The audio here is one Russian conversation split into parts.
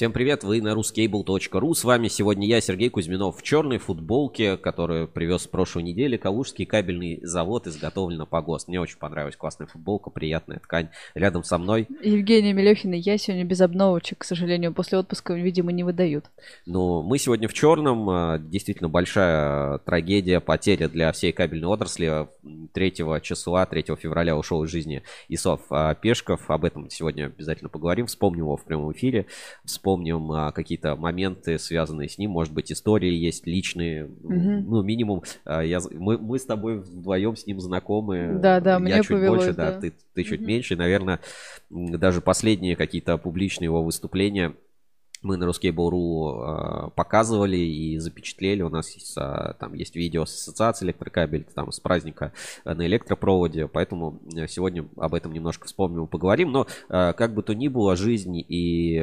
Всем привет, вы на ruscable.ru. С вами сегодня я, Сергей Кузьминов, в черной футболке, которую привез в прошлой неделе. Калужский кабельный завод изготовлена по ГОСТ. Мне очень понравилась классная футболка, приятная ткань. Рядом со мной... Евгения Мелехина, я сегодня без обновочек, к сожалению, после отпуска, видимо, не выдают. Ну, мы сегодня в черном. А, действительно большая трагедия, потеря для всей кабельной отрасли. 3 числа, 3 февраля ушел из жизни Исов а, Пешков. Об этом сегодня обязательно поговорим. Вспомним его в прямом эфире вспомним а, какие-то моменты, связанные с ним, может быть, истории есть личные, угу. ну, минимум, а, я, мы, мы с тобой вдвоем с ним знакомы. Да, да, я мне чуть повелось, больше, да, да ты, ты чуть угу. меньше, наверное, даже последние какие-то публичные его выступления мы на Ruskable.ru э, показывали и запечатлели. У нас есть, э, там есть видео с ассоциацией электрокабель, там с праздника на электропроводе, поэтому э, сегодня об этом немножко вспомним и поговорим. Но как бы то ни было, жизнь и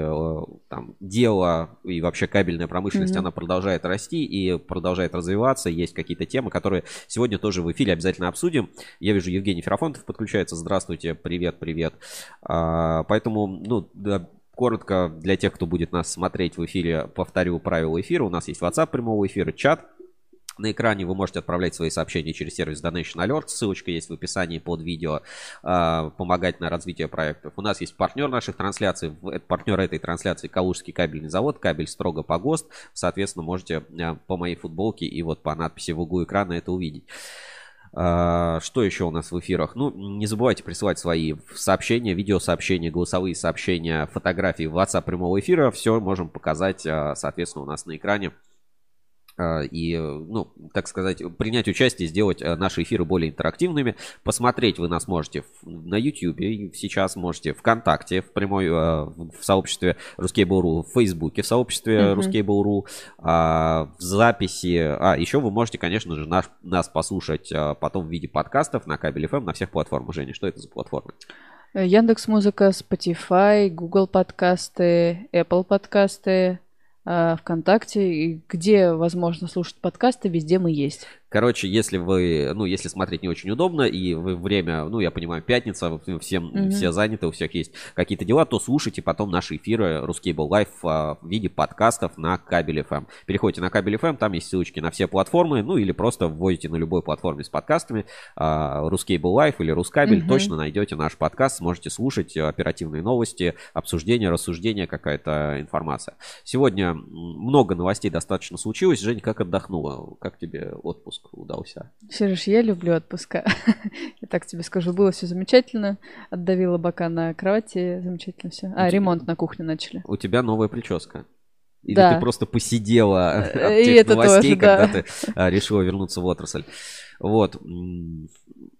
там дело и вообще кабельная промышленность, mm-hmm. она продолжает расти и продолжает развиваться. Есть какие-то темы, которые сегодня тоже в эфире обязательно обсудим. Я вижу, Евгений Ферафонтов подключается. Здравствуйте, привет, привет. А, поэтому, ну, Коротко для тех, кто будет нас смотреть в эфире, повторю правила эфира. У нас есть WhatsApp прямого эфира, чат. На экране вы можете отправлять свои сообщения через сервис Donation Alert. Ссылочка есть в описании под видео. А, помогать на развитие проектов. У нас есть партнер наших трансляций. Партнер этой трансляции Калужский кабельный завод. Кабель строго по ГОСТ. Соответственно, можете а, по моей футболке и вот по надписи в углу экрана это увидеть. А, что еще у нас в эфирах? Ну, не забывайте присылать свои сообщения, видеосообщения, голосовые сообщения, фотографии в WhatsApp прямого эфира. Все можем показать, а, соответственно, у нас на экране. А, и, ну, так сказать, принять участие, сделать а, наши эфиры более интерактивными. Посмотреть вы нас можете на YouTube, сейчас можете ВКонтакте, в прямой, а, в сообществе Ruskable.ru, в Фейсбуке, в сообществе mm-hmm. Ruskable.ru, в записи. А, еще вы можете, конечно же, наш, нас послушать потом в виде подкастов на Кабель FM на всех платформах. Женя, что это за платформы? Яндекс Музыка, Spotify, Google подкасты, Apple подкасты, ВКонтакте, и где возможно слушать подкасты, везде мы есть. Короче, если вы, ну, если смотреть не очень удобно, и вы время, ну, я понимаю, пятница, всем, mm-hmm. все заняты, у всех есть какие-то дела, то слушайте потом наши эфиры Ruskable Live а, в виде подкастов на Кабель FM. Переходите на Кабель FM, там есть ссылочки на все платформы, ну, или просто вводите на любой платформе с подкастами Ruskable Live или Рускабель, mm-hmm. точно найдете наш подкаст, сможете слушать оперативные новости, обсуждения, рассуждения, какая-то информация. Сегодня много новостей достаточно случилось. Жень, как отдохнула? Как тебе отпуск? Отпуск удался? Сереж, я люблю отпуска. я так тебе скажу, было все замечательно. Отдавила бока на кровати, замечательно все. А, ремонт на кухне начали. У тебя новая прическа. Или да. ты просто посидела от тех новостей, тоже, да. когда ты а, решила вернуться в отрасль. Вот.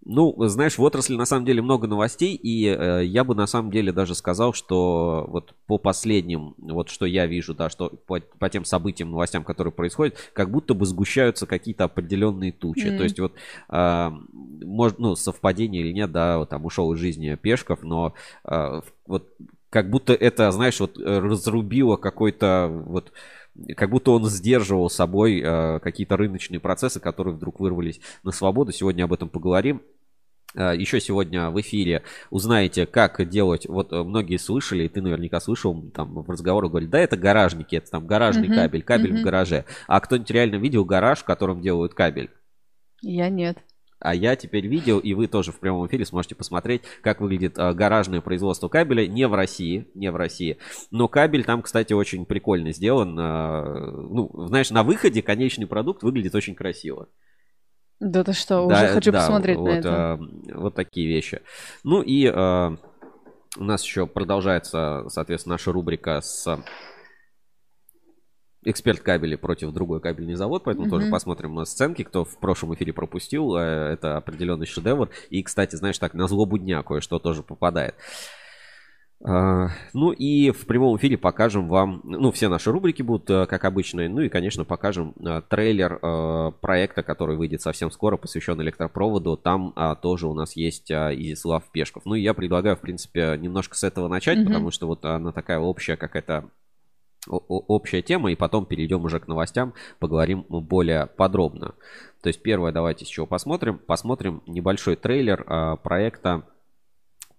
Ну, знаешь, в отрасли на самом деле много новостей, и э, я бы на самом деле даже сказал, что вот по последним, вот что я вижу, да, что по, по тем событиям, новостям, которые происходят, как будто бы сгущаются какие-то определенные тучи. Mm-hmm. То есть вот, э, может, ну, совпадение или нет, да, вот, там ушел из жизни Пешков, но э, вот как будто это, знаешь, вот разрубило какой-то вот как будто он сдерживал собой э, какие-то рыночные процессы, которые вдруг вырвались на свободу. Сегодня об этом поговорим. Э, Еще сегодня в эфире узнаете, как делать. Вот э, многие слышали, и ты наверняка слышал, там в разговорах говорили, да, это гаражники, это там гаражный uh-huh, кабель, кабель uh-huh. в гараже. А кто-нибудь реально видел гараж, в котором делают кабель? Я нет. А я теперь видел, и вы тоже в прямом эфире сможете посмотреть, как выглядит э, гаражное производство кабеля. Не в России, не в России. Но кабель там, кстати, очень прикольно сделан. ну, знаешь, на выходе конечный продукт выглядит очень красиво. Да ты что, да, уже хочу да, посмотреть вот, на это. А, вот такие вещи. Ну и а, у нас еще продолжается, соответственно, наша рубрика с эксперт кабели против другой кабельный завод, поэтому mm-hmm. тоже посмотрим сценки, кто в прошлом эфире пропустил, э, это определенный шедевр. И, кстати, знаешь, так на злобу дня кое-что тоже попадает. А, ну и в прямом эфире покажем вам, ну все наши рубрики будут э, как обычно, ну и конечно покажем э, трейлер э, проекта, который выйдет совсем скоро, посвящен электропроводу. Там а, тоже у нас есть Изислав Пешков. Ну и я предлагаю в принципе немножко с этого начать, mm-hmm. потому что вот она такая общая какая-то общая тема, и потом перейдем уже к новостям, поговорим более подробно. То есть первое, давайте с чего посмотрим. Посмотрим небольшой трейлер проекта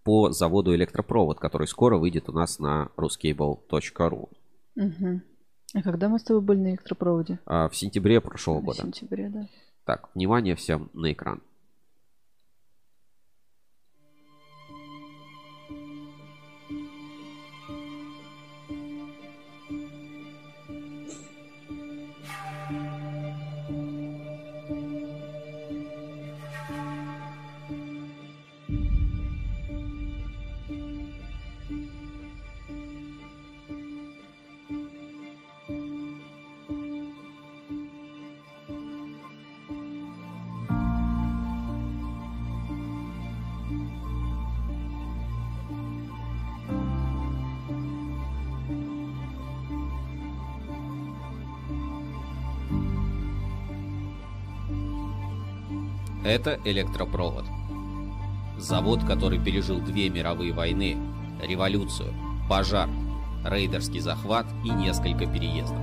по заводу электропровод, который скоро выйдет у нас на ruscable.ru. Угу. А когда мы с тобой были на электропроводе? А, в сентябре прошлого года. В сентябре, да. Так, внимание всем на экран. Это электропровод. Завод, который пережил две мировые войны, революцию, пожар, рейдерский захват и несколько переездов.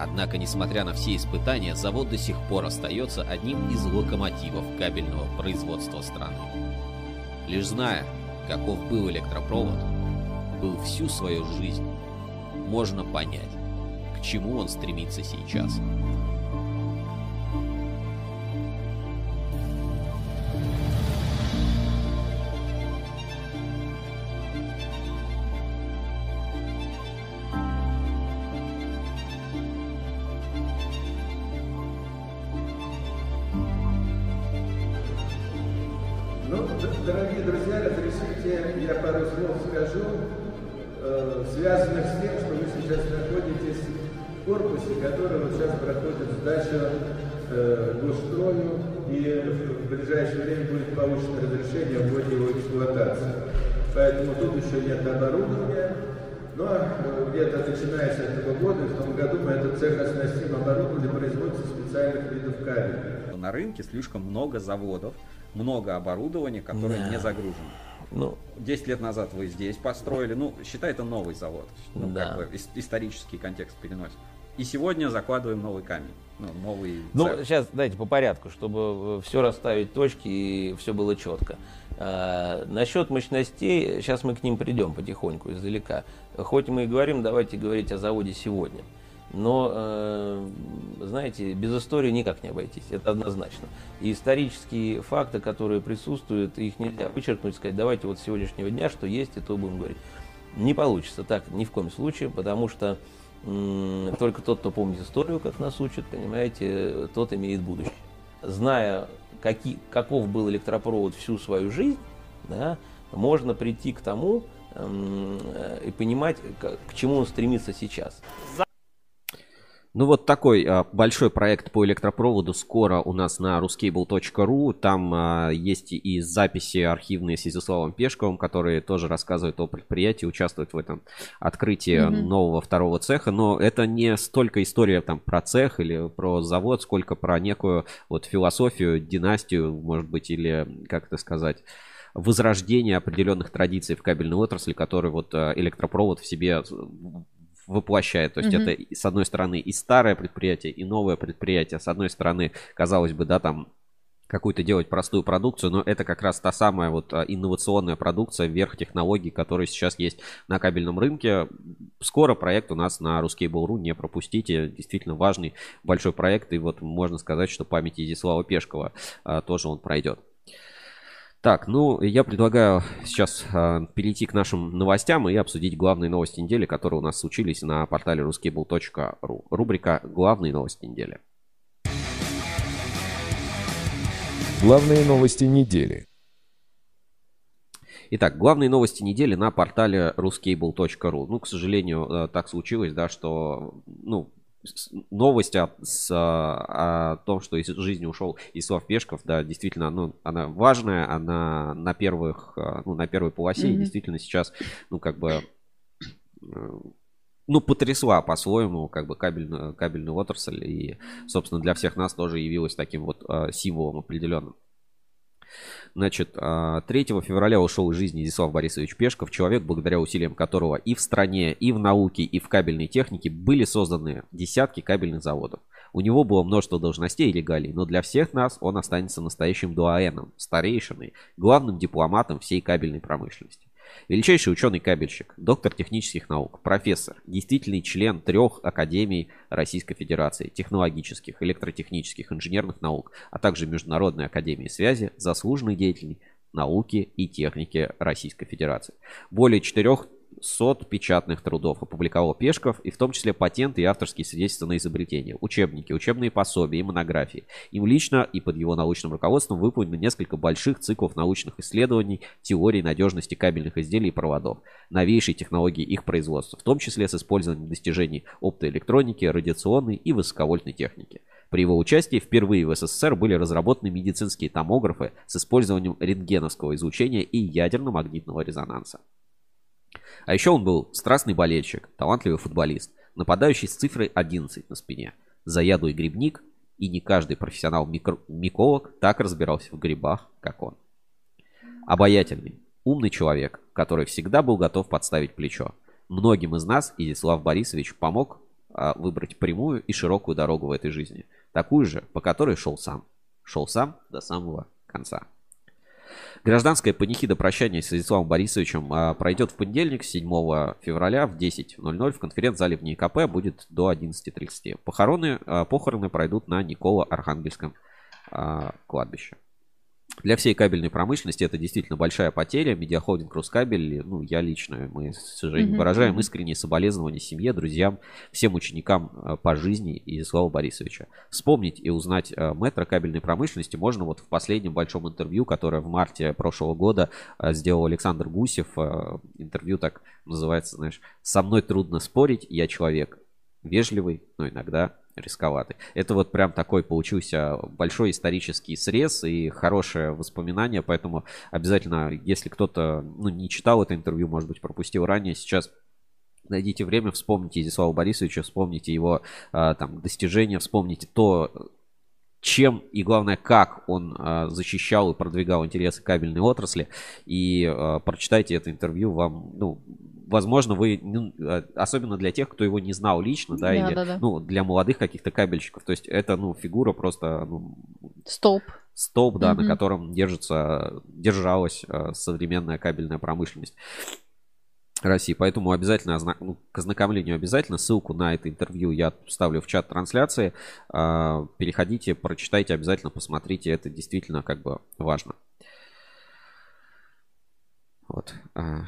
Однако, несмотря на все испытания, завод до сих пор остается одним из локомотивов кабельного производства страны. Лишь зная, каков был электропровод, был всю свою жизнь, можно понять, к чему он стремится сейчас. Ближайшее время будет получено разрешение ввод его в эксплуатацию. Поэтому тут еще нет оборудования, но э, где-то начиная с этого года, в том году мы этот цех оснастим оборудованием для производства специальных видов кабеля. На рынке слишком много заводов, много оборудования, которое Да. не загружено. Ну, 10 лет назад вы здесь построили, ну, считай, это новый завод. Ну, Да. как бы ис- исторический контекст переносит. И сегодня закладываем новый камень, ну, новый ну, сейчас давайте по порядку, чтобы все расставить точки и все было четко. А, насчет мощностей, сейчас мы к ним придем потихоньку, издалека. Хоть мы и говорим, давайте говорить о заводе сегодня. Но, э, знаете, без истории никак не обойтись, это однозначно. И исторические факты, которые присутствуют, их нельзя вычеркнуть, сказать, давайте вот с сегодняшнего дня, что есть, и то будем говорить. Не получится так ни в коем случае, потому что только тот, кто помнит историю, как нас учат, понимаете, тот имеет будущее. Зная, какие, каков был электропровод всю свою жизнь, да, можно прийти к тому э, и понимать, к чему он стремится сейчас. Ну вот такой а, большой проект по электропроводу скоро у нас на ruscable.ru. Там а, есть и записи архивные с Изяславом Пешковым, которые тоже рассказывают о предприятии, участвуют в этом открытии Мгм. нового второго цеха. Но это не столько история там про цех или про завод, сколько про некую вот философию, династию, может быть, или как это сказать возрождение определенных традиций в кабельной отрасли, которые вот а, электропровод в себе воплощает. То есть Мгм. это с одной стороны и старое предприятие, и новое предприятие. С одной стороны, казалось бы, да, там какую-то делать простую продукцию, но это как раз та самая вот а, инновационная продукция, верх технологий, которые сейчас есть на кабельном рынке. Скоро проект у нас на Ruskable.ru, не пропустите, действительно важный большой проект, и вот можно сказать, что память Изяслава Пешкова а, тоже он пройдет. Так, ну, я предлагаю сейчас а, перейти к нашим новостям и обсудить главные новости недели, которые у нас случились на портале ruskable.ru. Рубрика «Главные новости недели». Главные новости недели. Итак, главные новости недели на портале ruscable.ru. Ну, к сожалению, э, так случилось, да, что, ну, новость о, с, а, о том, что из жизни ушел Ислав Пешков, да, действительно, ну, она важная, она на первых, э, ну, на первой полосе, и Мгм. действительно сейчас, ну, как бы, э, ну, потрясла по-своему, как бы, кабельную, кабельную отрасль, и, собственно, для всех нас тоже явилась таким вот э, символом определенным. Значит, а, 3 февраля ушел из жизни Изяслав Борисович Пешков, человек, благодаря усилиям которого и в стране, и в науке, и в кабельной технике были созданы десятки кабельных заводов. У него было множество должностей и регалий, но для всех нас он останется настоящим дуаеном, старейшиной, главным дипломатом всей кабельной промышленности. Величайший ученый-кабельщик, доктор технических наук, профессор, действительный член трех академий Российской Федерации, технологических, электротехнических, инженерных наук, а также Международной академии связи, заслуженный деятель науки и техники Российской Федерации. Более четырех сот печатных трудов опубликовал Пешков, и в том числе патенты и авторские свидетельства на изобретение, учебники, учебные пособия и монографии. Им лично и под его научным руководством выполнено несколько больших циклов научных исследований, теорий надежности кабельных изделий и проводов, новейшей технологии их производства, в том числе с использованием достижений оптоэлектроники, радиационной и высоковольтной техники. При его участии впервые в СССР были разработаны медицинские томографы с использованием рентгеновского излучения и ядерно-магнитного резонанса. А еще он был страстный болельщик, талантливый футболист, нападающий с цифрой 11 на спине, заядлый грибник, и не каждый профессионал микро- миколог так разбирался в грибах, как он. Обаятельный, умный человек, который всегда был готов подставить плечо. Многим из нас Изяслав Борисович помог а, выбрать прямую и широкую дорогу в этой жизни. Такую же, по которой шел сам. Шел сам до самого конца. Гражданская панихида прощания с Владиславом Борисовичем а, пройдет в понедельник, 7 февраля в 10.00 в конференц-зале в НИКП, будет до 11.30. Похороны, а, похороны пройдут на Никола-Архангельском а, кладбище. Для всей кабельной промышленности это действительно большая потеря. Медиахолдинг Рускабель, ну, я лично, мы, к сожалению, выражаем искренние соболезнования семье, друзьям, всем ученикам э, по жизни Изяслава Борисовича. Вспомнить и узнать э, мэтра кабельной промышленности можно вот в последнем большом интервью, которое в марте прошлого года э, сделал Александр Гусев. Интервью так называется, знаешь, «Со мной трудно спорить, я человек вежливый, но иногда рисковатый. Это вот прям такой получился большой исторический срез и хорошее воспоминание, поэтому обязательно, если кто-то ну, не читал это интервью, может быть, пропустил ранее, сейчас найдите время, вспомните Изяслава Борисовича, вспомните его а, там достижения, вспомните то, чем и главное, как он а, защищал и продвигал интересы кабельной отрасли. И а, прочитайте это интервью, вам, ну, возможно, вы, ну, а, особенно для тех, кто его не знал лично, да, Да, или, да, да. ну, для молодых каких-то кабельщиков. То есть это, ну, фигура просто, ну, Столб. столб, да, Мгм. на котором держится, держалась современная кабельная промышленность. России. Поэтому обязательно, озна- ну, к ознакомлению обязательно, ссылку на это интервью я вставлю в чат трансляции. А, Переходите, прочитайте обязательно, посмотрите, это действительно как бы важно. Вот, А,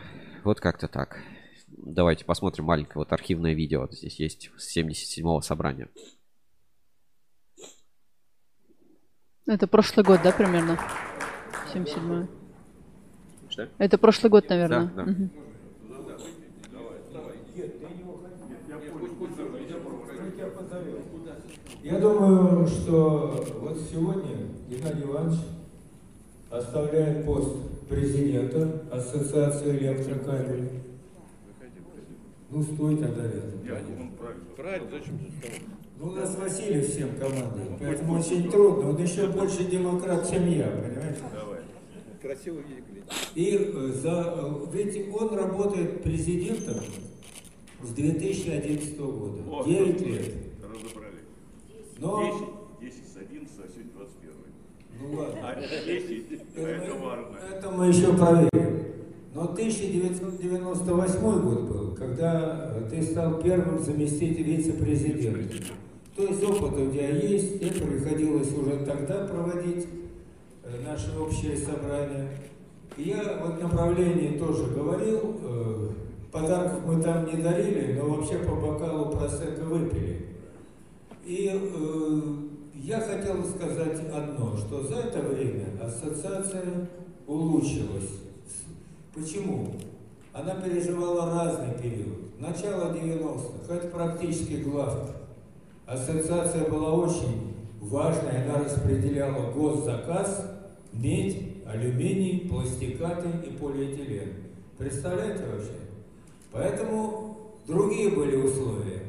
вот как-то так. Давайте посмотрим маленькое вот архивное видео. Вот Здесь есть с 77-го собрания. Это прошлый год, да, примерно? 77 Что? Это прошлый год, наверное. Да, да. Мгм. Я думаю, что вот сегодня Геннадий Иванович оставляет пост президента Ассоциации электрокабелей. Ну, стой тогда рядом. Ну, у нас Василий всем командует, поэтому очень трудно. Он еще больше демократ, чем я, понимаете? И э, за, э, ведь он работает президентом с 2011 года. 9 лет. Но, 10, 10 с 11, а сегодня 21. ну ладно. А 10, а это важно. Это мы еще проверим. Но 1998 год был, когда ты стал первым заместителем вице-президента. То есть опыт у тебя есть, тебе приходилось уже тогда проводить э, наше общее собрание. И я в этом направлении тоже говорил, э, подарков мы там не дарили, но вообще по бокалу просека выпили. И э, я хотел сказать одно, что за это время ассоциация улучшилась. Почему? Она переживала разный период. Начало 90-х, это практически главное. Ассоциация была очень важная, она распределяла госзаказ, медь, алюминий, пластикаты и полиэтилен. Представляете вообще? Поэтому другие были условия.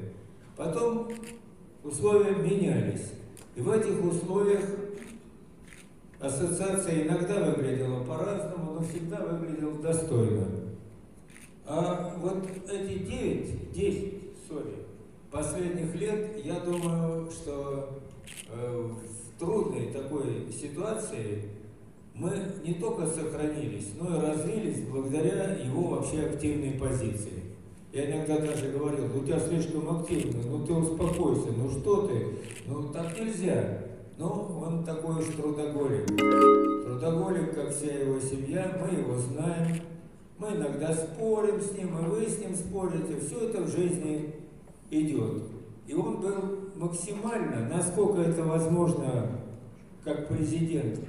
Потом условия менялись. И в этих условиях ассоциация иногда выглядела по-разному, но всегда выглядела достойно. А вот эти 9, 10, сори, последних лет, я думаю, что э, в трудной такой ситуации мы не только сохранились, но и развились благодаря его вообще активной позиции. Я иногда даже говорил, у тебя слишком активно, ну ты успокойся, ну что ты, ну так нельзя. Ну, он такой уж трудоголик. Трудоголик, как вся его семья, мы его знаем. Мы иногда спорим с ним, и вы с ним спорите. Все это в жизни идет. И он был максимально, насколько это возможно, как президент,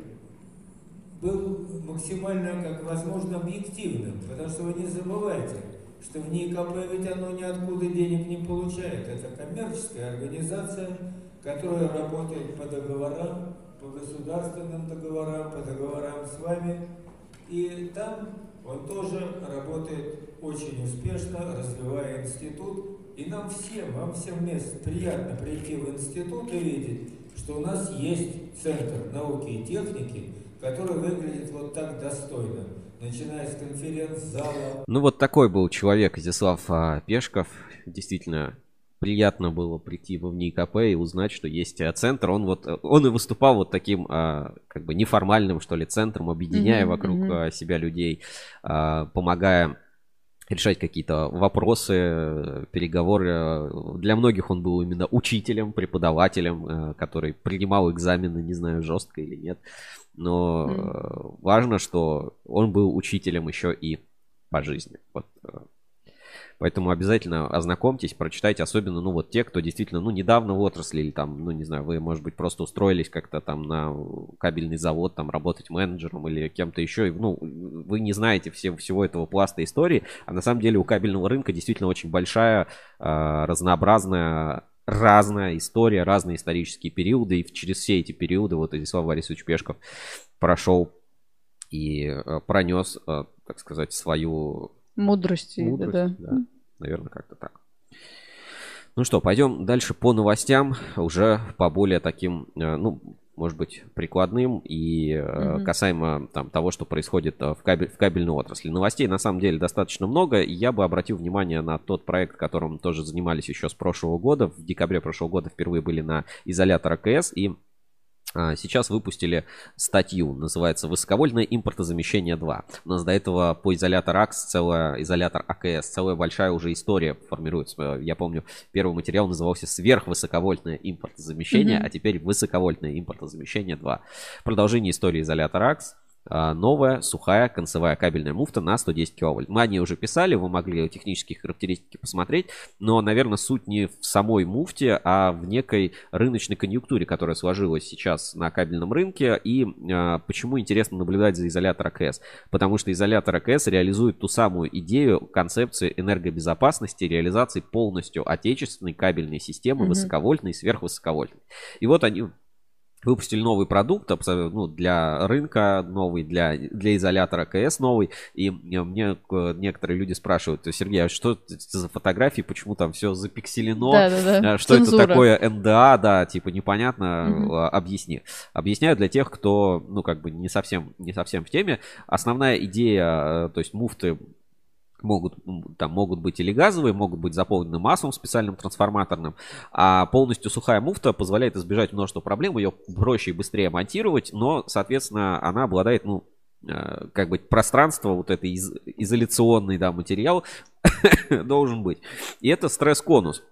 был максимально, как возможно, объективным. Потому что вы не забывайте, что в НИКП ведь оно ниоткуда денег не получает. Это коммерческая организация, которая работает по договорам, по государственным договорам, по договорам с вами. И там он тоже работает очень успешно, развивая институт. И нам всем, вам всем мест приятно прийти в институт и видеть, что у нас есть центр науки и техники, который выглядит вот так достойно начиная с конференц-зала. Ну вот такой был человек Изяслав а, Пешков. Действительно, приятно было прийти в НИКП и узнать, что есть а, центр. Он вот он и выступал вот таким а, как бы неформальным что ли центром, объединяя mm-hmm, вокруг mm-hmm. себя людей, помогая решать какие-то вопросы, переговоры. Для многих он был именно учителем, преподавателем, который принимал экзамены, не знаю, жестко или нет. Но mm. важно, что он был учителем еще и по жизни. Вот. Поэтому обязательно ознакомьтесь, прочитайте, особенно, ну, вот те, кто действительно, ну, недавно в отрасли, или там, ну, не знаю, вы, может быть, просто устроились как-то там на кабельный завод, там, работать менеджером или кем-то еще, и, ну, вы не знаете все, всего этого пласта истории, а на самом деле у кабельного рынка действительно очень большая, э, разнообразная разная история, разные исторические периоды, и через все эти периоды вот Владислав Борисович Пешков прошел и э, пронес, э, так сказать, свою мудрость. мудрость да. да. Наверное, как-то так. Ну что, пойдем дальше по новостям, уже по более таким, э, ну, может быть, прикладным и mm-hmm. касаемо там, того, что происходит э, в, кабель, в кабельной отрасли. Новостей на самом деле достаточно много, и я бы обратил внимание на тот проект, которым тоже занимались еще с прошлого года. В декабре прошлого года впервые были на изолятор АКС, и сейчас выпустили статью, называется «Высоковольтное импортозамещение 2». У нас до этого по изолятор АКС, целая, изолятор АКС, целая большая уже история формируется. Я помню, первый материал назывался «Сверхвысоковольтное импортозамещение», mm-hmm. а теперь «Высоковольтное импортозамещение 2». Продолжение истории изолятора АКС. А, новая сухая концевая кабельная муфта на 110 киловольт. Мы о ней уже писали, вы могли технические характеристики посмотреть, но, наверное, суть не в самой муфте, а в некой рыночной конъюнктуре, которая сложилась сейчас на кабельном рынке. И э, почему интересно наблюдать за изолятор АКС? Потому что изолятор АКС реализует ту самую идею концепции энергобезопасности, реализации полностью отечественной кабельной системы, mm-hmm. высоковольтной и сверхвысоковольтной. И вот они выпустили новый продукт ну, для рынка новый, для, для изолятора КС новый. И мне некоторые люди спрашивают, Сергей, а что это за фотографии, почему там все запикселено, да, да, да. что Цензура. это такое НДА, да, типа непонятно, угу. объясни. Объясняю для тех, кто, ну, как бы не совсем, не совсем в теме. Основная идея, э, то есть муфты могут, там могут быть или газовые, могут быть заполнены массовым специальным трансформаторным, а полностью сухая муфта позволяет избежать множества проблем, ее проще и быстрее монтировать, но, соответственно, она обладает, ну, э, как бы пространство, вот это из, изоляционный, да, материал должен быть. И это стресс-конус.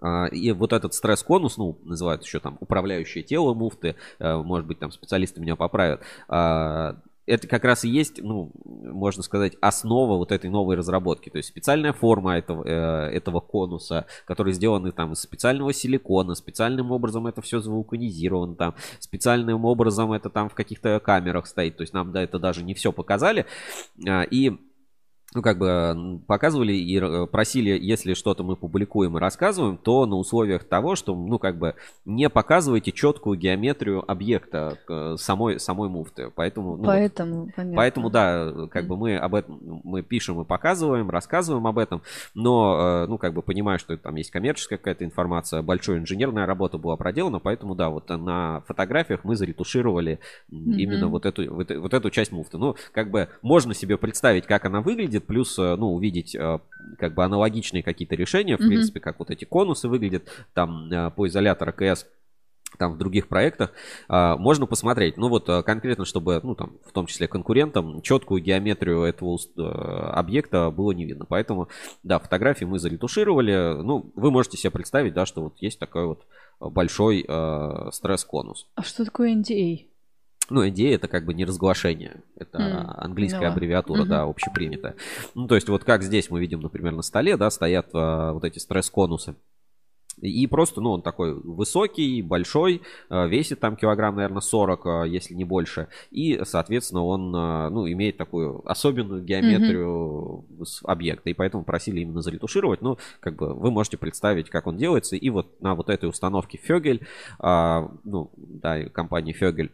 А, и вот этот стресс-конус, ну, называют еще там управляющее тело муфты, э, может быть, там специалисты меня поправят, а, это как раз и есть, ну, можно сказать, основа вот этой новой разработки. То есть специальная форма этого, э, этого конуса, который сделан там из специального силикона, специальным образом это все звуконизировано там, специальным образом это там в каких-то камерах стоит. То есть нам да, это даже не все показали. А, и ну, как бы показывали и э, просили, если что-то мы публикуем и рассказываем, то на условиях того, что, ну, как бы не показываете четкую геометрию объекта э, самой, самой муфты. Поэтому, ну, поэтому, понятно. поэтому, да, как бы мы об этом, мы пишем и показываем, рассказываем об этом, но, э, ну, как бы понимаю, что там есть коммерческая какая-то информация, большая инженерная работа была проделана, поэтому, да, вот на фотографиях мы заретушировали mm-hmm. именно вот эту, вот, вот эту часть муфты. Ну, как бы можно себе представить, как она выглядит, выглядит, плюс, э, ну, увидеть э, как бы аналогичные какие-то решения, в mm-hmm. принципе, как вот эти конусы выглядят, там э, по изолятору КС там в других проектах, можно посмотреть. Ну вот конкретно, чтобы, ну там, в том числе конкурентам, четкую геометрию этого объекта было не видно. Поэтому, да, фотографии мы заретушировали. Ну, вы можете себе представить, да, что вот есть такой вот большой э, стресс-конус. А что такое NDA? Ну, NDA это как бы не разглашение. Это М, английская поняла. аббревиатура, Мгм. да, общепринятая. Ну, то есть вот как здесь мы видим, например, на столе, да, стоят а, вот эти стресс-конусы. И просто, ну, он такой высокий, большой, а, весит там килограмм, наверное, 40, а, если не больше. И, соответственно, он, ну, имеет такую особенную геометрию с объекта. И поэтому просили именно заретушировать. Ну, как бы вы можете представить, как он делается. И вот на вот этой установке Фёгель, ну, да, компании Фёгель,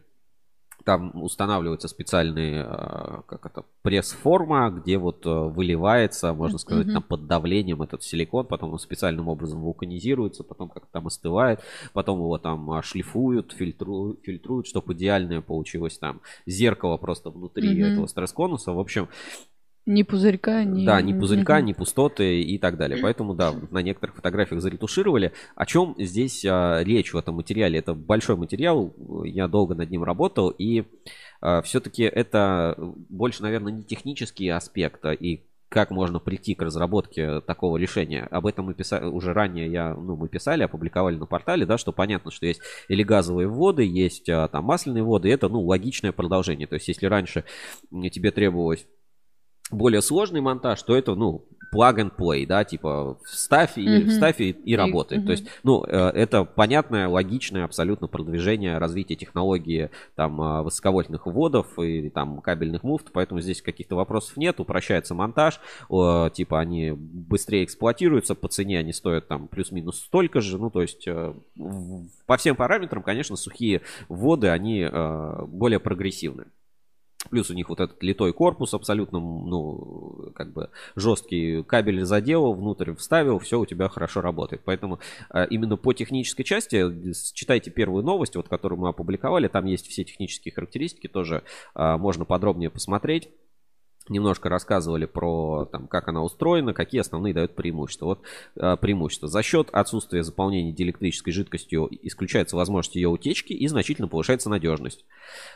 там устанавливается специальный, э, как это, пресс-форма, где вот э, выливается, можно сказать, Мгм. там под давлением этот силикон, потом он специальным образом вулканизируется, потом как-то там остывает, потом его там а, шлифуют, фильтруют, фильтруют, чтобы идеальное получилось там зеркало просто внутри Мгм. этого стресс-конуса. В общем, Ни пузырька, ни... да, ни пузырька, ни пустоты и так далее. Поэтому, да, на некоторых фотографиях заретушировали. О чем здесь а, речь в этом материале? Это большой материал, я долго над ним работал, и все-таки это больше, наверное, не технический аспект, а и как можно прийти к разработке такого решения. Об этом мы писали уже ранее, я, ну, мы писали, опубликовали на портале, да, что понятно, что есть или газовые воды, есть а, там масляные воды, это, ну, логичное продолжение. То есть, если раньше тебе требовалось более сложный монтаж, то это, ну, plug and play, да, типа вставь и, Мгм. вставь и, и работает. мгм. То есть, ну, э, это понятное, логичное абсолютно продвижение развития технологии там э, высоковольтных вводов и там кабельных муфт, поэтому здесь каких-то вопросов нет, упрощается монтаж, типа они быстрее эксплуатируются, по цене они стоят там плюс-минус столько же, ну, то есть э, по всем параметрам, конечно, сухие вводы, они э, более прогрессивны. Плюс у них вот этот литой корпус абсолютно, ну, как бы жесткий кабель заделал, внутрь вставил, все у тебя хорошо работает. Поэтому э, именно по технической части, э, читайте первую новость, вот, которую мы опубликовали, там есть все технические характеристики, тоже э, можно подробнее посмотреть. Немножко рассказывали про там, как она устроена, какие основные дают преимущества. Вот э, преимущества. За счет отсутствия заполнения диэлектрической жидкостью исключается возможность ее утечки и значительно повышается надежность.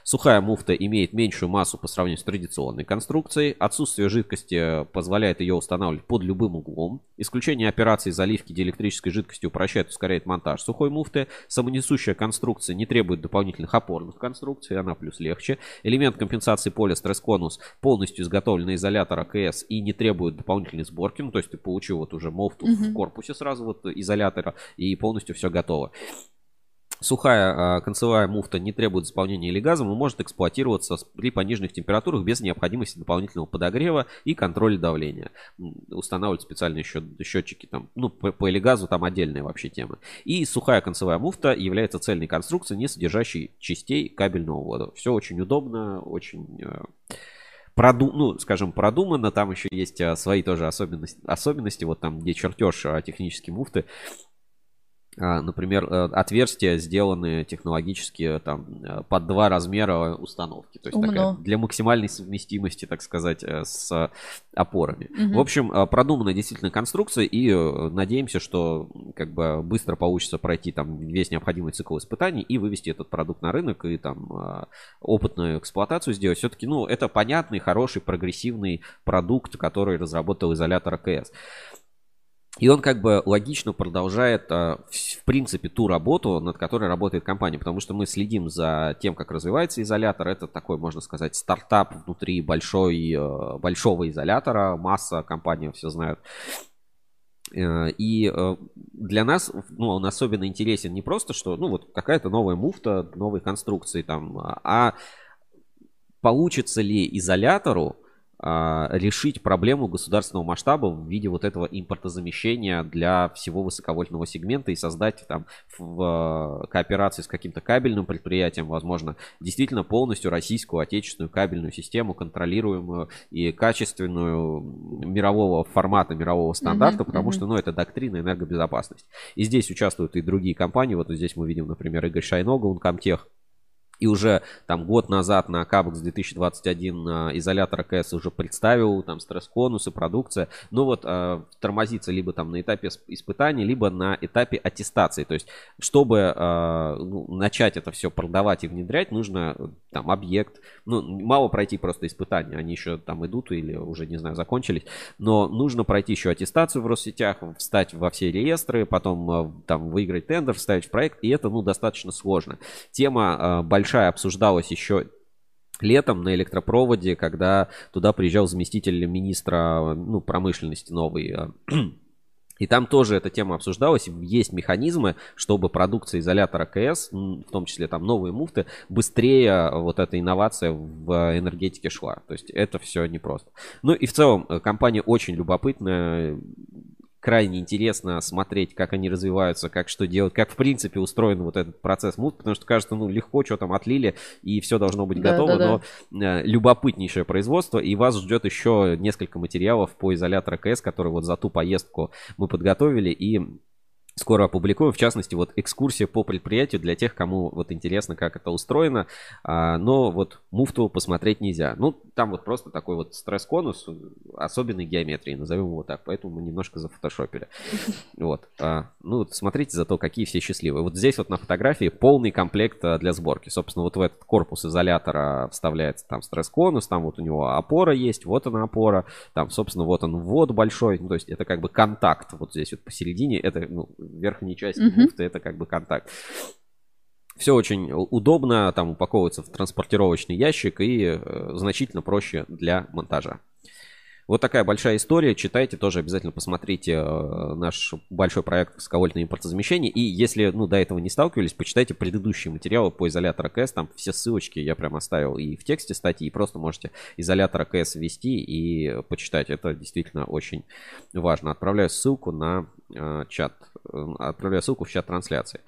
Сухая муфта имеет меньшую массу по сравнению с традиционной конструкцией. Отсутствие жидкости позволяет ее устанавливать под любым углом. Исключение операции заливки диэлектрической жидкостью упрощает ускоряет монтаж сухой муфты. Самонесущая конструкция не требует дополнительных опорных конструкций, она плюс легче. Элемент компенсации поля стресс-конус полностью изготовлен из изолятора КС и не требует дополнительной сборки. Ну, то есть ты получил вот уже мофту в Мгм. корпусе сразу вот изолятора и полностью все готово. Сухая а, концевая муфта не требует заполнения или газом и может эксплуатироваться при пониженных температурах без необходимости дополнительного подогрева и контроля давления. Устанавливают специальные счет, счетчики там, ну, по, по элегазу там отдельная вообще тема. И сухая концевая муфта является цельной конструкцией, не содержащей частей кабельного ввода. Все очень удобно, очень э, проду, ну, скажем, продумано. Там еще есть а, свои тоже особенности, особенности. Вот там, где чертеж а, технические муфты. А, Например, э, отверстия сделаны технологически э, там э, под два размера установки. То есть Умно. такая для максимальной совместимости, так сказать, с опорами. Мгм. В общем, продумана действительно конструкция, и надеемся, что как бы быстро получится пройти там весь необходимый цикл испытаний и вывести этот продукт на рынок и там опытную эксплуатацию сделать. Все-таки, ну, это понятный, хороший, прогрессивный продукт, который разработал изолятор АКС. И он как бы логично продолжает, а, в принципе, ту работу, над которой работает компания, потому что мы следим за тем, как развивается изолятор. Это такой, можно сказать, стартап внутри большой, э, большого изолятора. Масса компаний все знают. Э, И э, для нас, ну, он особенно интересен не просто, что, ну, вот какая-то новая муфта, новой конструкции там, а получится ли изолятору а, решить проблему государственного масштаба в виде вот этого импортозамещения для всего высоковольтного сегмента и создать там в э, кооперации с каким-то кабельным предприятием, возможно, действительно полностью российскую отечественную кабельную систему, контролируемую и качественную мирового формата, мирового стандарта, Мгм, потому что, ну, это доктрина энергобезопасности. И здесь участвуют и другие компании. Вот здесь мы видим, например, Игорь Шайнога, Uncomtech, И уже там год назад на Кабекс 2021 а, изолятор АКС уже представил, там стресс-конусы, продукция. Но вот э, тормозится либо там на этапе сп- испытаний, либо на этапе аттестации. То есть, чтобы э, ну, начать это все продавать и внедрять, нужно э, там объект. Ну, мало пройти просто испытания, они еще там идут или уже, не знаю, закончились. Но нужно пройти еще аттестацию в Россетях, встать во все реестры, потом э, там выиграть тендер, вставить в проект. И это, ну, достаточно сложно. Тема э, большая обсуждалась еще летом на электропроводе, когда туда приезжал заместитель министра ну, промышленности новый. э, И там тоже эта тема обсуждалась. Есть механизмы, чтобы продукция изолятора КС, в том числе там новые муфты, быстрее вот эта инновация в энергетике шла. То есть это все непросто. Ну и в целом э, компания очень любопытная. Крайне интересно смотреть, как они развиваются, как что делать, как в принципе устроен вот этот процесс мут, потому что кажется, ну легко, что там отлили, и все должно быть Да, готово, да, но э, любопытнейшее производство, и вас ждет еще несколько материалов по изолятору КС, который вот за ту поездку мы подготовили и скоро опубликуем. В частности, вот экскурсия по предприятию для тех, кому вот интересно, как это устроено. А, но вот муфту посмотреть нельзя. Ну, там вот просто такой вот стресс-конус особенной геометрии, назовем его так. Поэтому мы немножко зафотошопили. Вот. А, ну, вот смотрите зато, какие все счастливые. Вот здесь вот на фотографии полный комплект а, для сборки. Собственно, вот в этот корпус изолятора вставляется там стресс-конус, там вот у него опора есть, вот она опора, там, собственно, вот он ввод большой, ну, то есть это как бы контакт вот здесь вот посередине, это, ну, верхняя часть Мгм. муфты, это как бы контакт. Все очень удобно, там упаковывается в транспортировочный ящик и э, значительно проще для монтажа. Вот такая большая история. Читайте, тоже обязательно посмотрите э, наш большой проект высоковольтное импортозамещение. И если ну, до этого не сталкивались, почитайте предыдущие материалы по изолятору КС. Там все ссылочки я прям оставил и в тексте статьи, и просто можете изолятор КС ввести и почитать. Это действительно очень важно. Отправляю ссылку на э, чат. э, Отправляю ссылку в чат трансляции.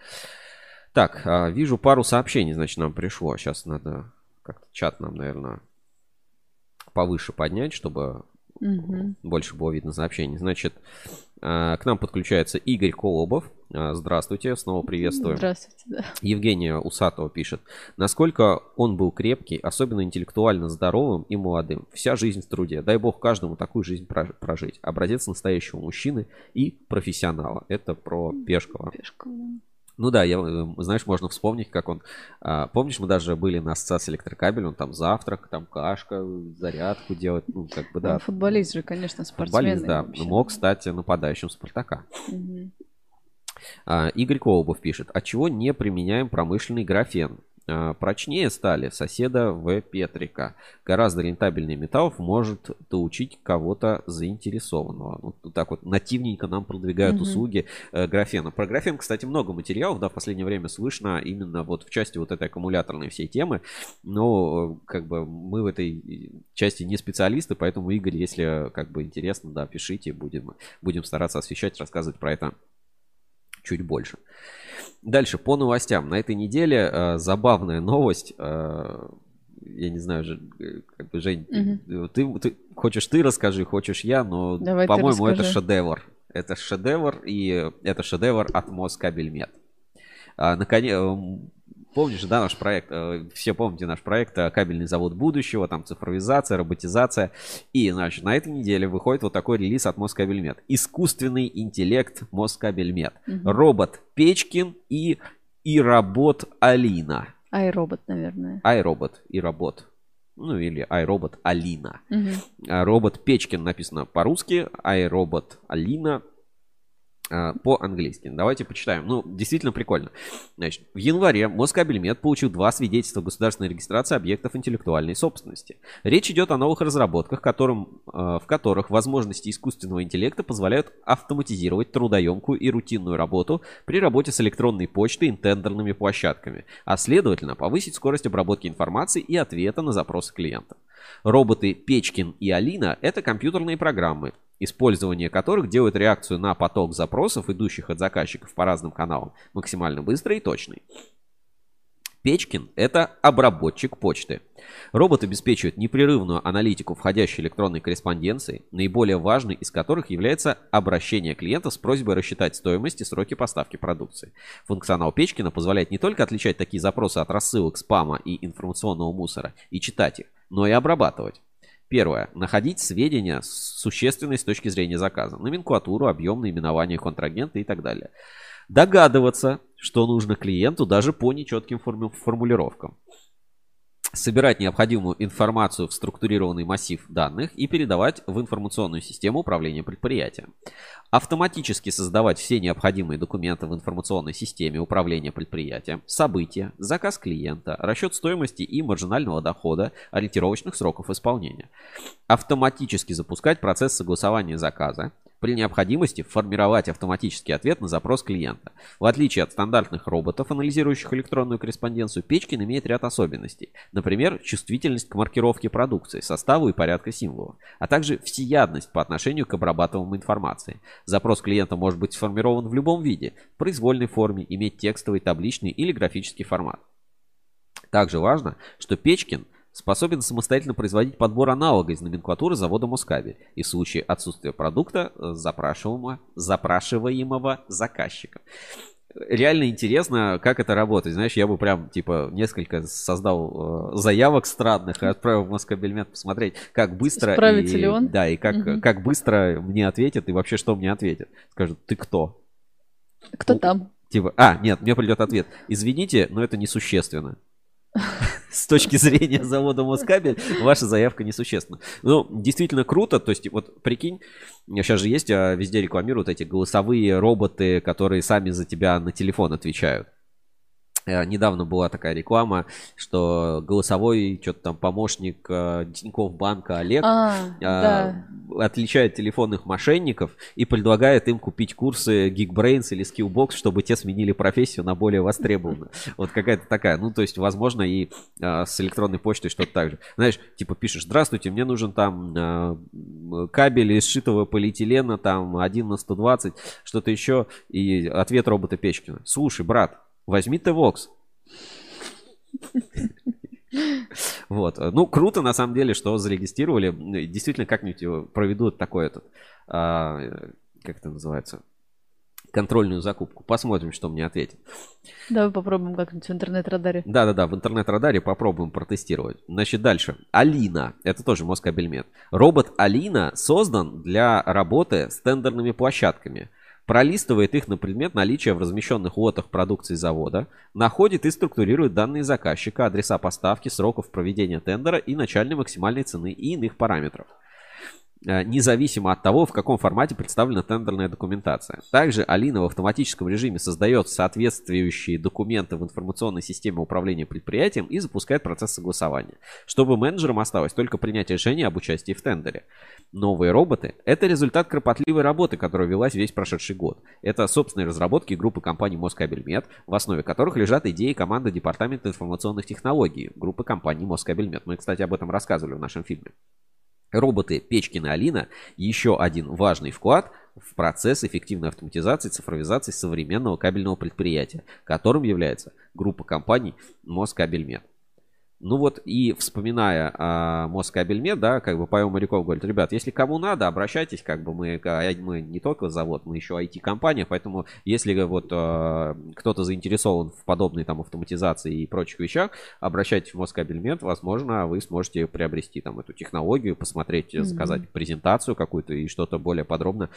Так, а, вижу пару сообщений, значит, нам пришло. Сейчас надо как-то чат нам, наверное, повыше поднять, чтобы Мгм. больше было видно сообщений. Значит, а, к нам подключается Игорь Колобов. А, Здравствуйте, снова приветствую. Здравствуйте, да. Евгения Усатова пишет. Насколько он был крепкий, особенно интеллектуально здоровым и молодым. Вся жизнь в труде. Дай бог каждому такую жизнь прож- прожить. Образец настоящего мужчины и профессионала. Это про Пешкова. Пешком, да. Ну да, я, э, знаешь, можно вспомнить, как он... а, помнишь, мы даже были на ассоциации электрокабель, он там завтрак, там кашка, зарядку делает, ну, как бы, да. Он футболист же, конечно, спортсмен. Футболист, да. вообще. Мог стать нападающим Спартака. А, Игорь Колобов пишет. А чего не применяем промышленный графен? А, Прочнее стали соседа В. Петрика. Гораздо рентабельнее металлов может доучить кого-то заинтересованного. Вот так вот нативненько нам продвигают Мгм. услуги э, графена. Про графен, кстати, много материалов, да, в последнее время слышно именно вот в части вот этой аккумуляторной всей темы. Но э, как бы мы в этой части не специалисты, поэтому, Игорь, если как бы интересно, да, пишите, будем, будем стараться освещать, рассказывать про это чуть больше. Дальше по новостям. На этой неделе э, забавная новость. э, я не знаю, э, как бы, Жень, ты- ты, ты- хочешь ты расскажи, хочешь я, но, Давай по-моему, это шедевр. Это шедевр, и это шедевр от Москабельмет. А, наконец, помнишь, да, наш проект, э, все помните наш проект э, «Кабельный завод будущего», там цифровизация, роботизация. И, значит, на этой неделе выходит вот такой релиз от Москабельмет. Искусственный интеллект Москабельмет. Робот Печкин и Иробот Алина. Айробот, наверное. Айробот Иробот. Ну или Айробот Алина. А, Робот Печкин написано по-русски, Айробот Алина по-английски. Давайте почитаем. Ну, действительно прикольно. Значит, в январе Москабельмет получил два свидетельства государственной регистрации объектов интеллектуальной собственности. Речь идет о новых разработках, которым, э, в которых возможности искусственного интеллекта позволяют автоматизировать трудоемкую и рутинную работу при работе с электронной почтой и тендерными площадками, а следовательно повысить скорость обработки информации и ответа на запросы клиентов. Роботы Печкин и Алина – это компьютерные программы, использование которых делает реакцию на поток запросов, идущих от заказчиков по разным каналам, максимально быстрой и точной. Печкин – это обработчик почты. Робот обеспечивает непрерывную аналитику входящей электронной корреспонденции, наиболее важной из которых является обращение клиента с просьбой рассчитать стоимость и сроки поставки продукции. Функционал Печкина позволяет не только отличать такие запросы от рассылок спама и информационного мусора и читать их, но и обрабатывать. Первое. Находить сведения существенные с точки зрения заказа. Номенклатуру, объем, наименование контрагента и так далее. Догадываться, что нужно клиенту даже по нечетким форму- формулировкам. Собирать необходимую информацию в структурированный массив данных и передавать в информационную систему управления предприятием. Автоматически создавать все необходимые документы в информационной системе управления предприятием, события, заказ клиента, расчет стоимости и маржинального дохода, ориентировочных сроков исполнения. Автоматически запускать процесс согласования заказа, при необходимости формировать автоматический ответ на запрос клиента. В отличие от стандартных роботов, анализирующих электронную корреспонденцию, Печкин имеет ряд особенностей. Например, чувствительность к маркировке продукции, составу и порядка символов, а также всеядность по отношению к обрабатываемой информации. Запрос клиента может быть сформирован в любом виде, в произвольной форме, иметь текстовый, табличный или графический формат. Также важно, что Печкин способен самостоятельно производить подбор аналога из номенклатуры завода Москабель и в случае отсутствия продукта э, запрашиваемого, запрашиваемого заказчика. Реально интересно, как это работает. Знаешь, я бы прям, типа, несколько создал э, заявок странных и отправил в Москабельмет посмотреть, как быстро... Справится и, ли он? Да, и как, Мгм. как быстро мне ответят, и вообще, что мне ответят. Скажут, ты кто? Кто Ну, там? Типа, а, нет, мне придет ответ. Извините, но это несущественно. С точки зрения завода Москабель, ваша заявка несущественна. Ну, действительно круто. То есть, вот прикинь, сейчас же есть, а, везде рекламируют эти голосовые роботы, которые сами за тебя на телефон отвечают. Э, Недавно была такая реклама, что голосовой что-то там помощник э, Тинькофф банка Олег А, а, да. отличает телефонных мошенников и предлагает им купить курсы Geekbrains или Skillbox, чтобы те сменили профессию на более востребованную. Вот какая-то такая. Ну, то есть, возможно, и а, с электронной почтой что-то так же. Знаешь, типа пишешь, здравствуйте, мне нужен там м, кабель из сшитого полиэтилена, там 1 на 120, что-то еще. И ответ робота Печкина. Слушай, брат, возьми ты Vox. Вот. Ну, круто, на самом деле, что зарегистрировали. Ну, Действительно, как-нибудь проведут такой этот, а, как это называется, контрольную закупку. Посмотрим, что мне ответит. Давай попробуем как-нибудь в интернет-радаре. Да-да-да, в интернет-радаре попробуем протестировать. Значит, дальше. Алина. Это тоже Москабельмет. Робот Алина создан для работы с тендерными площадками. Пролистывает их на предмет наличия в размещенных лотах продукции завода, находит и структурирует данные заказчика, адреса поставки, сроков проведения тендера и начальной максимальной цены и иных параметров независимо от того, в каком формате представлена тендерная документация. Также Алина в автоматическом режиме создает соответствующие документы в информационной системе управления предприятием и запускает процесс согласования, чтобы менеджерам осталось только принять решение об участии в тендере. Новые роботы – это результат кропотливой работы, которая велась весь прошедший год. Это собственные разработки группы компаний Москабельмет, в основе которых лежат идеи команды Департамента информационных технологий группы компаний Москабельмет. Мы, кстати, об этом рассказывали в нашем фильме. Роботы Печкин и Алина – еще один важный вклад в процесс эффективной автоматизации и цифровизации современного кабельного предприятия, которым является группа компаний Москабельмет. Ну вот и вспоминая о Москабельмет, да, как бы Павел Моряков говорит, ребят, если кому надо, обращайтесь, как бы мы, а, мы не только завод, мы еще IT-компания, поэтому если вот э, кто-то заинтересован в подобной там автоматизации и прочих вещах, обращайтесь в Москабельмет, возможно, вы сможете приобрести там эту технологию, посмотреть, Мгм. заказать презентацию какую-то и что-то более подробно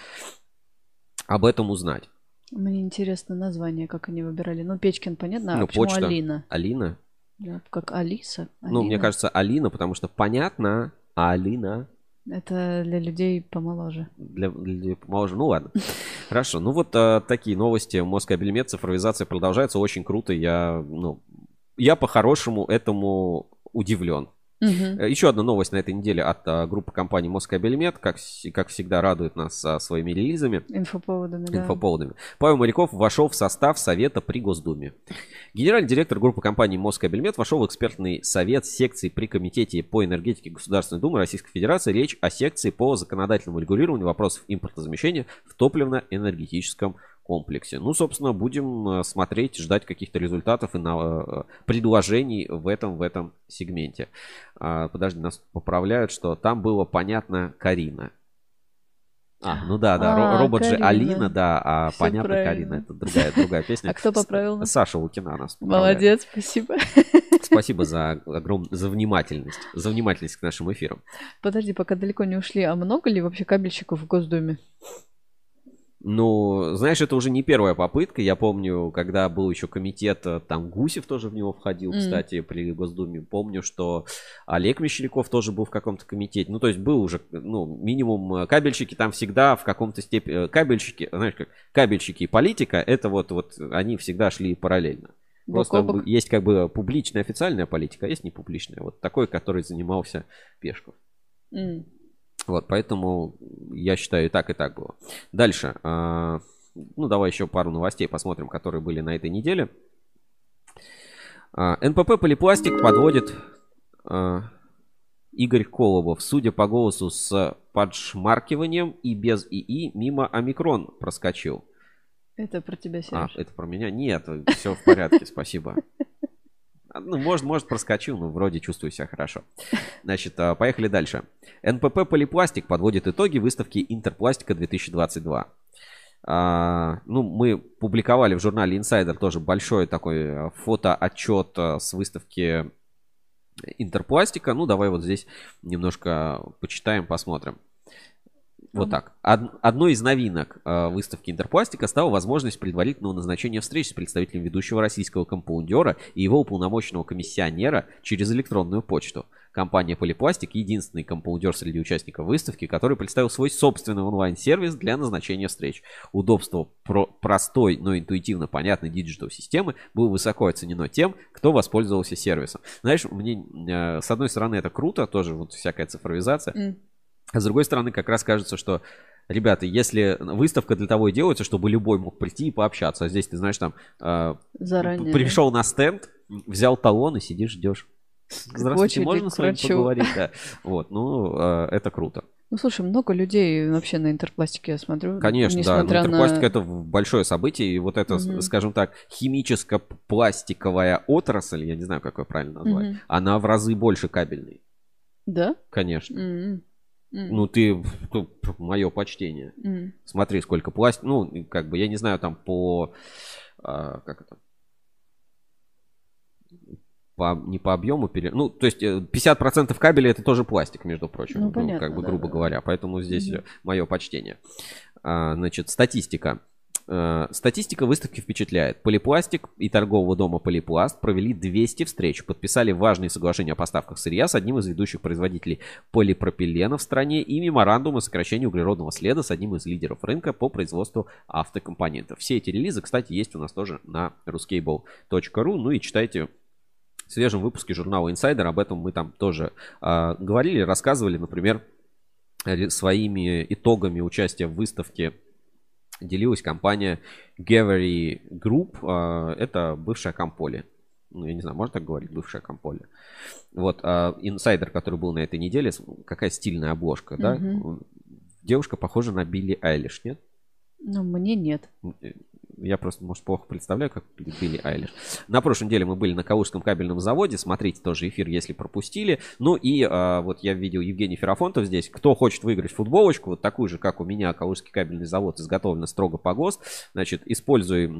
об этом узнать. Мне интересно название, как они выбирали. Ну, Печкин, понятно, а Ну, почему почта. Алина? Алина? Да, как Алиса? Ну, мне Алина? кажется, Алина, потому что понятно, а Алина Это для людей помоложе. для, для помоложе. Ну ладно. Хорошо. Ну вот а, такие новости. Москабельмет, цифровизация продолжается. Очень круто. Я, ну, я по-хорошему этому удивлен. Мгм. Э, Еще одна новость на этой неделе от а, группы компании Москабельмет. Как, как всегда радует нас а, своими релизами. Инфоповодами, да. инфоповодами. Павел Моряков вошел в состав Совета при Госдуме. Генеральный директор группы компании Москабельмет вошел в экспертный совет секции при Комитете по энергетике Государственной Думы Российской Федерации. Речь о секции по законодательному регулированию вопросов импортозамещения в топливно-энергетическом комплексе. Ну, собственно, будем э, смотреть, ждать каких-то результатов и на, э, предложений в этом, в этом сегменте. А, подожди, нас поправляют, что там было понятно Карина. А, ну да, да, А, робот же Карина. Алина, да, а Всё понятно правильно. Карина, это другая, другая песня. А кто поправил нас? Саша Лукина нас поправляет. Молодец, спасибо. Спасибо за огром... за внимательность, за внимательность к нашим эфирам. Подожди, пока далеко не ушли. А много ли вообще кабельщиков в Госдуме? Ну, знаешь, это уже не первая попытка. Я помню, когда был еще комитет, э, там Гусев тоже в него входил, М. кстати, при Госдуме. Помню, что Олег Мещеряков тоже был в каком-то комитете. Ну, то есть был уже, ну, минимум э, кабельщики там всегда в каком-то степени... э, Кабельщики, знаешь, как кабельщики и политика, это вот, вот они всегда шли параллельно. Бок Просто бок. есть как бы публичная официальная политика, а есть непубличная. Вот такой, который занимался Пешков. М. Вот, поэтому я считаю, и так, и так было. Дальше. а, Ну, давай еще пару новостей посмотрим, которые были на этой неделе. А, НПП Полипластик подводит а, Игорь Колобов. Судя по голосу с подшмаркиванием и без ИИ, мимо омикрон проскочил. Это про тебя, А, Сереж. это про меня? Нет, все в порядке, спасибо. А, Ну, может, может, проскочил, но вроде чувствую себя хорошо. Значит, а, поехали дальше. НПП Полипластик подводит итоги выставки Интерпластика 2022. А, ну, мы публиковали в журнале Insider тоже большой такой а, фотоотчет с выставки Интерпластика. Ну, давай вот здесь немножко почитаем, посмотрим. Вот так. Од- одной из новинок э, выставки Интерпластика стала возможность предварительного назначения встреч с представителем ведущего российского компаундера и его уполномоченного комиссионера через электронную почту. Компания Полипластик – единственный компаундер среди участников выставки, который представил свой собственный онлайн-сервис для назначения встреч. Удобство про- простой, но интуитивно понятной digital-системы было высоко оценено тем, кто воспользовался сервисом. Знаешь, мне э, с одной стороны это круто, тоже вот всякая цифровизация, М. а с другой стороны, как раз кажется, что, ребята, если выставка для того и делается, чтобы любой мог прийти и пообщаться, а здесь, ты знаешь, там э, Заранее. пришел на стенд, взял талон и сидишь, ждешь. Здравствуйте, очереди можно с вами врачу. поговорить? Да. Вот, ну, э, это круто. Ну, слушай, много людей вообще на интерпластике, я смотрю. Конечно, да. несмотря Ну, на- Интерпластика это большое событие, и вот это, Мгм. скажем так, химическо-пластиковая отрасль, я не знаю, как ее правильно назвать, Мгм. она в разы больше кабельной. Да? Конечно. М. Ну, ты, мое почтение. М. Смотри, сколько пластика. Ну, как бы, я не знаю, там по... а, как это? По, не по объему, пере... ну, то есть э, 50% кабеля это тоже пластик, между прочим, Ну, ну, понятно, как бы, да, грубо да. говоря. Поэтому здесь Мгм. мое почтение. А, значит, статистика. Э, Статистика выставки впечатляет. Полипластик и торгового дома Полипласт провели 200 встреч, подписали важные соглашения о поставках сырья с одним из ведущих производителей полипропилена в стране и меморандум о сокращении углеродного следа с одним из лидеров рынка по производству автокомпонентов. Все эти релизы, кстати, есть у нас тоже на ruscable.ru. Ну и читайте в свежем выпуске журнала Insider. Об этом мы там тоже а, говорили, рассказывали, например, ре- своими итогами участия в выставке делилась компания Gavery Group. А, Это бывшая Комполи. Ну, я не знаю, можно так говорить, бывшая Комполи. Вот, а, инсайдер, который был на этой неделе, какая стильная обложка, да? Мгм. Девушка похожа на Билли Айлиш, нет? Ну, мне нет. Я просто, может, плохо представляю, как Билли Айлиш. На прошлой неделе мы были на Калужском кабельном заводе. Смотрите тоже эфир, если пропустили. Ну и а, вот я видел Евгений Ферафонтов здесь. Кто хочет выиграть футболочку, вот такую же, как у меня, Калужский кабельный завод, изготовлена строго по ГОСТ. Значит, используй,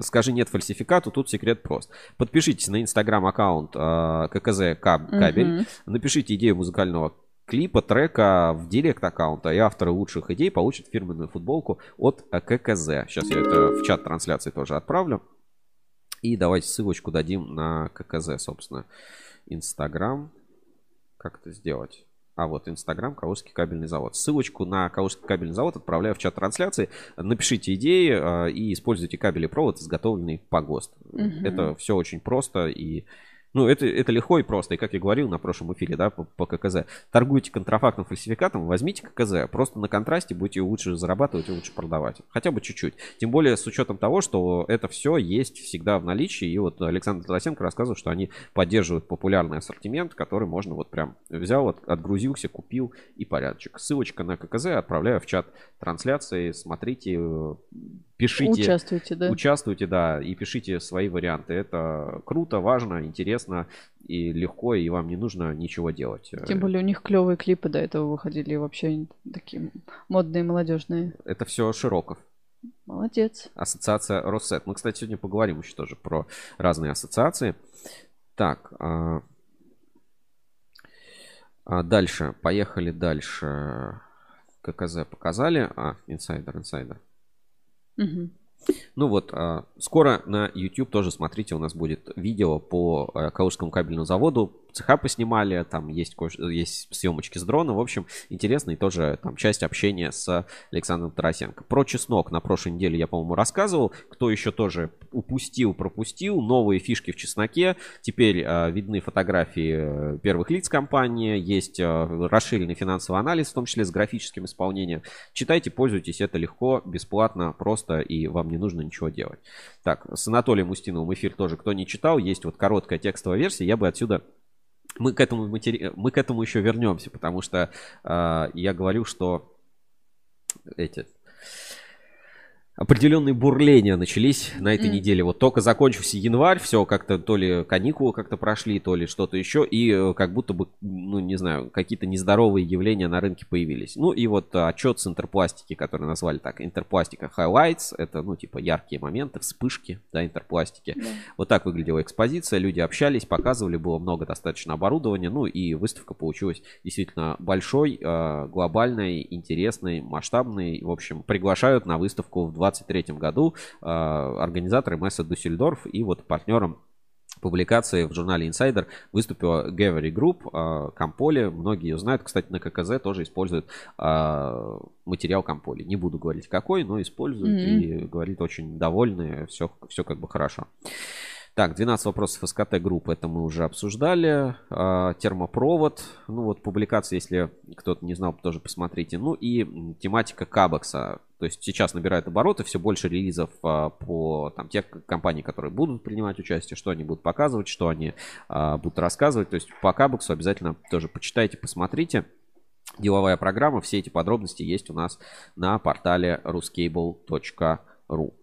скажи нет фальсификату, тут секрет прост. Подпишитесь на инстаграм-аккаунт а, ККЗ Каб- Кабель. Мгм. Напишите идею музыкального клипа, трека в директ аккаунта, и авторы лучших идей получат фирменную футболку от ККЗ. Сейчас я это в чат трансляции тоже отправлю. И давайте ссылочку дадим на ККЗ, собственно. Инстаграм. Как это сделать? А вот Инстаграм, Калужский кабельный завод. Ссылочку на Калужский кабельный завод отправляю в чат трансляции. Напишите идеи э, и используйте кабель и провод, изготовленный по ГОСТ. Мгм. Это все очень просто и Ну, это, это легко и просто. И как я говорил на прошлом эфире, да, по, по ККЗ. Торгуйте контрафактом, фальсификатом, возьмите ККЗ. Просто на контрасте будете лучше зарабатывать и лучше продавать. Хотя бы чуть-чуть. Тем более с учетом того, что это все есть всегда в наличии. И вот Александр Тарасенко рассказывал, что они поддерживают популярный ассортимент, который можно вот прям взял, от- отгрузился, купил и порядочек. Ссылочка на ККЗ отправляю в чат трансляции. Смотрите, пишите. Участвуйте, да. Участвуйте, да, и пишите свои варианты. Это круто, важно, интересно и легко, и вам не нужно ничего делать. Тем более у них клевые клипы до этого выходили, и вообще такие модные, молодежные. Это все Широков. Молодец. Ассоциация Россет. Мы, кстати, сегодня поговорим еще тоже про разные ассоциации. Так, а, а дальше, поехали дальше. ККЗ показали. А, инсайдер, инсайдер. Мгм. Ну вот, а, скоро на YouTube тоже, смотрите, у нас будет видео по а, Калужскому кабельному заводу. Цеха поснимали, там есть, есть съемочки с дрона. В общем, интересно и тоже там часть общения с Александром Тарасенко. Про чеснок на прошлой неделе я, по-моему, рассказывал. Кто еще тоже упустил, пропустил. Новые фишки в чесноке. Теперь а, видны фотографии э, первых лиц компании. Есть а, расширенный финансовый анализ, в том числе с графическим исполнением. Читайте, пользуйтесь, это легко, бесплатно, просто, и вам не нужно ничего делать. Так, с Анатолием Устиновым эфир тоже, кто не читал, есть вот короткая текстовая версия, я бы отсюда... Мы к этому, матери... мы к этому еще вернемся, потому что э, я говорю, что эти определенные бурления начались на этой М. неделе. Вот только закончился январь, все как-то то ли каникулы как-то прошли, то ли что-то еще, и э, как будто бы, ну не знаю, какие-то нездоровые явления на рынке появились. Ну и вот э, отчет с интерпластики, который назвали так, интерпластика highlights, это, ну типа яркие моменты, вспышки, да, интерпластики. Вот так выглядела экспозиция, люди общались, показывали, было много достаточно оборудования, ну и выставка получилась действительно большой, э, глобальной, интересной, масштабной. В общем, приглашают на выставку в 2023 году э, организаторы Месса Дюссельдорф и вот партнером публикации в журнале Insider выступила Gavery Group, Камполи. Многие ее знают. Кстати, на ККЗ тоже используют э, материал Камполи. Не буду говорить какой, но используют Мгм. и говорит очень довольны. Все, все как бы хорошо. Так, 12 вопросов СКТ группы, это мы уже обсуждали. А, термопровод, ну вот публикация, если кто-то не знал, тоже посмотрите. Ну и тематика Кабекса. То есть сейчас набирает обороты, все больше релизов а, по там, тех компаний, которые будут принимать участие, что они будут показывать, что они а, будут рассказывать. То есть по Кабексу обязательно тоже почитайте, посмотрите. Деловая программа, все эти подробности есть у нас на портале ruscable.ru.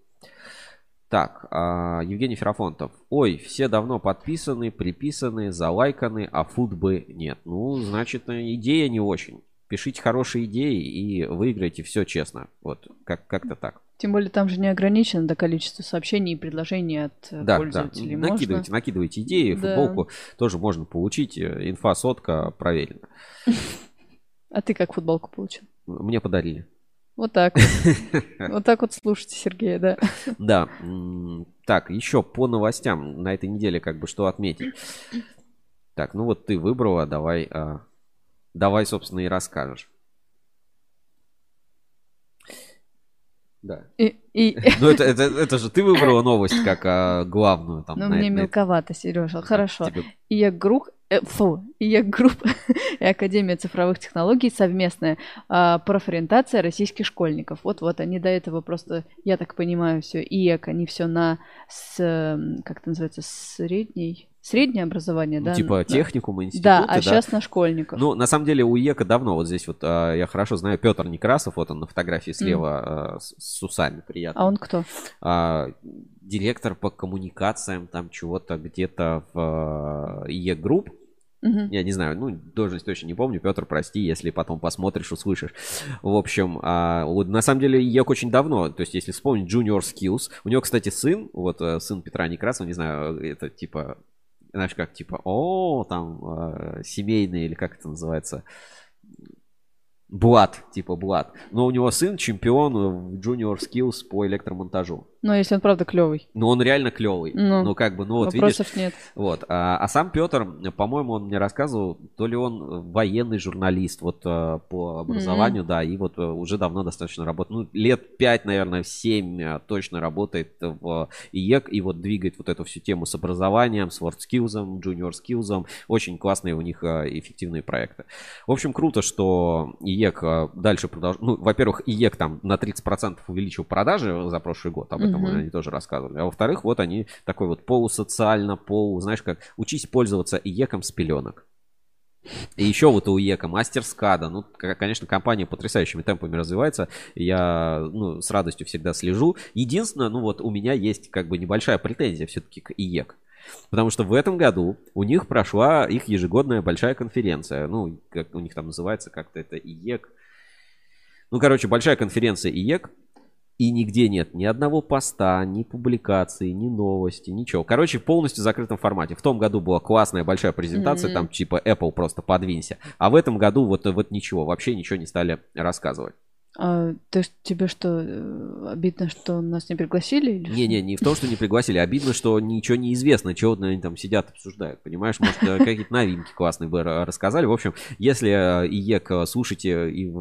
Так, а, Евгений Ферафонтов. Ой, все давно подписаны, приписаны, залайканы, а футбы нет. Ну, значит, идея не очень. Пишите хорошие идеи и выиграйте все честно. Вот, как- как-то так. Тем более там же не ограничено до количества сообщений и предложений от э, Да, да. пользователей. Можно- Накидывайте, накидывайте идеи, Да. футболку тоже можно получить. Э, Инфа сотка проверена. А ты как футболку получил? Мне подарили. Вот так. вот. Вот так вот слушайте Сергея, да. Да. Так, еще по новостям на этой неделе как бы что отметить. Так, ну вот ты выбрала, давай, а, давай, собственно, и расскажешь. Да. И, и- Ну это, это, это же ты выбрала новость как а, главную там. ну, мне мелковато, Сережа. Хорошо. тебе- И я групп, э, фу, и я группа и Академия цифровых технологий совместная а, профориентация российских школьников. Вот, вот они до этого просто, я так понимаю, все ИЭК, они все на, с, как это называется, средний, среднее образование, ну, да? типа техникум, институты, Да, а сейчас на школьников. Ну, на самом деле, у ЕКО давно, вот здесь вот, а, я хорошо знаю, Петр Некрасов, вот он на фотографии слева а, с, с усами приятно. а он кто? а, директор по коммуникациям там чего-то где-то в ИЕ Мгм. Я не знаю, ну, должность точно не помню. Петр, прости, если потом посмотришь, услышишь. В общем, а, вот на самом деле ЕК очень давно. То есть, если вспомнить Junior Skills. У него, кстати, сын, вот э, сын Петра Некрасова, не знаю, это типа, знаешь, как типа, о, там, э, семейный или как это называется, Блад, типа Блад. Но у него сын чемпион в Junior Skills по электромонтажу. Но если он правда клевый, Но он реально клевый. Ну, Ну, как бы, ну вот видишь, вопросов нет. Вот. А, а сам Петр, по-моему, он мне рассказывал, то ли он военный журналист вот э, по образованию, да, и вот э, уже давно достаточно работает. Ну, лет пять, наверное, семь э, точно работает в ИЕК и вот двигает вот эту всю тему с образованием, с WorldSkills, Junior Skills. Очень классные у них эффективные проекты. В общем, круто, что ИЕК дальше продолжает. Ну, во-первых, ИЕК там на 30% увеличил продажи за прошлый год, об этом Мгм. они тоже рассказывали. А во-вторых, вот они такой вот полусоциально, полу, знаешь, как учись пользоваться ИЕКом с пеленок. И еще вот у ИЕКа MasterSCADA. Ну, конечно, компания потрясающими темпами развивается. Я ну, с радостью всегда слежу. Единственное, ну вот у меня есть как бы небольшая претензия все-таки к ИЕК. Потому что в этом году у них прошла их ежегодная большая конференция. Ну, как у них там называется как-то это ИЕК. Ну, короче, большая конференция ИЕК. И нигде нет ни одного поста, ни публикации, ни новости, ничего. Короче, в полностью закрытом формате. В том году была классная большая презентация, Мгм. там типа Apple просто подвинься. А в этом году вот, вот ничего, вообще ничего не стали рассказывать. А, ты, ж- тебе что, э, обидно, что нас не пригласили? Не-не, не в том, что не пригласили. Обидно, что ничего не известно, чего они там сидят, обсуждают. Понимаешь, может, э, какие-то новинки классные бы ра- рассказали. В общем, если э, ИЕК слушайте и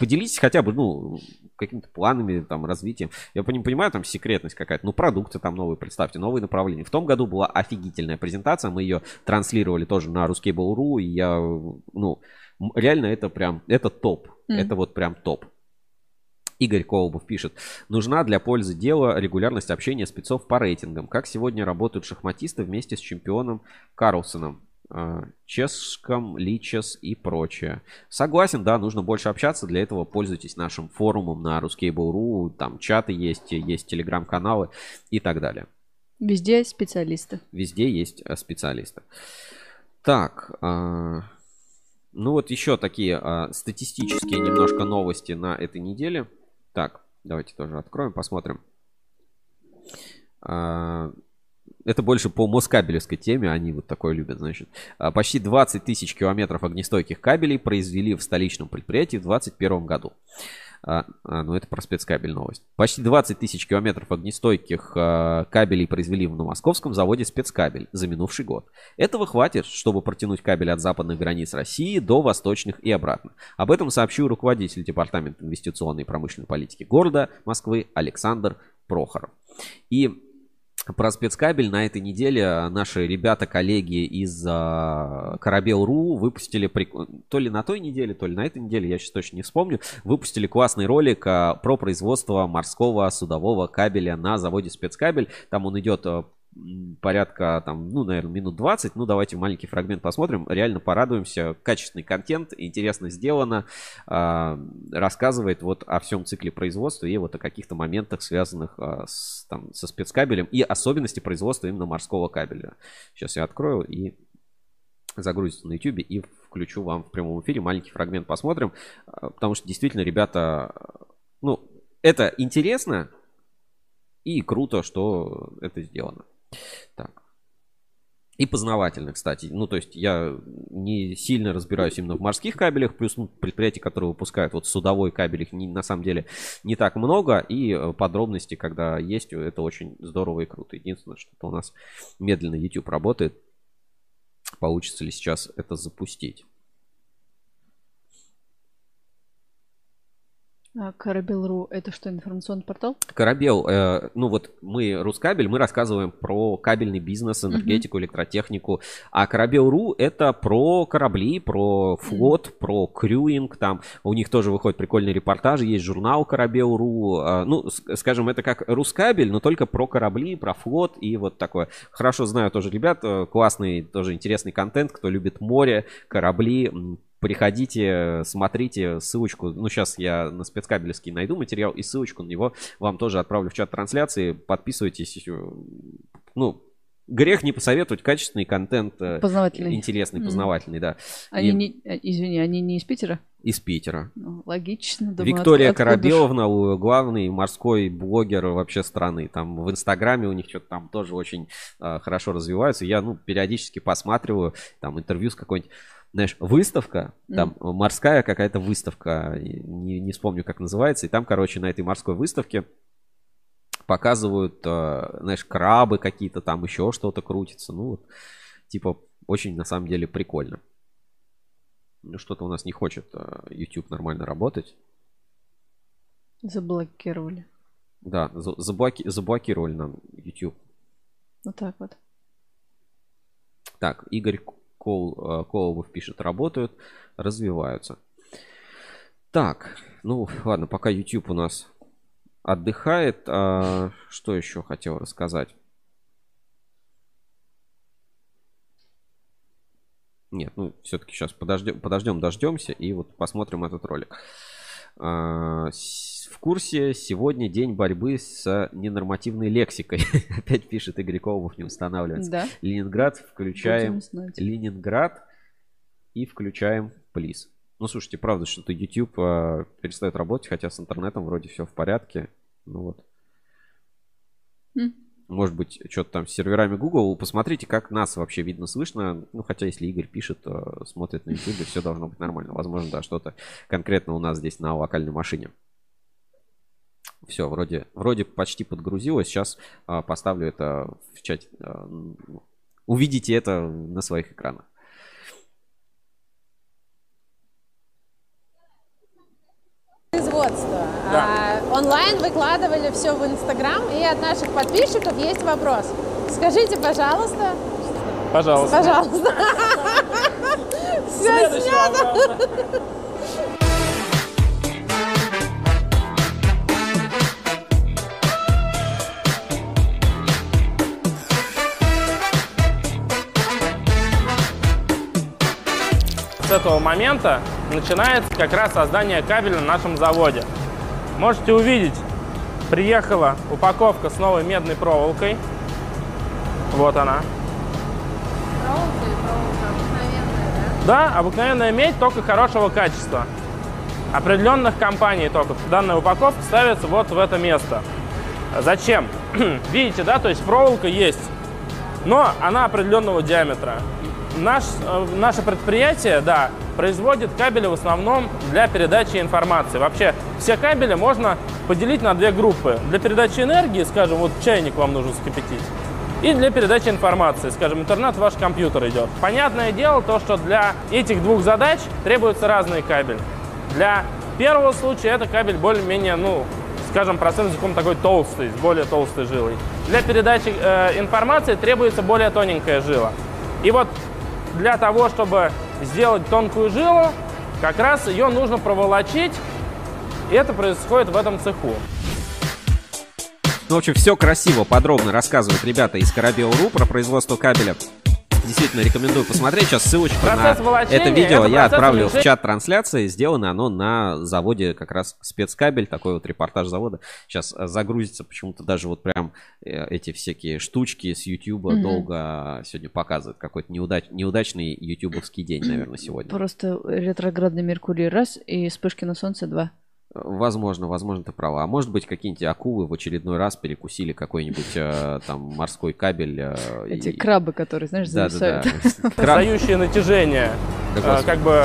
поделитесь хотя бы, ну, какими-то планами, там, развитием. Я пони- понимаю, там секретность какая-то. Ну, продукты там новые представьте, новые направления. В том году была офигительная презентация. Мы ее транслировали тоже на RusCable.ru. И я, ну, реально это прям, это топ. Мгм. Это вот прям топ. Игорь Колобов пишет. Нужна для пользы дела регулярность общения спецов по рейтингам. Как сегодня работают шахматисты вместе с чемпионом Карлсоном, э, Чешком, Личес и прочее. Согласен, да, нужно больше общаться. Для этого пользуйтесь нашим форумом на Ruskable.ru. Там чаты есть, есть телеграм-каналы и так далее. Везде специалисты. Везде есть э, специалисты. Так, а, ну вот еще такие статистические немножко новости на этой неделе. Так, давайте тоже откроем, посмотрим. А, Это больше по Москабелевской теме, они вот такое любят, значит. А, Почти 20 тысяч километров огнестойких кабелей произвели в столичном предприятии в 2021 году. А, а, ну это про спецкабель новость. Почти 20 тысяч километров огнестойких а, кабелей произвели в московском заводе спецкабель за минувший год. Этого хватит, чтобы протянуть кабель от западных границ России до восточных и обратно. Об этом сообщил руководитель Департамента инвестиционной и промышленной политики города Москвы Александр Прохоров. И про спецкабель на этой неделе наши ребята, коллеги из а, Корабел.ру выпустили, то ли на той неделе, то ли на этой неделе, я сейчас точно не вспомню, выпустили классный ролик а, про производство морского судового кабеля на заводе спецкабель. Там он идет а, порядка, там, ну, наверное, минут 20. Ну, давайте маленький фрагмент посмотрим. Реально порадуемся. Качественный контент, интересно сделано. а, рассказывает вот о всем цикле производства и вот о каких-то моментах, связанных а, с, там, со спецкабелем и особенности производства именно морского кабеля. Сейчас я открою и загрузится на YouTube и включу вам в прямом эфире. Маленький фрагмент посмотрим, а, потому что действительно, ребята, ну, это интересно и круто, что это сделано. Так. И познавательно, кстати. Ну, то есть я не сильно разбираюсь именно в морских кабелях, плюс ну, предприятия, которые выпускают вот судовой кабель, их не- на самом деле не так много, и э, подробности, когда есть, это очень здорово и круто. Единственное, что у нас медленно YouTube работает. Получится ли сейчас это запустить? Корабел.ру это что, информационный портал? Корабел, э, ну вот мы, Рускабель, мы рассказываем про кабельный бизнес, энергетику, электротехнику. А Корабел.ру это про корабли, про флот, про крюинг. Там у них тоже выходят прикольные репортажи, есть журнал Корабел.ру. Э, ну, скажем, это как Рускабель, но только про корабли, про флот и вот такое. Хорошо знаю тоже ребят, э, классный, тоже интересный контент, кто любит море, корабли, Приходите, смотрите ссылочку. Ну, сейчас я на спецкабелевский найду материал и ссылочку на него вам тоже отправлю в чат трансляции. Подписывайтесь. э, Ну, грех не посоветовать качественный контент. э, Познавательный. Интересный, познавательный, да. Они И- не, э, извини, они не из Питера? Из Питера. Ну, логично. Думаю, Виктория ж- Корабеловна, главный морской блогер вообще страны. Там в Инстаграме у них что-то там тоже очень а, хорошо развиваются. Я, ну, периодически посматриваю, там, интервью с какой-нибудь, знаешь, выставка, там, морская какая-то выставка, не, не вспомню, как называется, и там, короче, на этой морской выставке показывают, э, знаешь, крабы какие-то там, еще что-то крутится. Ну, вот, типа, очень на самом деле прикольно. Ну, что-то у нас не хочет э, YouTube нормально работать. Заблокировали. Да, за- заблоки- заблокировали нам YouTube. Вот так вот. Так, Игорь Кол, э, Колобов пишет, работают, развиваются. Так, ну ладно, пока YouTube у нас отдыхает, а, что еще хотел рассказать? Нет, ну все-таки сейчас подождем, подождем, дождемся и вот посмотрим этот ролик. А, В курсе сегодня день борьбы с ненормативной лексикой. Опять пишет Игорь Колобов, не устанавливается. Да. Ленинград включаем. Ленинград и включаем плиз. Ну, слушайте, правда, что-то YouTube э, перестает работать, хотя с интернетом вроде все в порядке. Ну вот. Может быть, что-то там с серверами Google. Посмотрите, как нас вообще видно, слышно. Ну, хотя, если Игорь пишет, смотрит на YouTube, все должно быть нормально. Возможно, да, что-то конкретно у нас здесь на локальной машине. Все, вроде, вроде почти подгрузилось. Сейчас а, поставлю это в чате. а, увидите это на своих экранах. Производства. А, онлайн выкладывали все в Инстаграм, и от наших подписчиков есть вопрос. Скажите, пожалуйста. Пожалуйста. Пожалуйста. Все снято. С этого момента начинается как раз создание кабеля на нашем заводе. Можете увидеть, приехала упаковка с новой медной проволокой. Вот она. Да, обыкновенная медь, только хорошего качества. Определенных компаний только данная упаковка ставится вот в это место. Зачем? Видите, да, то есть проволока есть, но она определенного диаметра. Наш, э, наше предприятие, да, производит кабели в основном для передачи информации. Вообще все кабели можно поделить на две группы. Для передачи энергии, скажем, вот чайник вам нужно вскипятить, и для передачи информации, скажем, интернет в ваш компьютер идет. Понятное дело то, что для этих двух задач требуется разный кабель. Для первого случая это кабель более-менее, ну, скажем, процент языком такой толстый, с более толстой жилой. Для передачи э, информации требуется более тоненькая жила. И вот для того, чтобы сделать тонкую жилу, как раз ее нужно проволочить, и это происходит в этом цеху. Ну, в общем, все красиво, подробно рассказывают ребята из Корабел.ру про производство кабеля. Действительно, рекомендую посмотреть. Сейчас ссылочку Процесс на это видео это я отправлю в чат трансляции. Сделано оно на заводе как раз спецкабель, такой вот репортаж завода. Сейчас э, загрузится почему-то даже вот прям э, эти всякие штучки с YouTube Мгм. долго сегодня показывают. Какой-то неудач- неудачный ютубовский день, наверное, сегодня. Просто ретроградный Меркурий раз и вспышки на солнце два. Возможно, возможно, ты права. А может быть, какие-нибудь акулы в очередной раз перекусили какой-нибудь э, там морской кабель. э, Эти и- крабы, которые, знаешь, зависают. да. Краб- Дающие натяжение. Э, как бы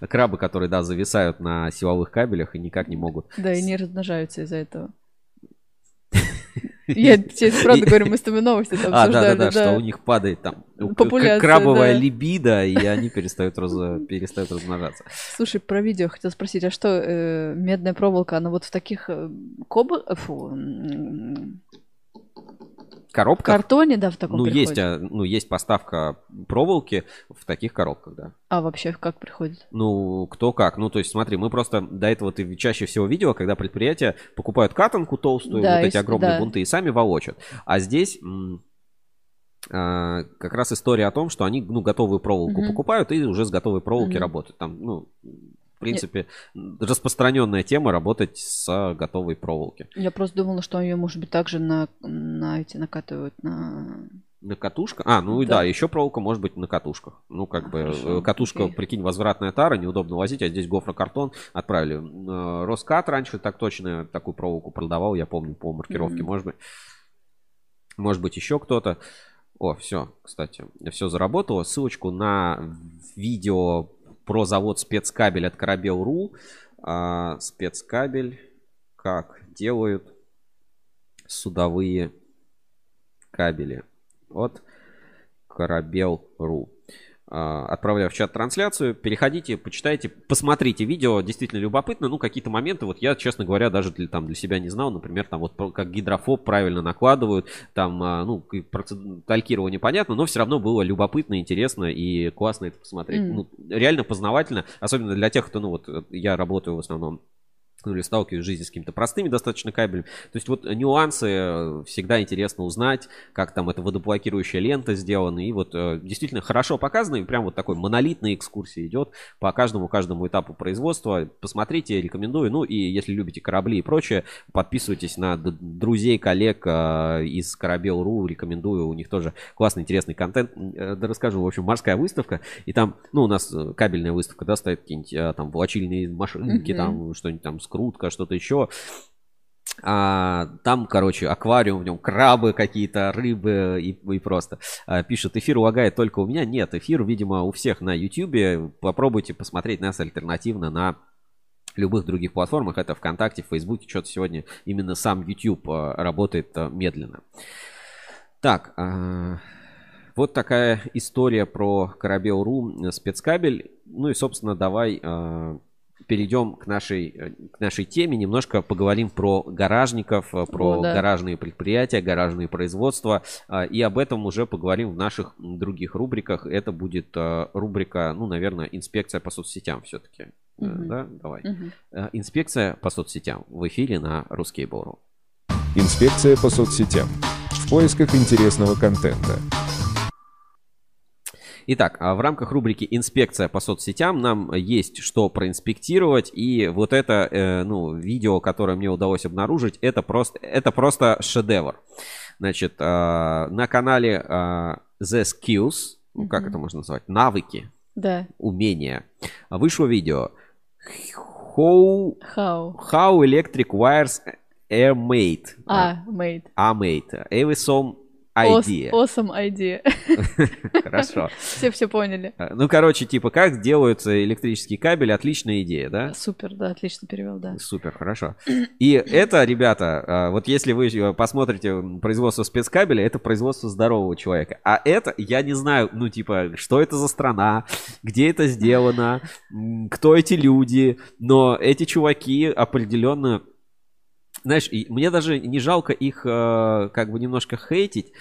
Крабы, которые, да, зависают на силовых кабелях и никак не могут. Да, и не размножаются из-за этого. Я тебе правда говорю, мы с тобой новости там А, да, да, обсуждали. да, что у них падает там Популяция, крабовая да. либидо, и они перестают, раз- перестают размножаться. Слушай, про видео хотел спросить, а что, э, медная проволока, она вот в таких э, коб... э, фу, м, Коробка? картоне, да, в таком Ну, есть, приходит? а, ну, есть поставка проволоки в таких коробках, да. А вообще как приходит? Ну, кто как. Ну, то есть, смотри, мы просто до этого ты чаще всего видела, когда предприятия покупают катанку толстую, Да, вот эти с- огромные да. бунты, и сами волочат. А здесь а, как раз история о том, что они, ну, готовую проволоку Мгм. покупают и уже с готовой проволоки Мгм. работают. Там, ну, в принципе, распространенная тема работать с готовой проволоки. Я просто думала, что ее, может быть, также на, на эти накатывают на... На катушках? А, ну и Да. да, еще проволока может быть на катушках. Ну, как бы, Хорошо, э, катушка, окей. прикинь, возвратная тара, неудобно возить, а здесь гофрокартон отправили. Э, Роскат раньше так точно такую проволоку продавал, я помню, по маркировке, Мгм. может быть. Может быть, еще кто-то. О, все, кстати, все заработало. Ссылочку на видео про завод спецкабель от Корабел.ру. А, спецкабель, как делают судовые кабели от Корабел.ру. А, Отправляю в чат трансляцию. Переходите, почитайте, посмотрите видео. Действительно любопытно. Ну, какие-то моменты, вот я, честно говоря, даже для, там, для себя не знал. Например, там вот как гидрофоб правильно накладывают. Там, а, ну, и процед- талькирование понятно, но все равно было любопытно, интересно и классно это посмотреть. Мгм. Ну, реально познавательно. Особенно для тех, кто, ну, вот э, я работаю в основном ну, или сталкиваюсь в жизни с какими-то простыми достаточно кабелями. То есть вот нюансы э, всегда интересно узнать, как там эта водоблокирующая лента сделана. И вот э, действительно хорошо показано, и прям вот такой монолитной экскурсии идет по каждому, каждому этапу производства. Посмотрите, рекомендую. Ну и если любите корабли и прочее, подписывайтесь на друзей, коллег э, из Корабел.ру, рекомендую. У них тоже классный, интересный контент. Да расскажу, в общем, морская выставка. И там, ну, у нас кабельная выставка, да, стоит какие-нибудь там волочильные машинки, Мгм. там что-нибудь там, скрутка, что-то еще. А, там, короче, аквариум, в нем крабы какие-то, рыбы и, и просто. А, пишет, эфир лагает только у меня. Нет, эфир, видимо, у всех на YouTube. Попробуйте посмотреть нас альтернативно на любых других платформах. Это ВКонтакте, в Фейсбуке. Что-то сегодня именно сам YouTube а, работает а, медленно. Так, а, вот такая история про Корабел.ру, э, спецкабель. Ну и, собственно, давай перейдем к нашей, э, к нашей теме. Немножко поговорим про гаражников, э, про О, да. гаражные предприятия, гаражные производства. а, И об этом уже поговорим в наших других рубриках. Это будет э, рубрика, ну, наверное, инспекция по соцсетям все-таки. Мгм. Да, давай. Э, Инспекция по соцсетям в эфире на Русский Бору. Инспекция по соцсетям. В поисках интересного контента. Итак, а в рамках рубрики «Инспекция по соцсетям» нам есть что проинспектировать. И вот это э, ну, видео, которое мне удалось обнаружить, это просто, это просто шедевр. Значит, а, на канале а, The Skills, ну, как Мгм. это можно назвать, навыки, Да. умения, вышло видео How, How? how Electric Wires are made. А, made. Are made. Ос- idea. Awesome idea. Хорошо. Все все поняли. А, Ну, короче, типа, как делаются электрические кабели, отличная идея, да? Супер, да, отлично перевел, да. Супер, хорошо. И это, ребята, а, вот если вы э, посмотрите производство спецкабеля, это производство здорового человека. А это, я не знаю, ну, типа, что это за страна, где это сделано, кто эти люди, но эти чуваки определенно знаешь, и мне даже не жалко их э, как бы немножко хейтить.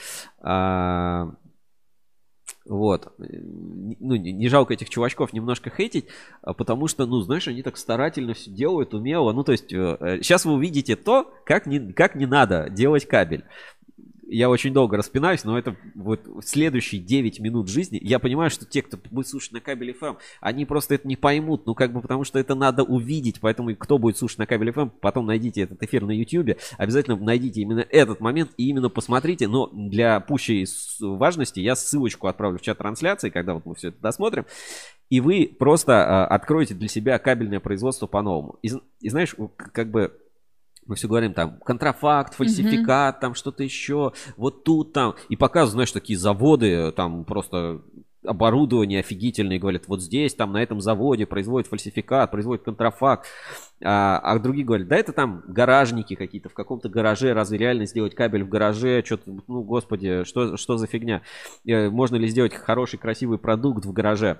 а, вот. Ну, не жалко этих чувачков немножко хейтить, а потому что, ну, знаешь, они так старательно все делают, умело. Ну, то есть, сейчас вы увидите то, как не, как не надо делать кабель. Я очень долго распинаюсь, но это вот следующие 9 минут жизни. Я понимаю, что те, кто будет слушать на кабеле FM, они просто это не поймут. Ну, как бы, потому что это надо увидеть. Поэтому кто будет слушать на кабеле FM, потом найдите этот эфир на YouTube. Обязательно найдите именно этот момент и именно посмотрите. Но для пущей важности я ссылочку отправлю в чат трансляции, когда вот мы все это досмотрим. И вы просто а, откроете для себя кабельное производство по-новому. И, и знаешь, как бы мы все говорим там контрафакт, фальсификат, там что-то еще, вот тут там. И показывают, знаешь, такие заводы, там просто оборудование офигительное, говорят, вот здесь, там на этом заводе производят фальсификат, производят контрафакт. А, а другие говорят, да это там гаражники какие-то, в каком-то гараже, разве реально сделать кабель в гараже, что-то, ну, господи, что, что за фигня? Э, Можно ли сделать хороший, красивый продукт в гараже?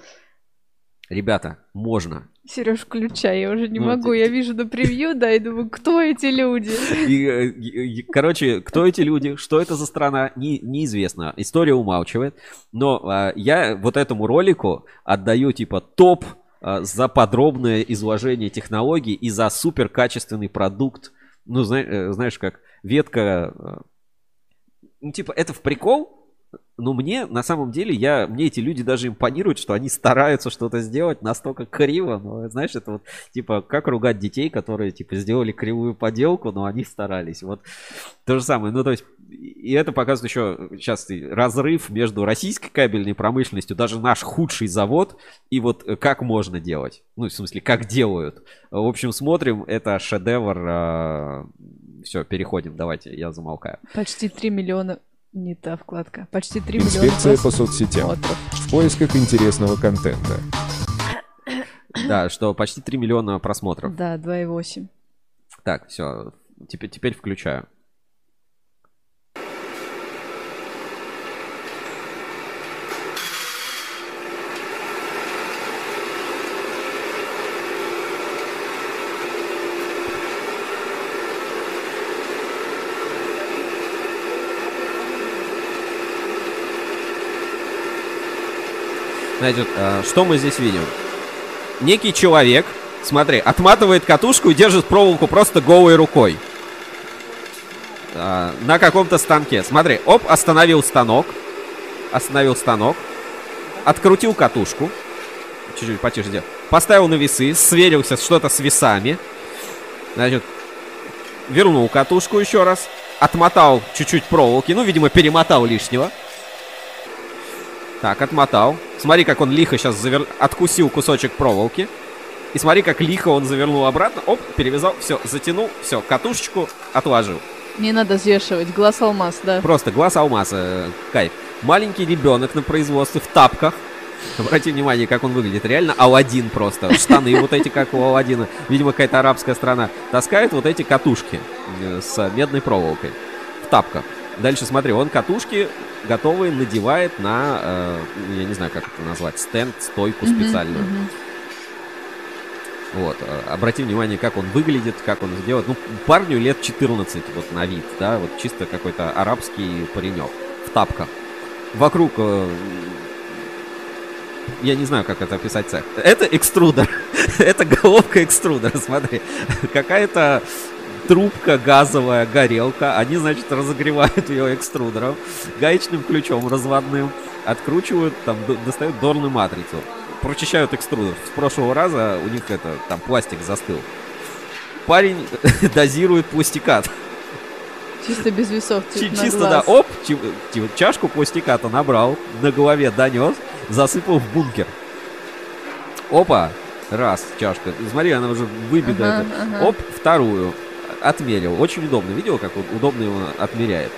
Ребята, можно. Сереж, включай, я уже не Ну, могу. ты- Я вижу на превью, да, и думаю, кто эти люди? И, э, и- и, короче, кто эти люди, что это за страна, не- неизвестно. История умалчивает. Но а, я вот этому ролику отдаю типа топ а, за подробное изложение технологий и за супер качественный продукт. Ну, зна- э, знаешь, как ветка... э, Ну, типа, это в прикол, но мне, на самом деле, я, мне эти люди даже импонируют, что они стараются что-то сделать настолько криво. Но, знаешь, это вот, типа, как ругать детей, которые, типа, сделали кривую поделку, но они старались. Вот то же самое. Ну, то есть, и это показывает еще сейчас разрыв между российской кабельной промышленностью, даже наш худший завод, и вот э, как можно делать. Ну, в смысле, как делают. В общем, смотрим, это шедевр. Все, переходим, давайте, я замолкаю. Почти 3 миллиона... Не та вкладка. Почти 3 миллиона Инспекция по соцсетям. В поисках интересного контента. Да, что почти 3 миллиона просмотров. Да, 2,8. Так, все, теперь, теперь включаю. Значит, э, что мы здесь видим? Некий человек, смотри, отматывает катушку и держит проволоку просто голой рукой. А, на каком-то станке. Смотри, оп, остановил станок. Остановил станок. Открутил катушку. Чуть-чуть потише сделал. Поставил на весы, сверился что-то с весами. Значит, вернул катушку еще раз. Отмотал чуть-чуть проволоки. Ну, видимо, перемотал лишнего. Так, отмотал. Смотри, как он лихо сейчас завер... откусил кусочек проволоки. И смотри, как лихо он завернул обратно. Оп, перевязал. Все, затянул. Все, катушечку отложил. Не надо взвешивать. Глаз алмаз, да. Просто глаз алмаза. э, Кайф. Маленький ребенок на производстве в тапках. Обрати внимание, как он выглядит. Реально Алладин просто. Штаны вот эти, как у Алладина. Видимо, какая-то арабская страна. Таскает вот эти катушки э, с медной проволокой. В тапках. Дальше смотри, он катушки готовые надевает на, э, я не знаю, как это назвать, стенд, стойку Мгм, специальную. мгм. Вот, э, обрати внимание, как он выглядит, как он сделает. Ну, парню лет 14 вот на вид, да, вот чисто какой-то арабский паренек в тапках. Вокруг, э, я не знаю, как это описать цех. Это экструдер, это головка экструдера, смотри. Какая-то трубка газовая, горелка. Они, значит, разогревают ее экструдером, гаечным ключом разводным, откручивают, там, достают дорную матрицу прочищают экструдер. С прошлого раза у них это, там пластик застыл. Парень дозирует пластикат. Чисто без весов. Чи- на Чисто, да, оп, чашку пластиката набрал, на голове донес, засыпал в бункер. Опа, раз, чашка. Смотри, она уже выбита. Ага, ага. Оп, вторую. Отмерил. Очень удобно. Видел, как он удобно его отмеряет?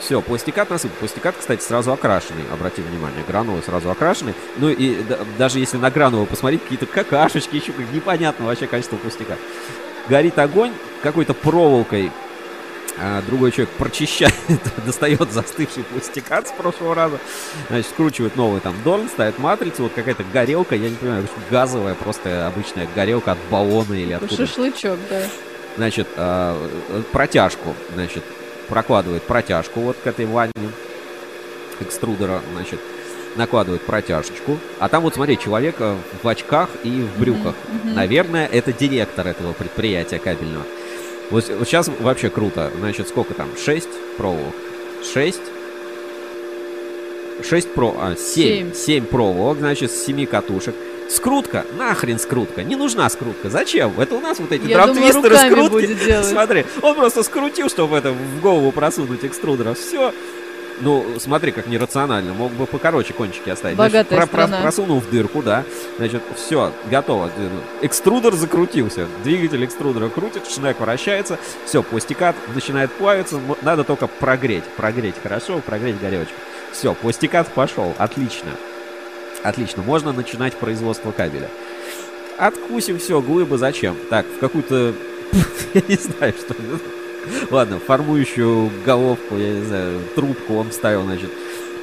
Все, пластикат насыпал. Пластикат, кстати, сразу окрашенный, обрати внимание. Гранулы сразу окрашены. Ну и да- даже если на гранулы посмотреть, какие-то какашечки, еще как непонятно вообще качество пластика. Горит огонь какой-то проволокой. а другой человек прочищает, достает застывший пластикат с прошлого раза, значит, скручивает новый там дорн, ставит матрицу, вот какая-то горелка, я не понимаю, газовая, просто обычная горелка от баллона или откуда. Шашлычок, да. Значит, а, протяжку, значит, прокладывает протяжку вот к этой ванне экструдера, значит, накладывает протяжечку. А там вот, смотри, человек э, в очках и в брюках. Наверное, это директор этого предприятия кабельного. Вот, вот сейчас вообще круто. Значит, сколько там? 6 проволок. 6 6 про... А, 7. Семь. 7 проволок, значит, с 7 катушек. Скрутка? Нахрен скрутка? Не нужна скрутка. Зачем? Это у нас вот эти драмтвистеры скрутки. Смотри, он просто скрутил, чтобы это в голову просунуть экструдера. Все. Ну, смотри, как нерационально. Мог бы покороче кончики оставить. Значит, Богатая страна. просунул в дырку, да. Значит, все, готово. Экструдер закрутился. Двигатель экструдера крутит, шнек вращается. Все, пластикат начинает плавиться. Надо только прогреть. Прогреть хорошо, прогреть горелочку. Все, пластикат пошел. Отлично. Отлично. Можно начинать производство кабеля. Откусим все, глыбы зачем? Так, в какую-то... Я не знаю, что... Ладно, формующую головку, я не знаю, трубку он вставил, значит,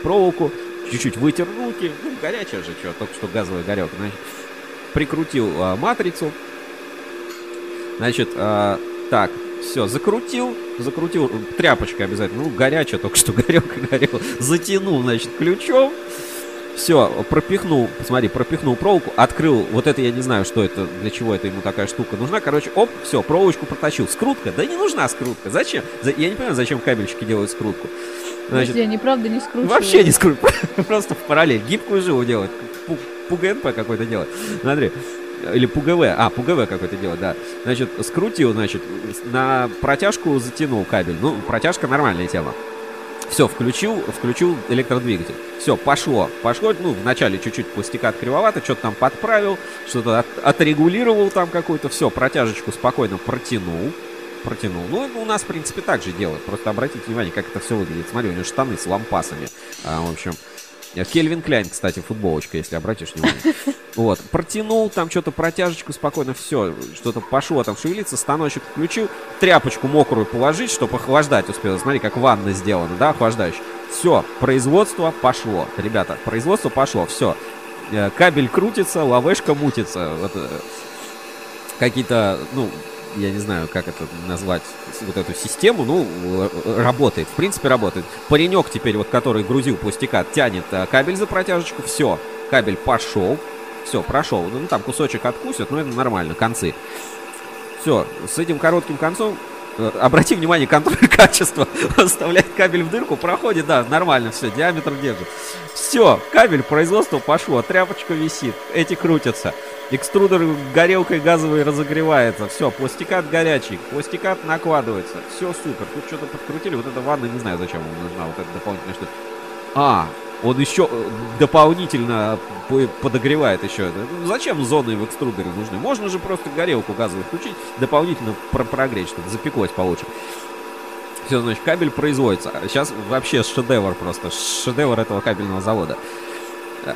проволоку, чуть-чуть вытер руки, ну, горячая же, что, только что газовая горелка, значит, прикрутил а, матрицу, значит, а, так, все, закрутил, закрутил, тряпочкой обязательно, ну, горячая, только что горелка горела, затянул, значит, ключом, все, пропихнул, посмотри, пропихнул проволоку, открыл, вот это я не знаю, что это, для чего это ему такая штука нужна. Короче, оп, все, проволочку протащил. Скрутка? Да не нужна скрутка. Зачем? За- Я не понимаю, зачем кабельщики делают скрутку. Значит, Подожди, они правда не скручивают. вообще не скрутку, просто в параллель. Гибкую жилу делать. Пу- ПУГНП какой-то делать. Смотри. Или ПУГВ. А, ПУГВ какой-то делать, да. Значит, скрутил, значит, на протяжку затянул кабель. Ну, протяжка нормальная тема. Все, включил, включил электродвигатель. Все, пошло. Пошло, ну, вначале чуть-чуть пластикат кривовато, что-то там подправил, что-то от- отрегулировал там какую-то. Все, протяжечку спокойно протянул. Протянул. Ну, у нас, в принципе, так же делают. Просто обратите внимание, как это все выглядит. Смотри, у него штаны с лампасами. А, в общем, Кельвин Кляйн, кстати, футболочка, если обратишь внимание. Вот, протянул там что-то протяжечку спокойно, все, что-то пошло там шевелиться, станочек включил, тряпочку мокрую положить, чтобы охлаждать успел. Смотри, как ванна сделана, да, охлаждающая. Все, производство пошло. Ребята, производство пошло, все. Кабель крутится, лавешка мутится. Вот, э, какие-то, ну, я не знаю, как это назвать, вот эту систему, ну, работает, в принципе, работает. Паренек теперь, вот, который грузил пластикат, тянет э, кабель за протяжечку, все, кабель пошел, все, прошел. Ну, там кусочек откусят, но это нормально, концы. Все, с этим коротким концом Обрати внимание, контроль качества. Вставляет кабель в дырку, проходит, да, нормально, все, диаметр держит. Все, кабель производства пошло, тряпочка висит, эти крутятся. Экструдер горелкой газовой разогревается. Все, пластикат горячий, пластикат накладывается. Все супер. Тут что-то подкрутили. Вот эта ванна, не знаю, зачем вам нужна вот эта дополнительная штука. А, он еще э, дополнительно по- подогревает еще. Ну, Зачем зоны в экструдере нужны? Можно же просто горелку газовую включить, дополнительно про- прогреть, чтобы запеклось получше. Все, значит, кабель производится. Сейчас вообще шедевр просто. Шедевр этого кабельного завода. Э,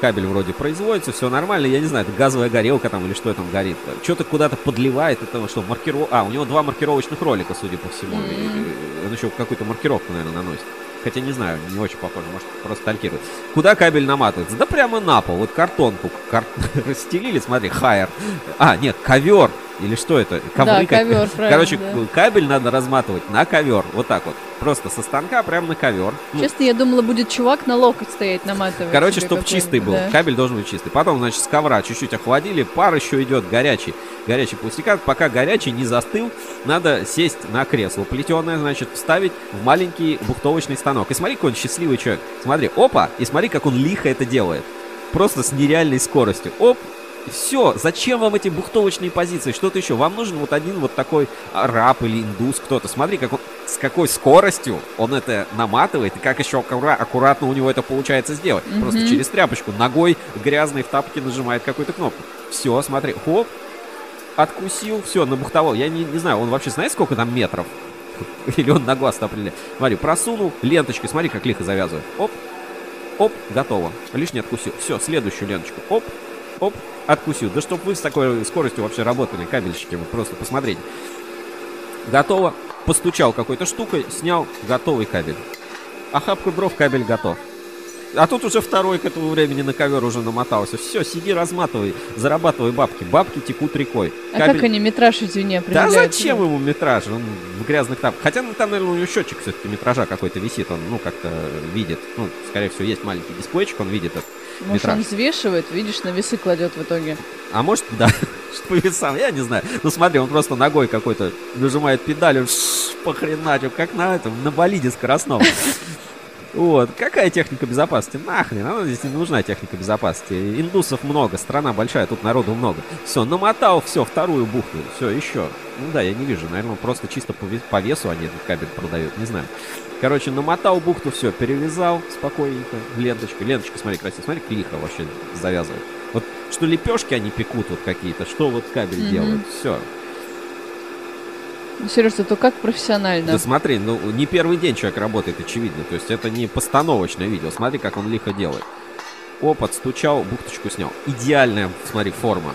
Кабель вроде производится, все нормально. Я не знаю, это газовая горелка там или что там горит. Что-то куда-то подливает. Это что, маркиров... А, у него два маркировочных ролика, судя по всему. И- и- Он еще какую-то маркировку, наверное, наносит. Хотя не знаю, не очень похоже, может просто талькирует. Куда кабель наматывается? Да прямо на пол. Вот картонку кар- расстелили, смотри, хайер. А, нет, ковер. Или что это? Ковры как- ковер, Короче, да. кабель надо разматывать на ковер. Вот так вот. Просто со станка прямо на ковер. Ну, Честно, я думала, будет чувак на локоть стоять, наматывать. Короче, чтобы чистый был. да. Кабель должен быть чистый. Потом, значит, с ковра чуть-чуть охладили. Пар еще идет горячий. Горячий пластикат. Пока горячий не застыл, надо сесть на кресло плетеное, значит, вставить в маленький бухтовочный станок. И смотри, какой он счастливый человек. Смотри, опа, и смотри, как он лихо это делает. Просто с нереальной скоростью. Оп, все, зачем вам эти бухтовочные позиции? Что-то еще? Вам нужен вот один вот такой араб или индус кто-то. Смотри, как он, с какой скоростью он это наматывает, и как еще аккура- аккуратно у него это получается сделать. Мгм. Просто через тряпочку, ногой грязной в тапке нажимает какую-то кнопку. Все, смотри, хоп, откусил, все, набухтовал. Я не, не знаю, он вообще знает, сколько там метров? Или он на глаз определяет? Смотри, просунул ленточкой, смотри, как лихо завязывает. Оп, оп, готово. Лишний откусил. Все, следующую ленточку. Оп, оп, откусил. Да чтоб вы с такой скоростью вообще работали, кабельщики, вот просто посмотрите. Готово. Постучал какой-то штукой, снял, готовый кабель. Охапка дров, кабель готов. А тут уже второй к этому времени на ковер уже намотался. Все, сиди, разматывай, зарабатывай бабки. Бабки текут рекой. А Кабель- как они метраж, извини, Да определяют? зачем ему метраж? Он в грязных тапках. Хотя, ну, там, наверное, у него счетчик все-таки метража какой-то висит. Он, ну, как-то видит. Ну, скорее всего, есть маленький дисплейчик, он видит этот Может, метраж. он взвешивает, видишь, на весы кладет в итоге. А может, да, что по весам, я не знаю. Ну смотри, он просто ногой какой-то нажимает педаль, он похреначил, как на этом, на болиде скоростном. Вот, какая техника безопасности? Нахрен, она здесь не нужна техника безопасности. Индусов много, страна большая, тут народу много. Все, намотал, все, вторую бухту, все, еще. Ну да, я не вижу, наверное, просто чисто по весу они этот кабель продают, не знаю. Короче, намотал бухту, все, перевязал спокойненько, ленточкой. Ленточка, смотри, красиво, смотри, как лихо вообще завязывает. Вот что лепешки они пекут вот какие-то, что вот кабель Мгм. делают, все. Ну, Сереж, то как профессионально? Да смотри, ну не первый день человек работает, очевидно. То есть это не постановочное видео. Смотри, как он лихо делает. Оп, отстучал, бухточку снял. Идеальная, смотри, форма.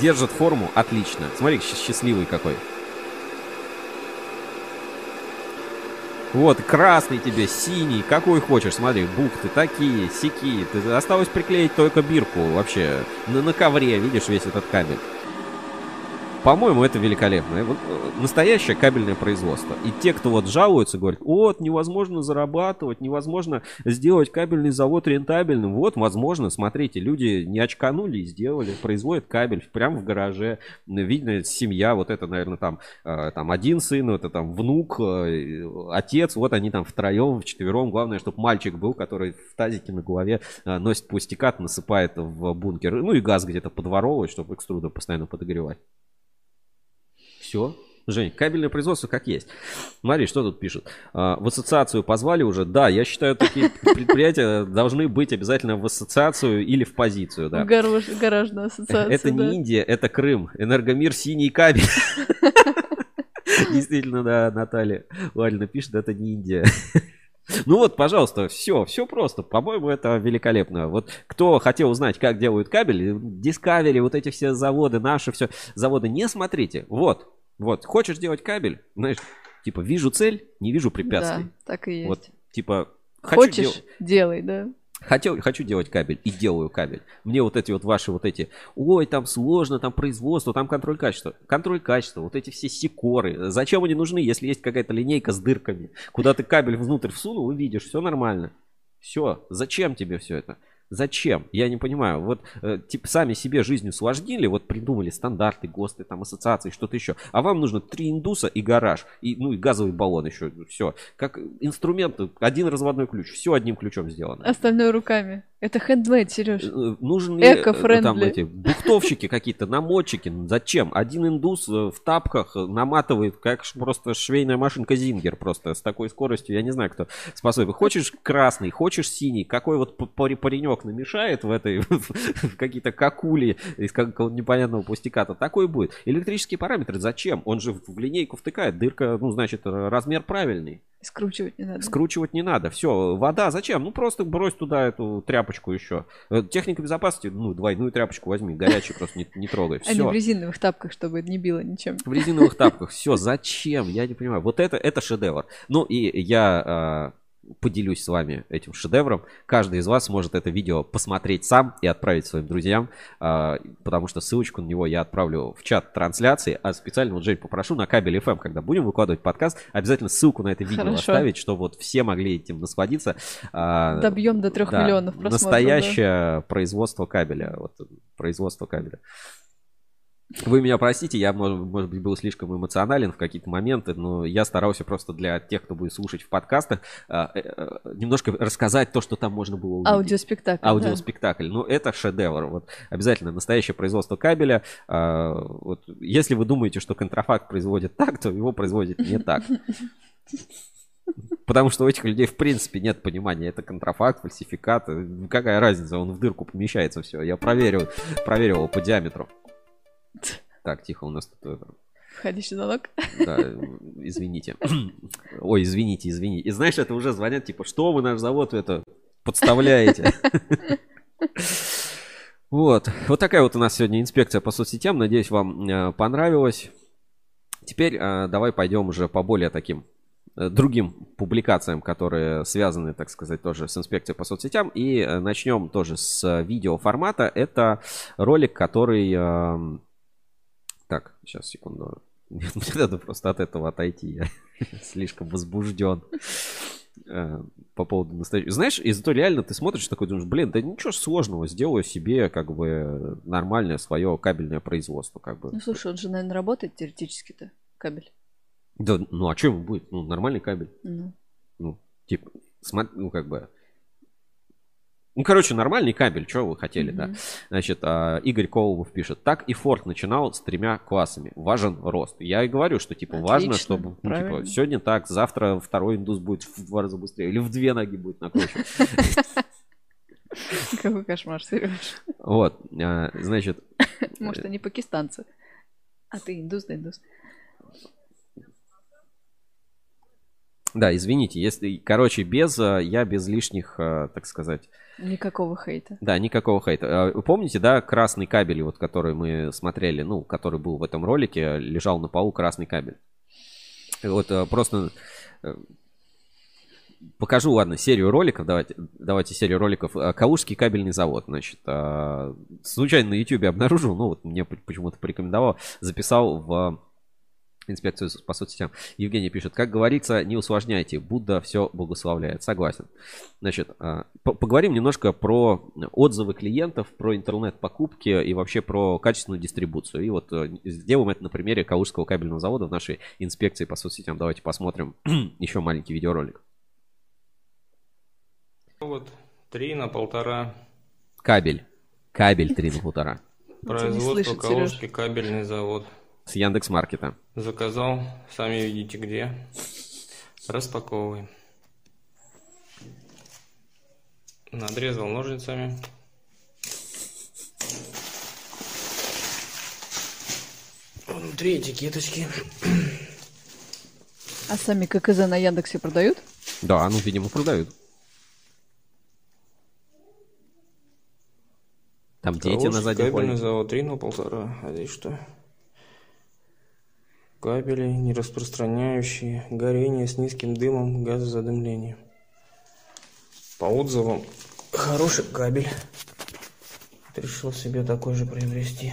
Держит форму отлично. Смотри, счастливый какой. Вот, красный тебе, синий, какой хочешь, смотри, бухты такие. Ты осталось приклеить только бирку вообще на, на ковре, видишь, весь этот кабель. По-моему, это великолепно. Вот, э, настоящее кабельное производство. И те, кто вот жалуются, говорят, вот, невозможно зарабатывать, невозможно сделать кабельный завод рентабельным. Вот, возможно, смотрите, люди не очканули и сделали, производят кабель прямо в гараже. Видно, семья, вот это, наверное, там, э, там один сын, это там внук, э, отец, вот они там втроем, вчетвером. Главное, чтобы мальчик был, который в тазике на голове носит пластикат, насыпает в бункер. Ну и газ где-то подворовывает, чтобы экструдер постоянно подогревать. Все. Жень, кабельное производство как есть. Смотри, что тут пишут. А, В ассоциацию позвали уже? Да, я считаю, такие предприятия должны быть обязательно в ассоциацию или в позицию. Да. Гараж- гаражную ассоциацию, Это да. не Индия, это Крым. Энергомир синий кабель. Действительно, да, Наталья Валина пишет, это не Индия. Ну вот, пожалуйста, все, все просто. По-моему, это великолепно. Вот кто хотел узнать, как делают кабель, Discovery, вот эти все заводы, наши все заводы, не смотрите. Вот, вот, хочешь делать кабель, знаешь, типа, вижу цель, не вижу препятствий. Да, так и есть. Вот, типа, хочу Хочешь, дел- делай, да. Хотел, хочу делать кабель и делаю кабель. Мне вот эти вот ваши вот эти, ой, там сложно, там производство, там контроль качества. Контроль качества, вот эти все секоры. Зачем они нужны, если есть какая-то линейка с дырками? Куда ты кабель внутрь всунул и видишь, все нормально. Все, зачем тебе все это? Зачем? Я не понимаю. Вот э, типа сами себе жизнь усложнили, вот придумали стандарты, ГОСТы, там ассоциации, что-то еще. А вам нужно три индуса и гараж, и, ну и газовый баллон еще. Все. Как инструмент, один разводной ключ. Все одним ключом сделано. Остальное руками. Это хендмейд, Сереж. Э, Нужен ли э, Эко-френдли. там эти бухтовщики какие-то, намотчики? Зачем? Один индус э, в тапках наматывает, как просто швейная машинка Зингер просто с такой скоростью. Я не знаю, кто способен. Хочешь красный, хочешь синий. Какой вот п- паренек намешает в этой в какие-то какули из какого-то непонятного пустяка-то такой будет. Электрические параметры зачем? Он же в линейку втыкает. Дырка, ну, значит, размер правильный. Скручивать не надо. Скручивать не надо. Все, вода зачем? Ну просто брось туда эту тряпочку еще. Э, Техника безопасности, ну, двойную тряпочку возьми, горячую просто не, не трогай. А не Все. в резиновых тапках, чтобы не било ничем. В резиновых тапках. Все, зачем? Я не понимаю. Вот это, это шедевр. Ну и я э, поделюсь с вами этим шедевром. Каждый из вас может это видео посмотреть сам и отправить своим друзьям, э, потому что ссылочку на него я отправлю в чат трансляции, а специально вот Жень попрошу на кабель FM, когда будем выкладывать подкаст, обязательно ссылку на это видео Хорошо. оставить, чтобы вот все могли этим насладиться. А, Добьем до трех да, миллионов просмотров. да. Настоящее производство кабеля. Вот, производство кабеля. Вы меня простите, я, может, может быть, был слишком эмоционален в какие-то моменты, но я старался просто для тех, кто будет слушать в подкастах, а, э, э, немножко рассказать то, что там можно было увидеть. Аудиоспектакль. да. Аудиоспектакль. Ну, это шедевр. Вот обязательно настоящее производство кабеля. А, вот, если вы думаете, что контрафакт производит так, то его производит не так. Потому что у этих людей в принципе нет понимания, это контрафакт, фальсификат, какая разница, он в дырку помещается, все. Я проверил, проверил его по диаметру. Так, тихо, у нас тут Входящий звонок. да, извините. Ой, извините, извините. И знаешь, это уже звонят, типа, что вы наш завод это подставляете? Вот. Вот такая вот у нас сегодня инспекция по соцсетям. Надеюсь, вам э, понравилось. Теперь э, давай пойдем уже по более таким э, другим публикациям, которые связаны, так сказать, тоже с инспекцией по соцсетям. И начнем тоже с видеоформата. Это ролик, который... Так, сейчас, секунду. Мне надо просто от этого отойти. Я слишком возбужден. Э, По поводу настоящего. Знаешь, и зато реально ты смотришь такой, думаешь, блин, да ничего сложного, сделаю себе как бы нормальное свое кабельное производство, как бы. Ну, слушай, он же, наверное, работает теоретически-то, кабель. Да, ну а что ему будет? Ну, нормальный кабель. Ну. Ну, типа, смо- ну, как бы. Ну, короче, нормальный кабель, что вы хотели, да. Мгм. Значит, а, Игорь Колобов пишет, так и Форд начинал с тремя классами. Важен рост. Я и говорю, что, типа, важно, Отлично, чтобы, ну, типа, сегодня так, завтра второй индус будет в два раза быстрее, или в две ноги будет накручивать. Какой кошмар, Сереж. Вот, а, значит, Может, они пакистанцы. А ты индус, да индус. Да, извините, если, короче, без, а, я без лишних, а, так сказать, Никакого хейта. Да, никакого хейта. А Вы помните, да, красный кабель, вот который мы смотрели, ну, который был в этом ролике, лежал на полу красный кабель. Вот э, просто э, покажу, ладно, серию роликов, давайте, давайте серию роликов. Э, Калужский кабельный завод, значит, э, случайно на YouTube обнаружил, ну, вот мне почему-то порекомендовал, записал в инспекцию по соцсетям. Евгений пишет, как говорится, не усложняйте, Будда все благословляет. Согласен. Значит, а, по- поговорим немножко про отзывы клиентов, про интернет-покупки и вообще про качественную дистрибуцию. И вот э, сделаем это на примере Калужского кабельного завода в нашей инспекции по соцсетям. Давайте посмотрим еще маленький видеоролик. Вот три на полтора. Кабель. Кабель 3 на полтора. Производство Калужский кабельный завод. С Яндекс.Маркета. Заказал, сами видите где. Распаковываем. Надрезал ножницами. Внутри этикеточки. А сами ККЗ на Яндексе продают? Да, ну, видимо, продают. Там дети на Калужский заднем кабельный плане. завод 3 на полтора. А здесь что? Кабели, не распространяющие горение с низким дымом, газозадымление. По отзывам, хороший кабель. Решил себе такой же приобрести.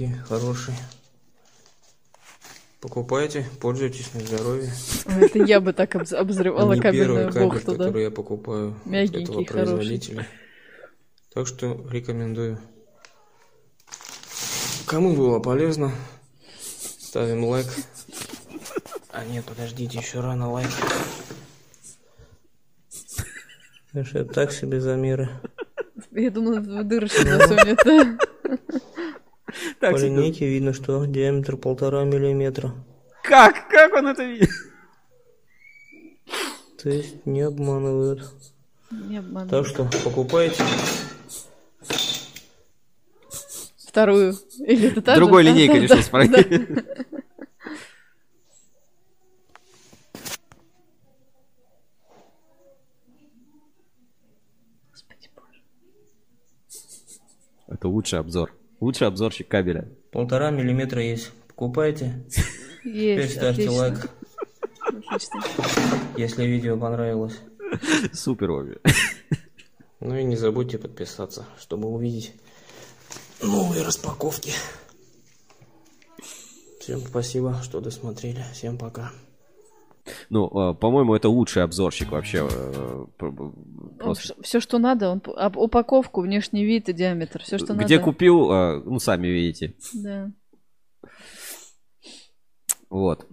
Мягенький, хороший. Покупайте, пользуйтесь на здоровье. Это я бы так обз- обозревала Не кабельную первый кабель, который я покупаю Мягенький, этого производителя. Так что рекомендую. Кому было полезно, ставим лайк. А нет, подождите, еще рано лайк. Это так себе замеры. Я думала, в дырочку засунет. Да. По линейке видно, что диаметр полтора миллиметра. Как? Как он это видит? То есть не обманывают. Не обманывай. Так что покупайте. Вторую. Или это та же? Другой Да, линейкой да, решил да, спроверить. да. Это лучший обзор. Лучший обзорщик кабеля. Полтора миллиметра есть. Покупайте. Теперь Есть, ставьте отлично. лайк, Отлично. если видео понравилось. Супер обе. Ну и не забудьте подписаться, чтобы увидеть новые распаковки. Всем спасибо, что досмотрели. Всем пока. Ну, э, по-моему, это лучший обзорщик вообще. э, пр- Просто. Все, что надо, он упаковку, внешний вид и диаметр. Все, что Где надо. купил, э, ну, сами видите. Да. Вот.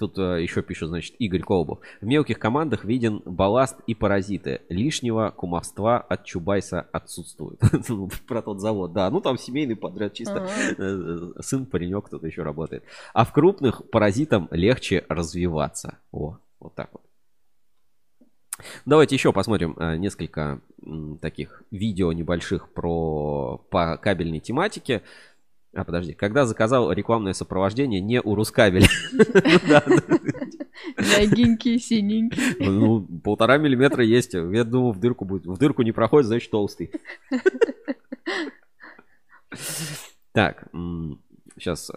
Тут э, еще пишет, значит, Игорь Колобов. В мелких командах виден балласт и паразиты. Лишнего кумовства от Чубайса отсутствует. Ну, Про тот завод, да. Ну, там семейный подряд чисто. Э, Сын, паренек, кто-то еще работает. А в крупных паразитам легче развиваться. О, вот так вот. Давайте еще посмотрим э, несколько таких видео небольших про по кабельной тематике. А, подожди, когда заказал рекламное сопровождение не у Рускабеля. Да, Мягенький, синенький. Ну, полтора миллиметра есть. Я думал, в дырку будет. В дырку не проходит, значит, толстый. Так, сейчас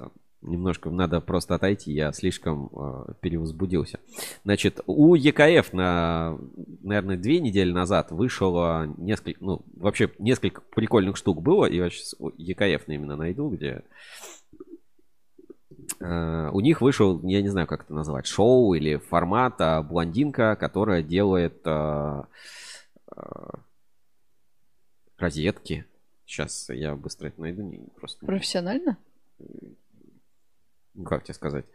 немножко надо просто отойти, я слишком э, перевозбудился. Значит, у ЕКФ на, наверное, две недели назад вышло несколько, ну, вообще несколько прикольных штук было, и я сейчас ЕКФ именно найду, где э, у них вышел, я не знаю, как это назвать, шоу или формат а, блондинка, которая делает э, э, розетки. Сейчас я быстро это найду. Просто... Профессионально? Ну, как тебе сказать?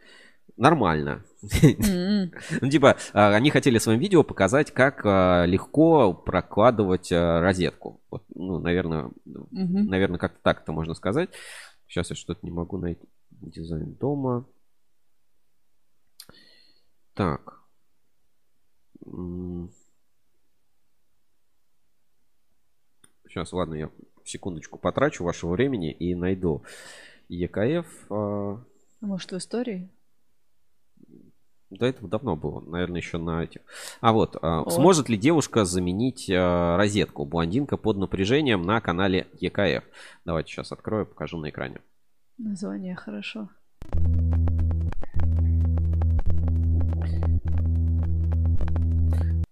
Нормально. М. Ну, типа, а, они хотели своим видео показать, как а, легко прокладывать а, розетку. Вот, ну, наверное, Мгм. наверное, как-то так это можно сказать. Сейчас я что-то не могу найти. Дизайн дома. Так. Сейчас, ладно, я секундочку потрачу вашего времени и найду ЕКФ. А, Может, в истории? До этого давно было, наверное, еще на этих. А вот, а, О. сможет ли девушка заменить а, розетку? Блондинка под напряжением на канале ЕКФ. Давайте сейчас открою, покажу на экране. Название хорошо.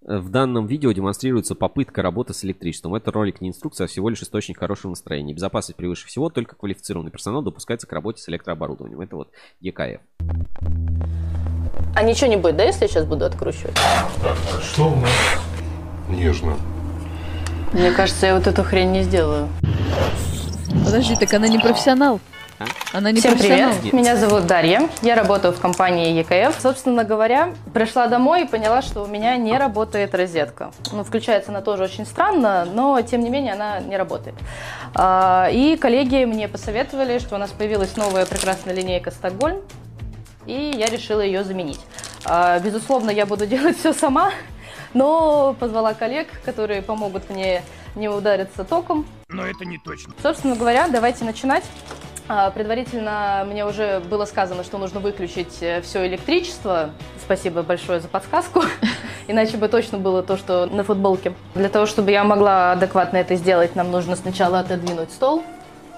В данном видео демонстрируется попытка работы с электричеством. Это ролик не инструкция, а всего лишь источник хорошего настроения. Безопасность превыше всего, только квалифицированный персонал допускается к работе с электрооборудованием. Это вот ЕКФ. А ничего не будет, да, если я сейчас буду откручивать? Что у нас? Нежно. Мне кажется, я вот эту хрень не сделаю. Подожди, так она не профессионал. Она не Всем привет, меня зовут Дарья, я работаю в компании ЕКФ. Собственно говоря, пришла домой и поняла, что у меня не работает розетка. Ну, включается она тоже очень странно, но тем не менее она не работает. А, И коллеги мне посоветовали, что у нас появилась новая прекрасная линейка Стокгольм, и я решила ее заменить. А, Безусловно, я буду делать все сама, но позвала коллег, которые помогут мне не удариться током. Но это не точно. Собственно говоря, давайте начинать. А, Предварительно мне уже было сказано, что нужно выключить все электричество. Спасибо большое за подсказку. Иначе бы точно было то, что на футболке. Для того, чтобы я могла адекватно это сделать, нам нужно сначала отодвинуть стол.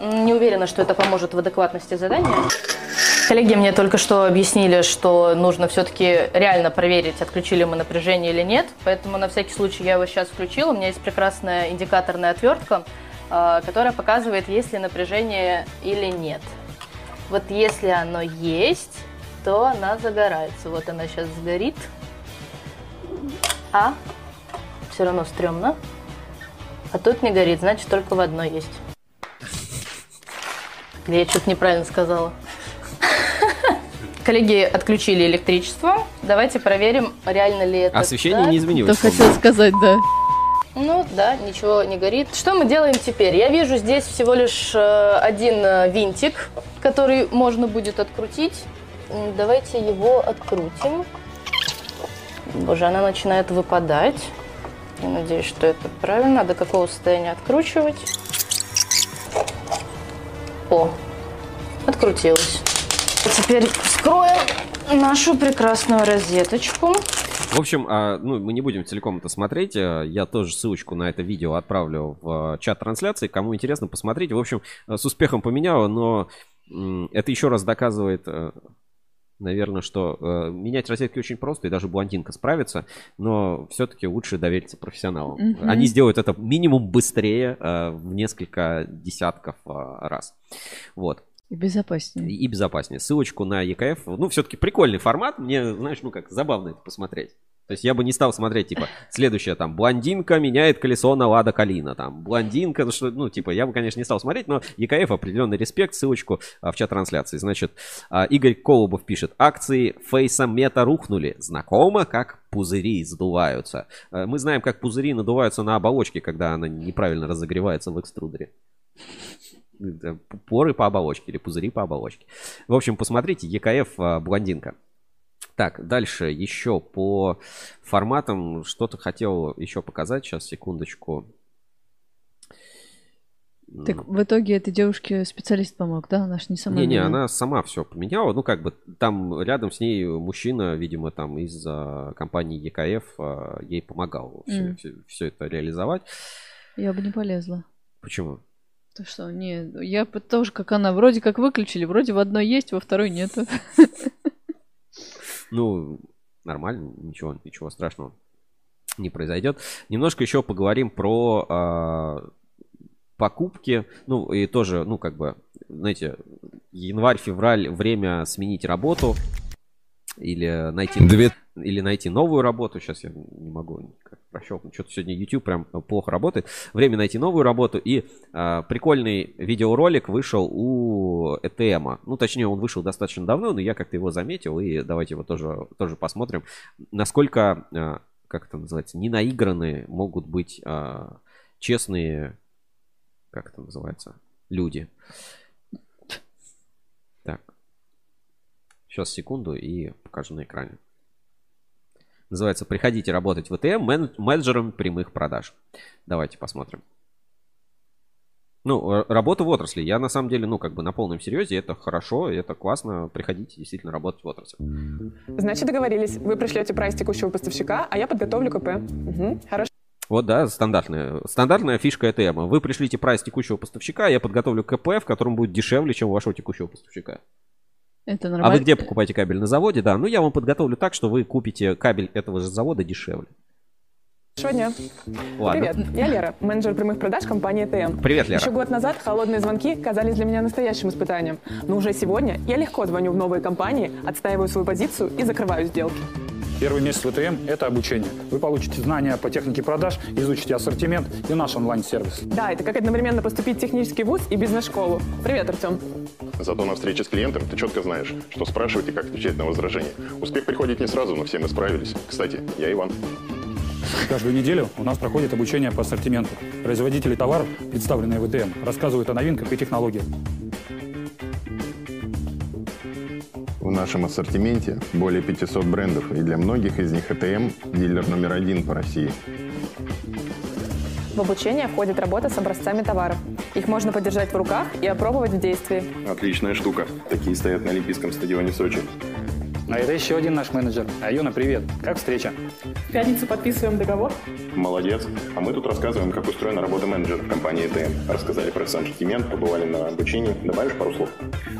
Не уверена, что это поможет в адекватности задания. Коллеги мне только что объяснили, что нужно все-таки реально проверить, отключили мы напряжение или нет. Поэтому на всякий случай я его сейчас включила. У меня есть прекрасная индикаторная отвертка. А, которая показывает, есть ли напряжение или нет. Вот если оно есть, то она загорается. Вот она сейчас сгорит. А все равно стрёмно. А тут не горит, значит только в одной есть. Я что-то неправильно сказала. Коллеги отключили электричество. Давайте проверим, реально ли это. Освещение так. не изменилось. Что хотел сказать, да. Ну да, ничего не горит. Что мы делаем теперь? Я вижу здесь всего лишь э, один э, винтик, который можно будет открутить. Давайте его открутим. Боже, она начинает выпадать. Я надеюсь, что это правильно. До какого состояния откручивать? О, открутилась. Теперь вскроем нашу прекрасную розеточку. В общем, а, ну, мы не будем целиком это смотреть. а, Я тоже ссылочку на это видео отправлю в а, чат трансляции. Кому интересно, посмотрите. В общем, а, с успехом поменяла, но это еще раз доказывает, э, наверное, что э, менять розетки очень просто, и даже блондинка справится, но все-таки лучше довериться профессионалам. Мгм. Они сделают это минимум быстрее э, в несколько десятков раз. Вот. И безопаснее. И безопаснее. Ссылочку на ЕКФ. Ну, все-таки прикольный формат. Мне, знаешь, ну как, забавно это посмотреть. То есть я бы не стал смотреть, типа, следующее, там, блондинка меняет колесо на Лада Калина, там, блондинка, ну, что, ну, типа, я бы, конечно, не стал смотреть, но ЕКФ определенный респект, ссылочку а, в чат трансляции. Значит, а, Игорь Колобов пишет, акции Фейса Мета рухнули, знакомо, как пузыри сдуваются. А, Мы знаем, как пузыри надуваются на оболочке, когда она неправильно разогревается в экструдере. Это Поры по оболочке или пузыри по оболочке. В общем, посмотрите, ЕКФ а, блондинка. Так, дальше еще по форматам что-то хотел еще показать. Сейчас, секундочку. Так в итоге этой девушке специалист помог, да? Она ж не сама. Не-не, она сама все поменяла. Ну, как бы там рядом с ней мужчина, видимо, там из компании ЕКФ а, ей помогал М. все, это реализовать. Я бы не полезла. Почему? То что, не, я тоже как она, вроде как выключили, вроде в одной есть, во второй нету. Ну, нормально, ничего, ничего страшного не произойдет. Немножко еще поговорим про а, покупки. Ну, и тоже, ну, как бы, знаете, январь-февраль время сменить работу или найти, Две- или найти новую работу. Сейчас я не могу никак прощелкнуть. Что-то сегодня YouTube прям плохо работает. Время найти новую работу. И а, прикольный видеоролик вышел у ETM. Ну, точнее, он вышел достаточно давно, но я как-то его заметил. И давайте его тоже, тоже посмотрим. Насколько, а, как это называется, ненаигранные могут быть а, честные, как это называется, люди. Так. Сейчас, секунду, и покажу на экране. Называется «Приходите работать в мен- менеджером прямых продаж». Давайте посмотрим. Ну, р- работа в отрасли. Я на самом деле, ну, как бы на полном серьезе, это хорошо, это классно. Приходите действительно работать в отрасли. Значит, договорились. Вы пришлете прайс текущего поставщика, а я подготовлю КП. Мгм, Хорошо. Вот, да, стандартная, стандартная фишка ЭТМ. Вы пришлите прайс текущего поставщика, я подготовлю КП, в котором будет дешевле, чем у вашего текущего поставщика. Это А нормально. вы где покупаете кабель? На заводе, да. Ну, я вам подготовлю так, что вы купите кабель этого же завода дешевле. Хорошего дня. Ладно. Привет, я Лера, менеджер прямых продаж компании ТМ. Привет, Лера. Еще год назад холодные звонки казались для меня настоящим испытанием. Но уже сегодня я легко звоню в новые компании, отстаиваю свою позицию и закрываю сделки. Первый месяц в ВТМ – это обучение. Вы получите знания по технике продаж, изучите ассортимент и наш онлайн-сервис. Да, это как одновременно поступить в технический вуз и бизнес-школу. Привет, Артем. Зато на встрече с клиентом ты четко знаешь, что спрашивать и как отвечать на возражения. Успех приходит не сразу, но все мы справились. Кстати, я Иван. Каждую неделю у нас проходит обучение по ассортименту. Производители товаров, представленные в ВТМ, рассказывают о новинках и технологиях. В нашем ассортименте более 500 брендов, и для многих из них ЭТМ – дилер номер один по России. В обучение входит работа с образцами товаров. Их можно подержать в руках и опробовать в действии. Отличная штука. Такие стоят на Олимпийском стадионе Сочи. А это еще один наш менеджер. Аюна, привет. Как встреча? В пятницу подписываем договор. Молодец. А мы тут рассказываем, как устроена работа менеджера в компании ЭТМ. Рассказали про ассортимент, побывали на обучении. Добавишь пару слов?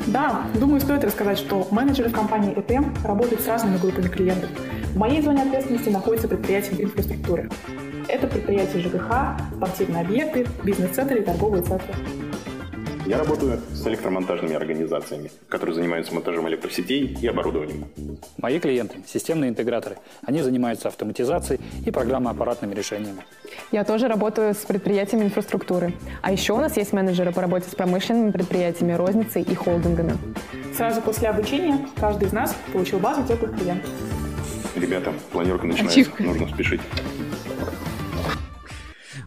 Да, думаю, стоит рассказать, что менеджеры в компании ETM работают с разными группами клиентов. В моей зоне ответственности находится предприятие инфраструктуры. Это предприятия ЖКХ, спортивные объекты, бизнес-центры и торговые центры. Я работаю с электромонтажными организациями, которые занимаются монтажом электросетей и оборудованием. Мои клиенты – системные интеграторы. Они занимаются автоматизацией и программно-аппаратными решениями. Я тоже работаю с предприятиями инфраструктуры. А еще у нас есть менеджеры по работе с промышленными предприятиями, розницей и холдингами. Сразу после обучения каждый из нас получил базу теплых клиентов. Ребята, планерка начинается, Ачивка. нужно спешить.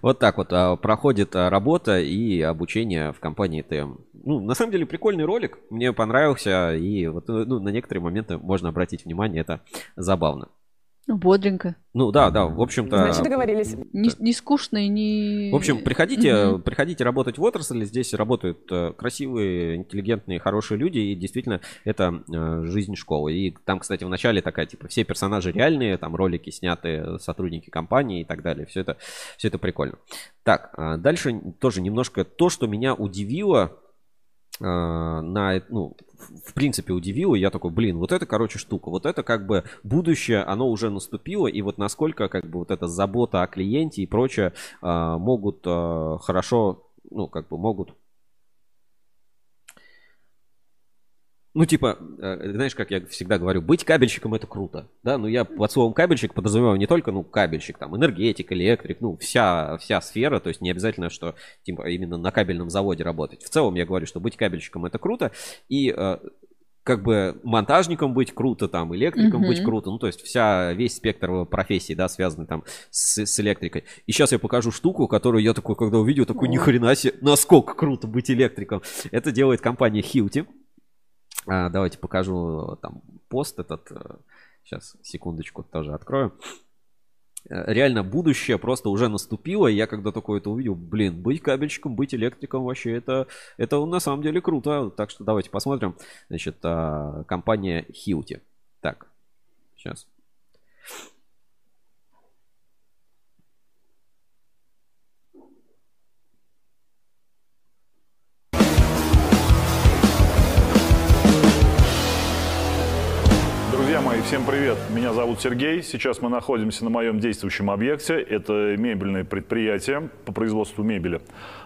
Вот так вот а, проходит а, работа и обучение в компании ТМ. Ну, на самом деле прикольный ролик, мне понравился, и вот э, ну, на некоторые моменты можно обратить внимание, это забавно. Ну, бодренько. Ну да, да, в общем-то. Значит, договорились. Не, не скучно и не... В общем, приходите, Мгм. приходите работать в отрасли. Здесь работают э, красивые, интеллигентные, хорошие люди. И действительно, это э, жизнь школы. И там, кстати, в начале такая, типа, все персонажи реальные, там ролики сняты, сотрудники компании и так далее. Все это, все это прикольно. Так, а дальше тоже немножко то, что меня удивило на, э- ну, в- в принципе удивило, я такой, блин, вот это, короче, штука, вот это как бы будущее, оно уже наступило, и вот насколько как бы вот эта забота о клиенте и прочее а, могут а, хорошо, ну, как бы могут Ну, типа, э, знаешь, как я всегда говорю, быть кабельщиком это круто, да, но я под словом кабельщик подразумеваю не только, ну, кабельщик, там, энергетик, электрик, ну, вся, вся сфера, то есть не обязательно, что, типа, именно на кабельном заводе работать. В целом я говорю, что быть кабельщиком это круто, и э, как бы монтажником быть круто, там, электриком Мгм. быть круто, ну, то есть вся, весь спектр профессий, да, связанный там с, с электрикой. И сейчас я покажу штуку, которую я такой, когда увидел, такой, ни хрена себе, насколько круто быть электриком. Это делает компания Hilti. А, давайте покажу там пост этот. Сейчас, секундочку, тоже открою. Э, Реально будущее просто уже наступило, и я когда такое это увидел, блин, быть кабельщиком, быть электриком вообще, это, это на самом деле круто. Так что давайте посмотрим. Значит, а, компания Hilti. Так, сейчас. Мои, всем привет. Меня зовут Сергей. Сейчас мы находимся на моем действующем объекте. Это мебельное предприятие по производству мебели.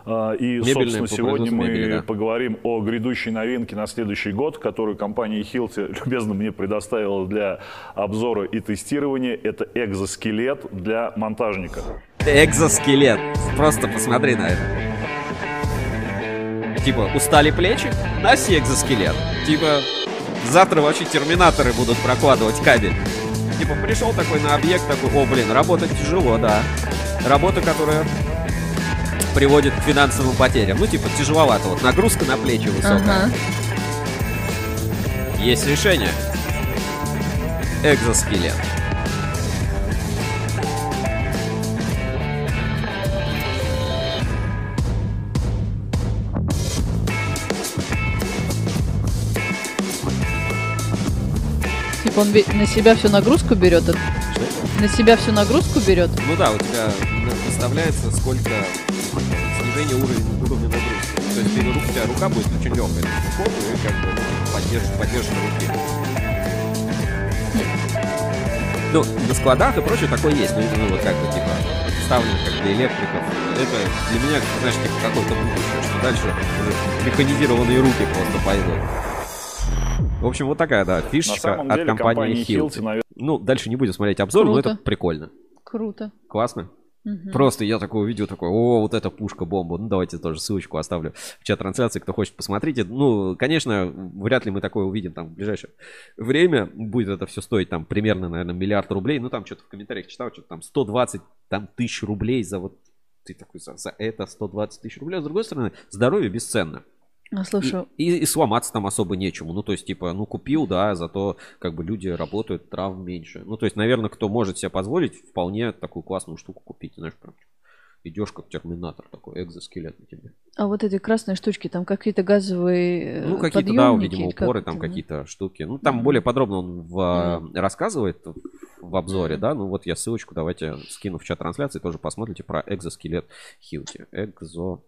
А, И, Мебельное собственно, по сегодня мы мебели, да. поговорим о грядущей новинке на следующий год, которую компания Hilti любезно мне предоставила для обзора и тестирования. Это экзоскелет для монтажника. Экзоскелет. Просто посмотри на это. Типа, устали плечи? Носи экзоскелет. Типа, завтра вообще терминаторы будут прокладывать кабель. Типа, пришел такой на объект, такой, о, блин, работать тяжело, да. Работа, которая приводит к финансовым потерям. Ну, типа, тяжеловато. Вот нагрузка на плечи высокая. Ага. Есть решение. Экзоскелет. Он на себя всю нагрузку берет? это- На себя всю нагрузку берет? Ну да, у тебя выставляется сколько снижение уровня, уровня нагрузки. То есть ты, у тебя рука будет очень легкая. И как бы поддержишь, поддержишь руки. Ну, на складах и прочее такое есть. Ну, это, ну, вот как бы, типа, представлено как для электриков. Это для меня, знаешь, типа какое-то будущее, что дальше механизированные руки просто пойдут. В общем, вот такая, да, фишечка от деле компании Hilti, Hilti. навер- Ну, дальше не будем смотреть обзор, но Круто. это прикольно. Круто. Классно. Мгм. Просто я такое увидел, такой, о, вот это пушка-бомба. Ну, давайте тоже ссылочку оставлю в чат трансляции, кто хочет, посмотрите. Ну, конечно, вряд ли мы такое увидим там в ближайшее время. Будет это все стоить там примерно, наверное, миллиард рублей. Ну, там что-то в комментариях читал, что-то там 120 там, тысяч рублей за вот ты такой, за, за это 120 тысяч рублей. А с другой стороны, здоровье бесценно. А слушай, И, и сломаться там особо нечему. Ну, то есть, типа, ну, купил, да, зато как бы люди работают, травм меньше. Ну, то есть, наверное, кто может себе позволить, вполне такую классную штуку купить. Знаешь, прям идешь как терминатор такой, экзоскелет на тебе. а вот эти красные штучки, там какие-то газовые Ну, э, какие-то, да, видимо, как упоры, там какие-то штуки. Ну, там более подробно он в, э, рассказывает в обзоре, да. Ну, вот я ссылочку давайте скину в чат трансляции, тоже посмотрите про экзоскелет Хилти. Экзоскелет.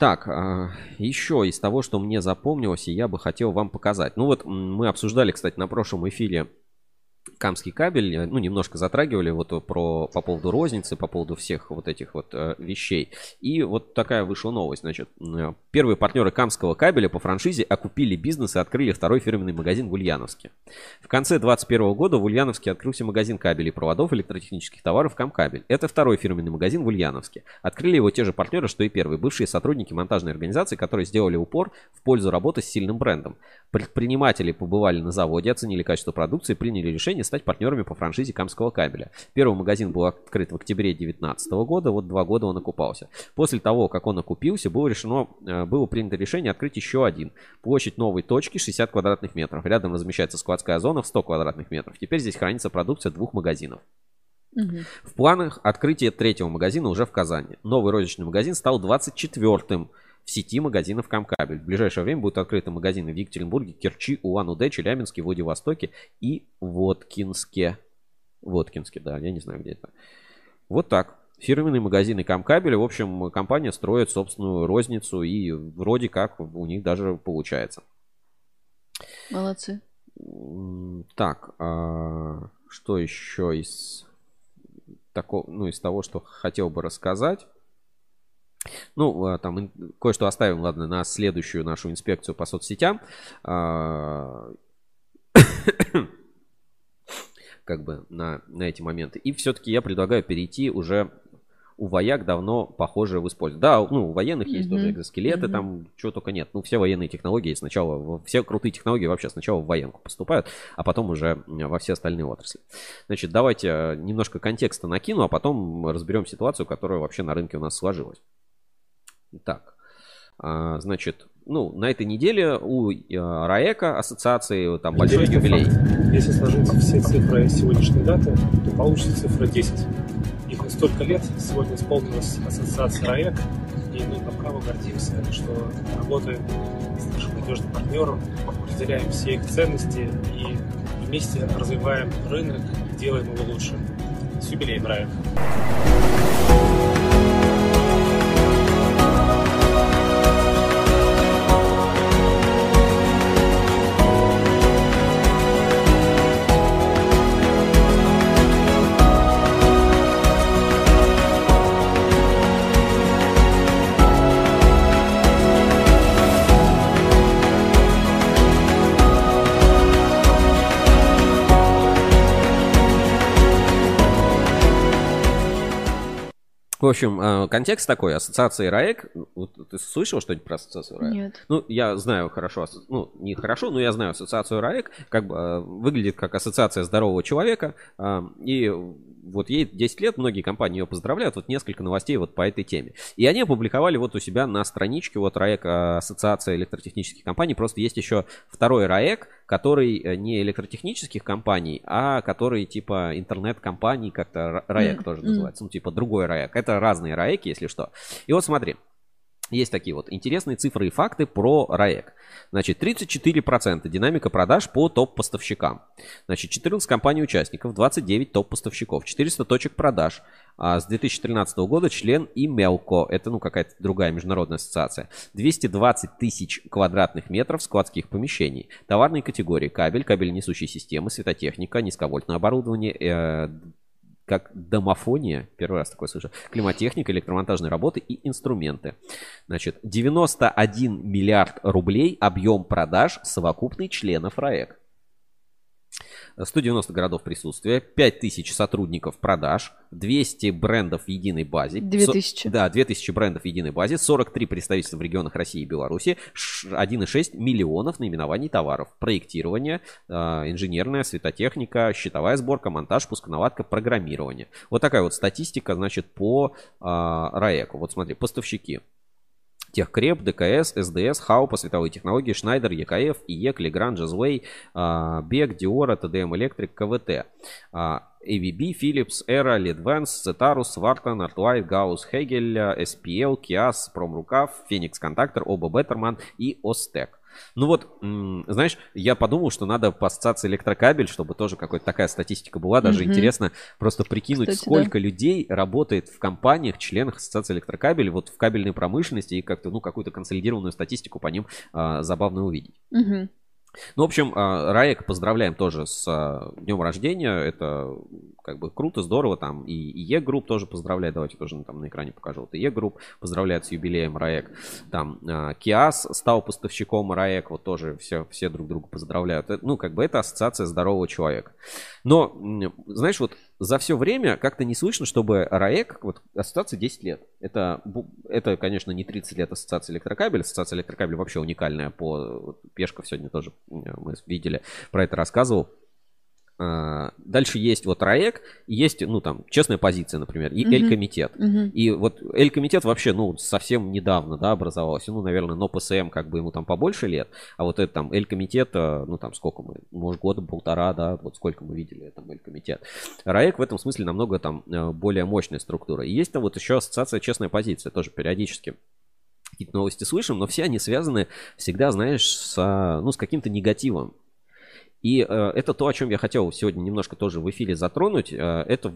Так, а, еще из того, что мне запомнилось, и я бы хотел вам показать. Ну вот мы обсуждали, кстати, на прошлом эфире Камский кабель, э, ну, немножко затрагивали вот про, по поводу розницы, по поводу всех вот этих вот э, вещей. И вот такая вышла новость, значит. э, Первые партнеры Камского кабеля по франшизе окупили бизнес и открыли второй фирменный магазин в Ульяновске. В конце 2021 года в Ульяновске открылся магазин кабелей, проводов, электротехнических товаров Камкабель. Это второй фирменный магазин в Ульяновске. Открыли его те же партнеры, что и первый, бывшие сотрудники монтажной организации, которые сделали упор в пользу работы с сильным брендом. Предприниматели побывали на заводе, оценили качество продукции, приняли решение стать партнерами по франшизе Камского кабеля. Первый магазин был открыт в октябре 2019 года, вот два года он окупался. После того, как он окупился, было, решено, э, было принято решение открыть еще один. Площадь новой точки 60 квадратных метров. Рядом размещается складская зона в 100 квадратных метров. Теперь здесь хранится продукция двух магазинов. В планах открытие третьего магазина уже в Казани. Новый розничный магазин стал 24-м в сети магазинов Камкабель. В ближайшее время будут открыты магазины в Екатеринбурге, Керчи, Улан-Удэ, Челябинске, Владивостоке и Воткинске. Воткинске, да, я не знаю, где это. Вот так. Фирменные магазины Камкабеля. В общем, компания строит собственную розницу и вроде как у них даже получается. Молодцы. Так, а, что еще из такого, ну, из того, что хотел бы рассказать? Ну, а, там кое-что оставим, ладно, на следующую нашу инспекцию по соцсетям. А, Как бы на, на эти моменты. И все-таки я предлагаю перейти уже у вояк давно похожее в использовании. Да, ну, у военных есть Мгм. тоже экзоскелеты, Мгм. там чего только нет. Ну, все военные технологии сначала, все крутые технологии вообще сначала в военку поступают, а потом уже во все остальные отрасли. Значит, давайте э, немножко контекста накину, а потом разберем ситуацию, которая вообще на рынке у нас сложилась. Так, а, значит, ну, на этой неделе у э, РАЭКа ассоциации там большой Интересный юбилей. факт. Если сложить все цифры сегодняшней даты, то получится цифра 10. И хоть столько лет сегодня исполнилась ассоциация РАЭК, и мы по праву гордимся, что работаем с нашим надежным партнером, разделяем все их ценности и вместе развиваем рынок и делаем его лучше. С юбилеем РАЭК! В общем, э, контекст такой. Ассоциация РАЭК. Вот ты слышал что-нибудь про ассоциацию РАЭК? Нет. Ну, я знаю хорошо, ну, не хорошо, но я знаю ассоциацию РАЭК. Как бы э, выглядит как ассоциация здорового человека. э, И вот ей 10 лет, многие компании ее поздравляют. Вот несколько новостей вот по этой теме. И они опубликовали вот у себя на страничке вот РАЭК, э, Ассоциация электротехнических компаний. Просто есть еще второй РАЭК, который э, не электротехнических компаний, а который типа интернет-компаний, как-то Ра- РАЭК Мгм. тоже называется. Ну, типа другой РАЭК. Это разные РАЭКи, если что. И вот смотри. Есть такие вот интересные цифры и факты про РАЭК. Значит, 34% динамика продаж по топ-поставщикам. Значит, 14 компаний-участников, 29 топ-поставщиков, 400 точек продаж. А с 2013 года член и Мелко, это ну какая-то другая международная ассоциация. 220 тысяч квадратных метров складских помещений. Товарные категории. Кабель, кабель несущей системы, светотехника, низковольтное оборудование, э, как домофония, первый раз такое слышу, климатехника, электромонтажные работы и инструменты. Значит, 91 миллиард рублей объем продаж совокупный членов РАЭК. 190 городов присутствия, 5000 сотрудников продаж, 200 брендов в единой базе. 2000. Со- да, 2000 брендов в единой базе, 43 представительства в регионах России и Беларуси, ш- 1,6 миллионов наименований товаров. Проектирование, э, инженерная, светотехника, щитовая сборка, монтаж, пусконаладка, программирование. Вот такая вот статистика, значит, по э, РАЭКу. Вот смотри, поставщики. Техкреп, ДКС, СДС, Haupa, световые технологии, Schneider, EKF, ИЕК, Легран, Джазвей, а, Бег, Диора, ТДМ Электрик, КВТ. А, AVB, Philips, Эра, LEDVANCE, Цетарус, Вартон, Arlight, Gauss, Хегель, SPL, Киас, Промрукав, Phoenix Contact, OBO Bettermann и Остек. Ну вот, знаешь, я подумал, что надо по ассоциации электрокабель, чтобы тоже какая-то такая статистика была. Даже Мгм. интересно просто прикинуть, Кстати, сколько людей работает в компаниях, членах ассоциации электрокабель, вот в кабельной промышленности и как-то, ну, какую-то консолидированную статистику по ним а, забавно увидеть. Мгм. Ну, в общем, а, РАЭК поздравляем тоже с а, днем рождения. Это как бы круто, здорово. Там и Е-групп тоже поздравляет. Давайте тоже там на экране покажу. Вот Е-групп поздравляет с юбилеем РАЭК. Там а, Киас стал поставщиком Раек. Вот тоже все, все друг друга поздравляют. Э, ну, как бы это ассоциация здорового человека. Но, знаешь, вот за все время как-то не слышно, чтобы РАЭК, вот ассоциация 10 лет. Это, это, конечно, не 30 лет ассоциации электрокабель. Ассоциация электрокабель вообще уникальная по... Пешков сегодня тоже мы видели, про это рассказывал. А, дальше есть вот РАЭК, есть, ну, там, честная позиция, например, и uh-huh. Эль-комитет. Uh-huh. И вот Эль-комитет вообще, ну, совсем недавно, да, образовался. Ну, наверное, но ПСМ как бы ему там побольше лет. А вот это там Эль-комитет, э, ну, там, сколько мы, может, года полтора, да, вот сколько мы видели там Эль-комитет. РАЭК в этом смысле намного там э, более мощная структура. И есть там вот еще ассоциация честная позиция, тоже периодически какие-то новости слышим, но все они связаны всегда, знаешь, с, ну, с каким-то негативом. И э, это то, о чем я хотел сегодня немножко тоже в эфире затронуть. Э, это,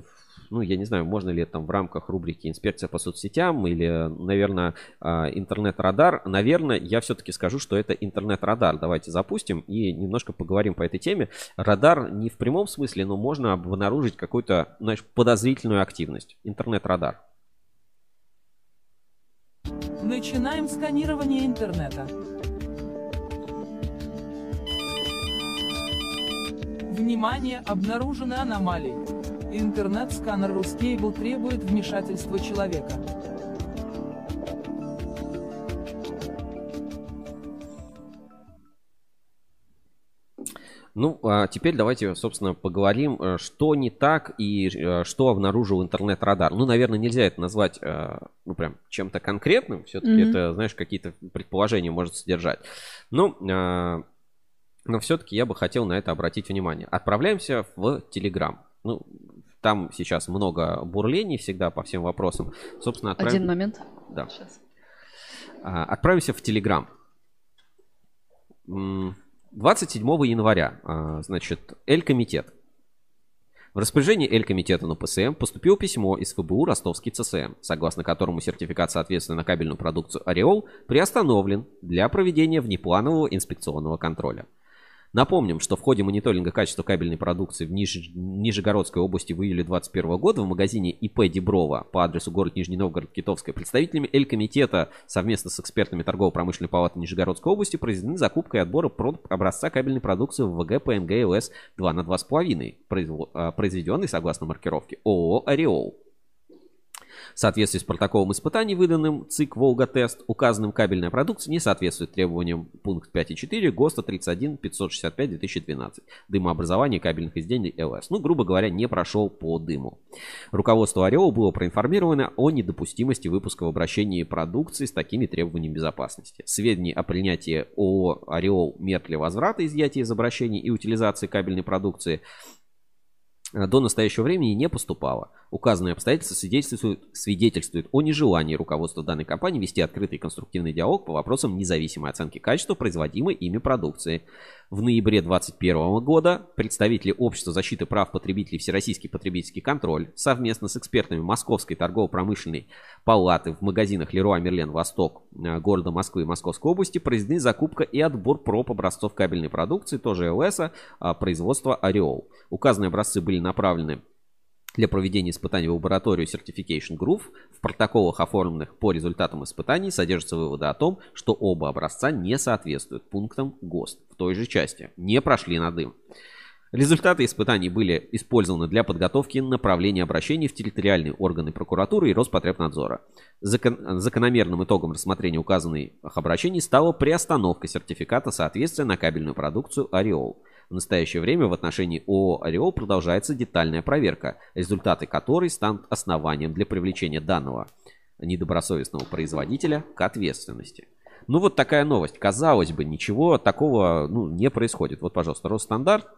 ну, я не знаю, можно ли это там в рамках рубрики «Инспекция по соцсетям» или, наверное, э, «Интернет-радар». Наверное, я все-таки скажу, что это интернет-радар. Давайте запустим и немножко поговорим по этой теме. Радар не в прямом смысле, но можно обнаружить какую-то, знаешь, подозрительную активность. Интернет-радар. Начинаем сканирование интернета. Внимание, обнаружены аномалии. Интернет-сканер Ruscable требует вмешательства человека. Ну, а теперь давайте, собственно, поговорим, э, что не так и э, что обнаружил интернет-радар. Ну, наверное, нельзя это назвать, э, ну, прям чем-то конкретным. Все-таки mm-hmm. это, знаешь, какие-то предположения может содержать. Ну, а, но все-таки я бы хотел на это обратить внимание. Отправляемся в Телеграм. Ну, там сейчас много бурлений всегда по всем вопросам. Собственно, отправим... Один момент. Да. Сейчас. А, отправимся в Телеграм. 27 января, а, значит, Эль-комитет. В распоряжение Эль-комитета на ПСМ поступило письмо из ФБУ Ростовский ЦСМ, согласно которому сертификат соответствия на кабельную продукцию «Ореол» приостановлен для проведения внепланового инспекционного контроля. Напомним, что в ходе мониторинга качества кабельной продукции в Ниж... Нижегородской области в июле 2021 года в магазине ИП Деброва по адресу город Нижний Новгород, Китовская, представителями Эль-комитета совместно с экспертами торгово-промышленной палаты Нижегородской области произведены закупка и отбор образца кабельной продукции в ВГ ПНГ ЛС 2 на 2,5, а, произведенный согласно маркировке ООО «Ореол». В соответствии с протоколом испытаний, выданным ЦИК «Волга-тест», указанным кабельная продукция не соответствует требованиям пункт 5.4 ГОСТа 31 565 2012 дымообразование кабельных изделий ЛС. Ну, грубо говоря, не прошел по дыму. Руководство Ореол было проинформировано о недопустимости выпуска в обращении продукции с такими требованиями безопасности. Сведения о принятии ООО «Ореол» мер для возврата изъятия из обращений и утилизации кабельной продукции до настоящего времени не поступало. Указанные обстоятельства свидетельствуют, свидетельствуют о нежелании руководства данной компании вести открытый конструктивный диалог по вопросам независимой оценки качества производимой ими продукции. В ноябре 2021 года представители Общества защиты прав потребителей Всероссийский потребительский контроль совместно с экспертами Московской торгово-промышленной палаты в магазинах Леруа Мерлен Восток э, города Москвы и Московской области произведены закупка и отбор проб образцов кабельной продукции, тоже ЛСа, а, производства Ореол. Указанные образцы были направлены для проведения испытаний в лабораторию Certification Group в протоколах, оформленных по результатам испытаний, содержатся выводы о том, что оба образца не соответствуют пунктам ГОСТ в той же части, не прошли на дым. Результаты испытаний были использованы для подготовки направления обращений в территориальные органы прокуратуры и Роспотребнадзора. Закон, закономерным итогом рассмотрения указанных обращений стала приостановка сертификата соответствия на кабельную продукцию «Ореол». В настоящее время в отношении ООО «Ореол» продолжается детальная проверка, результаты которой станут основанием для привлечения данного недобросовестного производителя к ответственности. Ну вот такая новость. Казалось бы, ничего такого ну, не происходит. Вот, пожалуйста, Росстандарт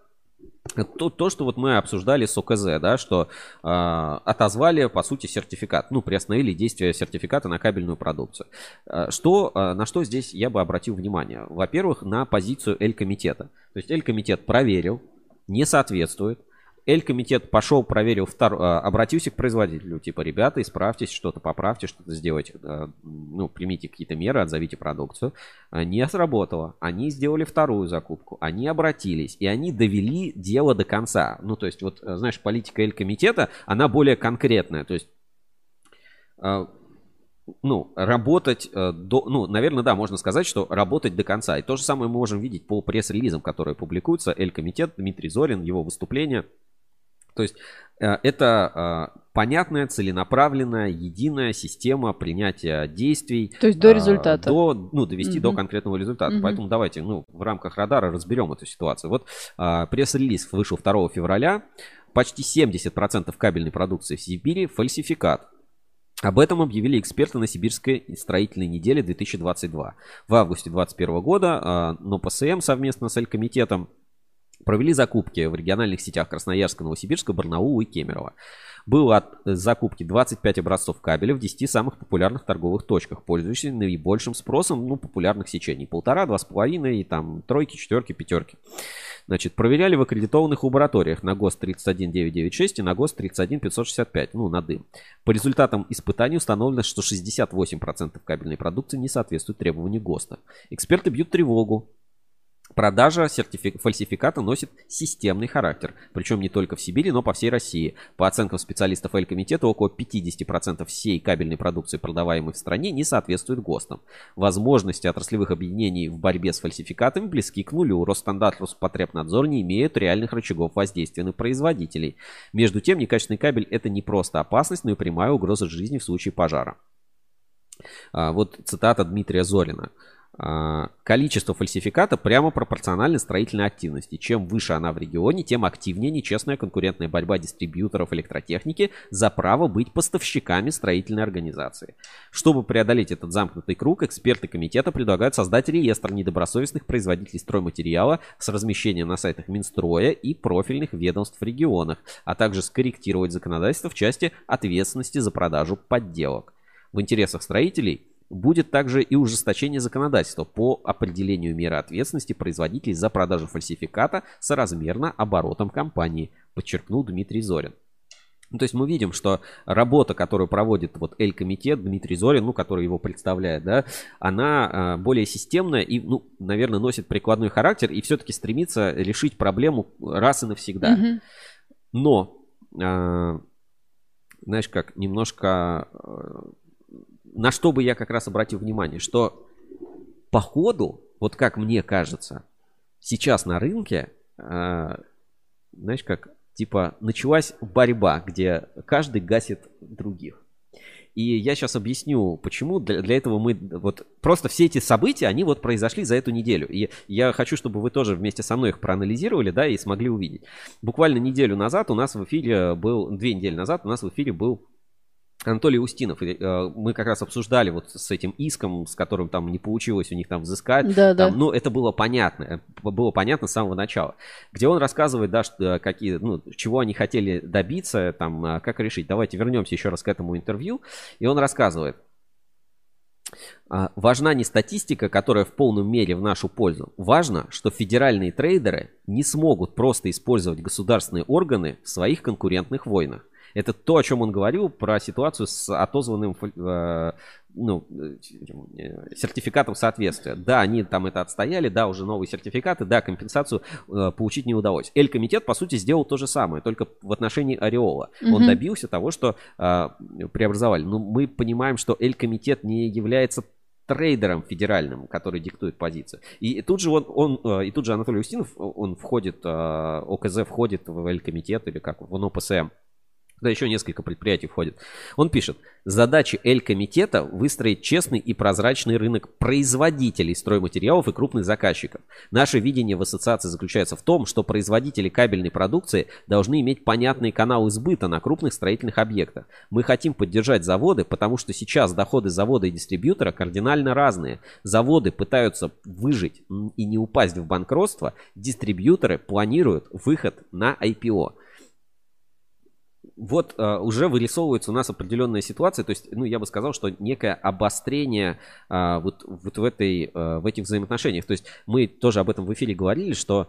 то, то, что вот мы обсуждали с ОКЗ, да, что э, отозвали, по сути, сертификат, ну, приостановили действие сертификата на кабельную продукцию. Э, что, э, на что здесь я бы обратил внимание? Во-первых, на позицию Эль-комитета. То есть Эль-комитет проверил, не соответствует, Эль-комитет пошел, проверил, втор... а, обратился к производителю, типа, ребята, исправьтесь, что-то поправьте, что-то сделайте, а, ну, примите какие-то меры, отзовите продукцию. А, Не сработало. Они сделали вторую закупку, они обратились, и они довели дело до конца. Ну, то есть, вот, знаешь, политика Эль-комитета, она более конкретная, то есть ну, работать э, до, ну, наверное, да, можно сказать, что работать до конца. И то же самое мы можем видеть по пресс-релизам, которые публикуются. Эль-комитет, Дмитрий Зорин, его выступление. То есть э, это э, понятная, целенаправленная, единая система принятия действий. То есть до э, результата. До, ну, довести до Мгм. конкретного результата. Мгм. Поэтому давайте, ну, в рамках радара разберем эту ситуацию. Вот пресс-релиз вышел 2 февраля. Почти 70% кабельной продукции в Сибири фальсификат. Об этом объявили эксперты на Сибирской строительной неделе 2022. В августе 2021 года НОПСМ совместно с Эль-комитетом провели закупки в региональных сетях Красноярска, Новосибирска, Барнаула и Кемерово. Было от закупки 25 образцов кабеля в 10 самых популярных торговых точках, пользующихся наибольшим спросом ну, популярных сечений. Полтора, два с половиной, там тройки, четверки, пятерки. Значит, проверяли в аккредитованных лабораториях на ГОСТ 31996 и на ГОСТ 31565, ну, на дым. По результатам испытаний установлено, что 68% кабельной продукции не соответствует требованию ГОСТа. Эксперты бьют тревогу. Продажа сертифи- фальсификата носит системный характер, причем не только в Сибири, но по всей России. По оценкам специалистов Эль-комитета, около 50% всей кабельной продукции, продаваемой в стране, не соответствует ГОСТам. Возможности отраслевых объединений в борьбе с фальсификатами близки к нулю. Росстандарт, Роспотребнадзор не имеют реальных рычагов воздействия на производителей. Между тем, некачественный кабель это не просто опасность, но и прямая угроза жизни в случае пожара. А, Вот цитата Дмитрия Зорина. А, Количество фальсификата прямо пропорционально строительной активности. Чем выше она в регионе, тем активнее нечестная конкурентная борьба дистрибьюторов электротехники за право быть поставщиками строительной организации. Чтобы преодолеть этот замкнутый круг, эксперты комитета предлагают создать реестр недобросовестных производителей стройматериала с размещением на сайтах Минстроя и профильных ведомств в регионах, а также скорректировать законодательство в части ответственности за продажу подделок. В интересах строителей будет также и ужесточение законодательства по определению меры ответственности производителей за продажу фальсификата соразмерно оборотам компании, подчеркнул Дмитрий Зорин. Ну, то есть мы видим, что работа, которую проводит вот Эль-комитет, Дмитрий Зорин, ну, который его представляет, да, она а, более системная и, ну, наверное, носит прикладной характер и все-таки стремится решить проблему раз и навсегда. Мгм. Но, а, знаешь, как немножко э, на что бы я как раз обратил внимание, что по ходу, вот как мне кажется, сейчас на рынке, э, знаешь, как типа началась борьба, где каждый гасит других. И я сейчас объясню, почему. Для, для этого мы вот просто все эти события, они вот произошли за эту неделю. И я хочу, чтобы вы тоже вместе со мной их проанализировали, да, и смогли увидеть. Буквально неделю назад у нас в эфире был, две недели назад у нас в эфире был Анатолий Устинов, э, мы как раз обсуждали вот с этим иском, с которым там не получилось у них там взыскать. Да, да. Там, ну, это было понятно, э, было понятно с самого начала. Где он рассказывает, да, что, э, какие, ну, чего они хотели добиться, там, как решить. Давайте вернемся еще раз к этому интервью. И он рассказывает. А, Важна не статистика, которая в полном мере в нашу пользу. Важно, что федеральные трейдеры не смогут просто использовать государственные органы в своих конкурентных войнах. Это то, о чем он говорил про ситуацию с отозванным э, ну, сертификатом соответствия. Да, они там это отстояли, да, уже новые сертификаты, да, компенсацию э, получить не удалось. Эль-комитет, по сути, сделал то же самое, только в отношении Ореола. Он Мгм. добился того, что э, преобразовали. Но мы понимаем, что Эль-комитет не является трейдером федеральным, который диктует позицию. И тут же он, он и тут же Анатолий Устинов, он входит, ОКЗ входит в Эль-комитет или как в НОПСМ. Туда еще несколько предприятий входит. Он пишет, задача Эль-комитета выстроить честный и прозрачный рынок производителей стройматериалов и крупных заказчиков. Наше видение в ассоциации заключается в том, что производители кабельной продукции должны иметь понятные каналы сбыта на крупных строительных объектах. Мы хотим поддержать заводы, потому что сейчас доходы завода и дистрибьютора кардинально разные. Заводы пытаются выжить и не упасть в банкротство, дистрибьюторы планируют выход на IPO вот э, уже вырисовывается у нас определенная ситуация, то есть, ну, я бы сказал, что некое обострение э, вот, вот в, этой, э, в этих взаимоотношениях. То есть мы тоже об этом в эфире говорили, что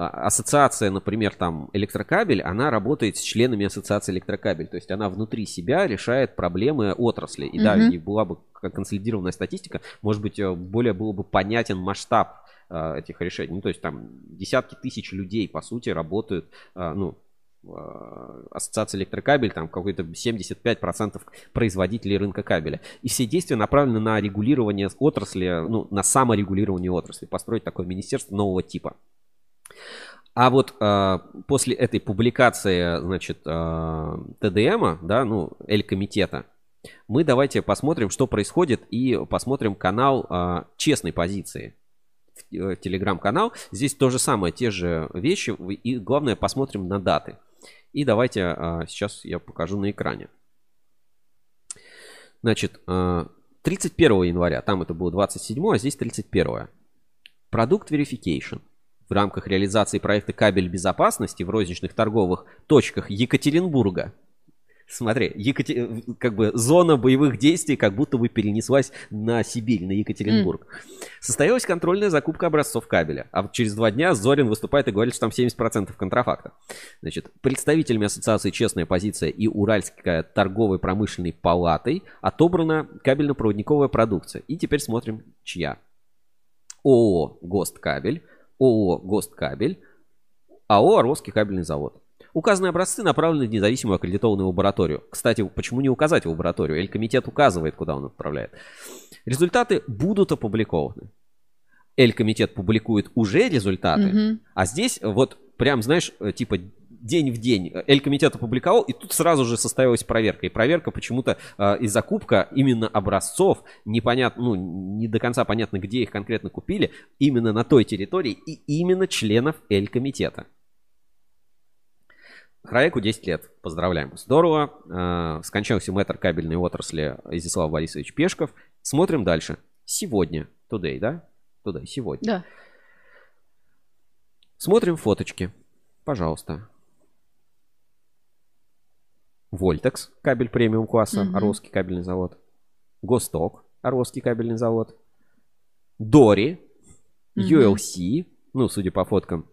а, ассоциация, например, там электрокабель, она работает с членами ассоциации электрокабель. То есть она внутри себя решает проблемы отрасли. И да, Мгм. и была бы консолидированная статистика, может быть, э, более был бы понятен масштаб э, этих решений. Ну, то есть там десятки тысяч людей, по сути, работают, э, ну, э, ассоциация электрокабель, там какой-то 75% производителей рынка кабеля. И все действия направлены на регулирование отрасли, ну, на саморегулирование отрасли, построить такое министерство нового типа. А вот э, после этой публикации, значит, э, ТДМа, да, ну, Эль-комитета, мы давайте посмотрим, что происходит, и посмотрим канал э, честной позиции. В- э, Телеграм-канал. Здесь то же самое, те же вещи. И главное, посмотрим на даты. И давайте э, сейчас я покажу на экране. Значит, э, 31 января, там это было 27, а здесь 31. Продукт Verification. В рамках реализации проекта «Кабель безопасности» в розничных торговых точках Екатеринбурга. Смотри, Екате- как бы зона боевых действий как будто бы перенеслась на Сибирь, на Екатеринбург. Состоялась контрольная закупка образцов кабеля. А вот через два дня Зорин выступает и говорит, что там 70% контрафакта. Значит, представителями ассоциации «Честная позиция» и Уральская торговой промышленной палатой отобрана кабельно-проводниковая продукция. И теперь смотрим, чья. ООО «Госткабель», ООО «Госткабель», АО «Орловский кабельный завод». Указанные образцы направлены в независимую аккредитованную лабораторию. Кстати, почему не указать в лабораторию? Эль-комитет указывает, куда он отправляет. Результаты будут опубликованы. Эль-комитет публикует уже результаты, Мгм. а здесь вот прям, знаешь, типа день в день Эль-комитет опубликовал, и тут сразу же состоялась проверка. И проверка почему-то э, и закупка именно образцов, непонятно, ну, не до конца понятно, где их конкретно купили, именно на той территории и именно членов Эль-комитета. Храеку 10 лет. Поздравляем. Здорово. Э, Скончался мэтр кабельной отрасли Изяслав Борисович Пешков. Смотрим дальше. Сегодня. Today, да? Today, сегодня. Да. Смотрим фоточки. Пожалуйста. Вольтекс, кабель премиум класса, Мгм. Орловский кабельный завод. Госток, Орловский кабельный завод. Дори, Мгм. ULC, ну, судя по фоткам.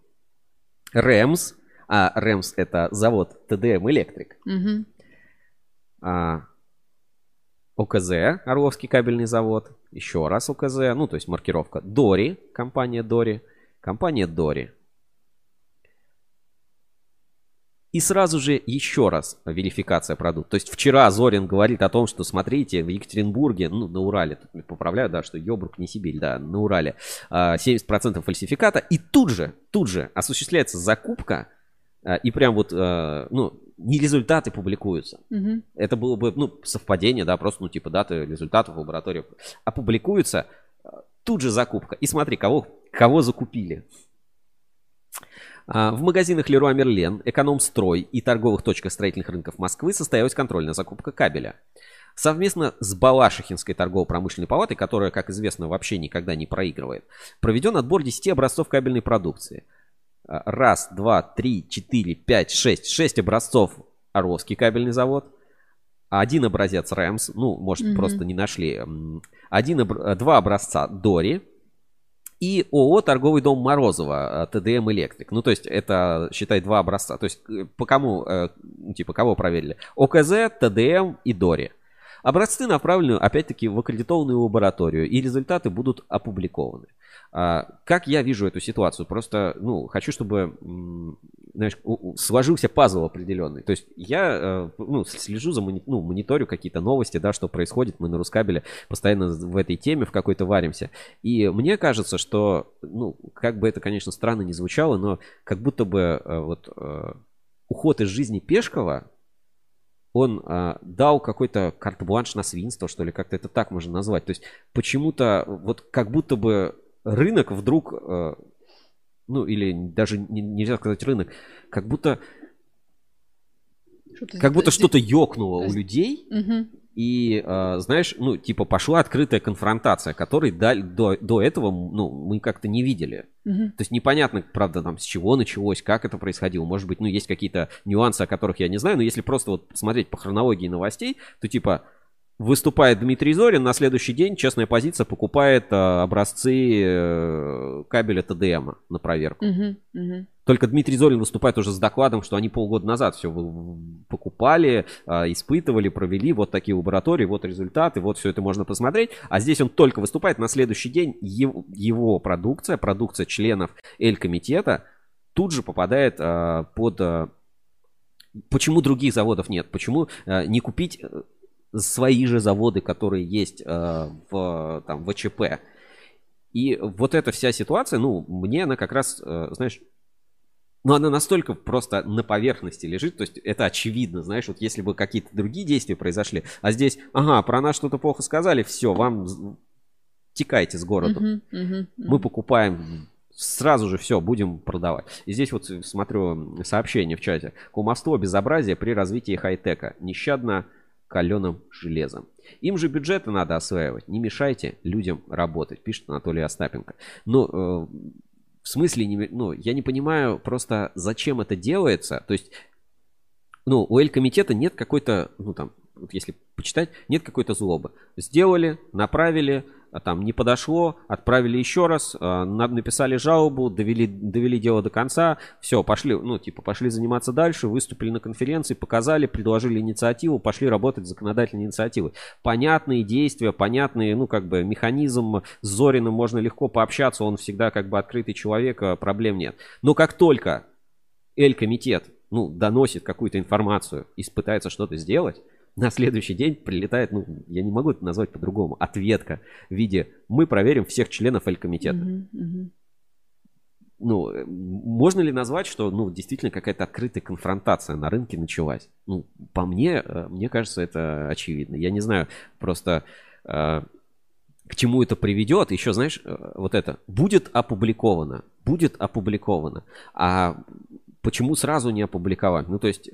Рэмс, а Рэмс это завод ТДМ Электрик. Мгм. А, ОКЗ, Орловский кабельный завод. Еще раз ОКЗ, ну, то есть маркировка. Дори, компания Дори. Компания Дори. И сразу же еще раз верификация продукта. То есть вчера Зорин говорит о том, что смотрите, в Екатеринбурге, ну, на Урале, тут поправляю, да, что Йобрук не Сибирь, да, на Урале, а, 70% фальсификата. И тут же, тут же осуществляется закупка, а, и прям вот, а, ну, не результаты публикуются. Мгм. Это было бы, ну, совпадение, да, просто, ну, типа, даты результатов в лаборатории. А публикуется а, тут же закупка. И смотри, кого, кого закупили. А, В магазинах Леруа Мерлен, Экономстрой и торговых точках строительных рынков Москвы состоялась контрольная закупка кабеля. Совместно с Балашихинской торгово-промышленной палатой, которая, как известно, вообще никогда не проигрывает, проведен отбор 10 образцов кабельной продукции. Раз, два, три, четыре, пять, шесть. Шесть образцов Орловский кабельный завод. Один образец Рэмс, ну, может, Мгм. просто не нашли. Один, два образца Дори. И ООО «Торговый дом Морозова», э, ТДМ Электрик. Ну, то есть, это, считай, два образца. То есть, э, по кому, э, ну, типа, кого проверили? ОКЗ, ТДМ и Дори. Образцы направлены, опять-таки, в аккредитованную лабораторию, и результаты будут опубликованы. А, Как я вижу эту ситуацию? Просто, ну, хочу, чтобы, знаешь, сложился пазл определенный. То есть я, э, ну, слежу за, мони- ну, мониторю какие-то новости, да, что происходит. Мы на Рускабеле постоянно в этой теме в какой-то варимся. И мне кажется, что, ну, как бы это, конечно, странно не звучало, но как будто бы э, вот э, уход из жизни Пешкова, он а, дал какой-то карт-бланш на свинство, что ли, как-то это так можно назвать. То есть почему-то вот как будто бы рынок вдруг, э, ну или даже не- нельзя сказать рынок, как будто Что-то как будто что-то ёкнуло у людей, и, э, знаешь, ну, типа, пошла открытая конфронтация, которой даль- до, до этого, ну, мы как-то не видели. Мгм. То есть непонятно, правда, там, с чего началось, как это происходило. Может быть, ну, есть какие-то нюансы, о которых я не знаю, но если просто вот смотреть по хронологии новостей, то, типа, Выступает Дмитрий Зорин, на следующий день частная позиция покупает э, образцы э, кабеля ТДМ на проверку. Мгм, мгм. Только Дмитрий Зорин выступает уже с докладом, что они полгода назад все покупали, а, испытывали, провели вот такие лаборатории, вот результаты, вот все это можно посмотреть. А здесь он только выступает, на следующий день его, его продукция, продукция членов Эль-комитета тут же попадает а, под... а, Почему других заводов нет? Почему а, не купить э, свои же заводы, которые есть а, в, там, в ВЧП? И вот эта вся ситуация, ну, мне она как раз, э, знаешь, ну, она настолько просто на поверхности лежит, то есть это очевидно, знаешь, вот если бы какие-то другие действия произошли, а здесь, ага, про нас что-то плохо сказали, все, вам текайте с города. Мгм, мгм, Мы мгм. покупаем сразу же все, будем продавать. И здесь вот смотрю сообщение в чате. Кумовство безобразие при развитии хай-тека. Нещадно каленым железом. Им же бюджеты надо осваивать. Не мешайте людям работать, пишет Анатолий Остапенко. Ну, э, в смысле, не, ну, я не понимаю просто, зачем это делается. То есть, ну, у Эль-комитета нет какой-то, ну, там, вот если почитать, нет какой-то злобы. Сделали, направили, там не подошло, отправили еще раз, на- написали жалобу, довели, довели дело до конца, все, пошли, ну, типа, пошли заниматься дальше, выступили на конференции, показали, предложили инициативу, пошли работать с законодательной инициативой. Понятные действия, понятный, ну, как бы, механизм с Зориным можно легко пообщаться, он всегда, как бы, открытый человек, а, проблем нет. Но как только Эль-комитет, ну, доносит какую-то информацию и пытается что-то сделать, на следующий день прилетает, ну, я не могу это назвать по-другому, ответка в виде «мы проверим всех членов Эль-комитета». Мгм, мгм. Ну, э, можно ли назвать, что, ну, действительно какая-то открытая конфронтация на рынке началась? Ну, по мне, э, мне кажется, это очевидно. Я не знаю просто, э, к чему это приведет. Еще, знаешь, вот это, будет опубликовано, будет опубликовано. А почему сразу не опубликовать? Ну, то есть,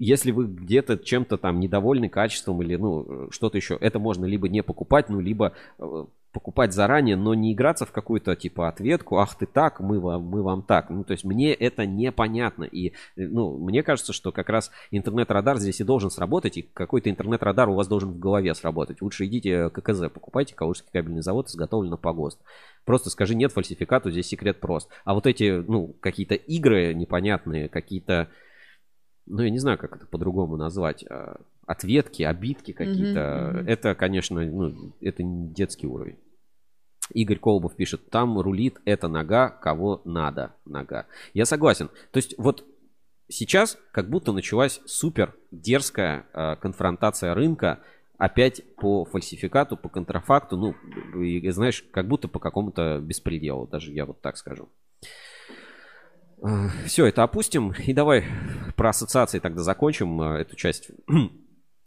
если вы где-то чем-то там недовольны качеством или ну э, что-то еще, это можно либо не покупать, ну либо э, покупать заранее, но не играться в какую-то типа ответку, ах ты так, мы вам, мы вам так. Ну то есть мне это непонятно и э, ну мне кажется, что как раз интернет-радар здесь и должен сработать и какой-то интернет-радар у вас должен в голове сработать. Лучше идите ККЗ покупайте, Калужский кабельный завод изготовлен на погост. Просто скажи нет фальсификату, здесь секрет прост. А вот эти ну какие-то игры непонятные, какие-то ну, я не знаю, как это по-другому назвать, а, ответки, обидки какие-то. мгм. Это, конечно, ну, это не детский уровень. Игорь Колбов пишет, там рулит эта нога, кого надо нога. Я согласен. То есть вот сейчас как будто началась супер дерзкая а, конфронтация рынка опять по фальсификату, по контрафакту, ну, и, знаешь, как будто по какому-то беспределу, даже я вот так скажу. Все, это опустим. И давай про ассоциации тогда закончим э, эту часть.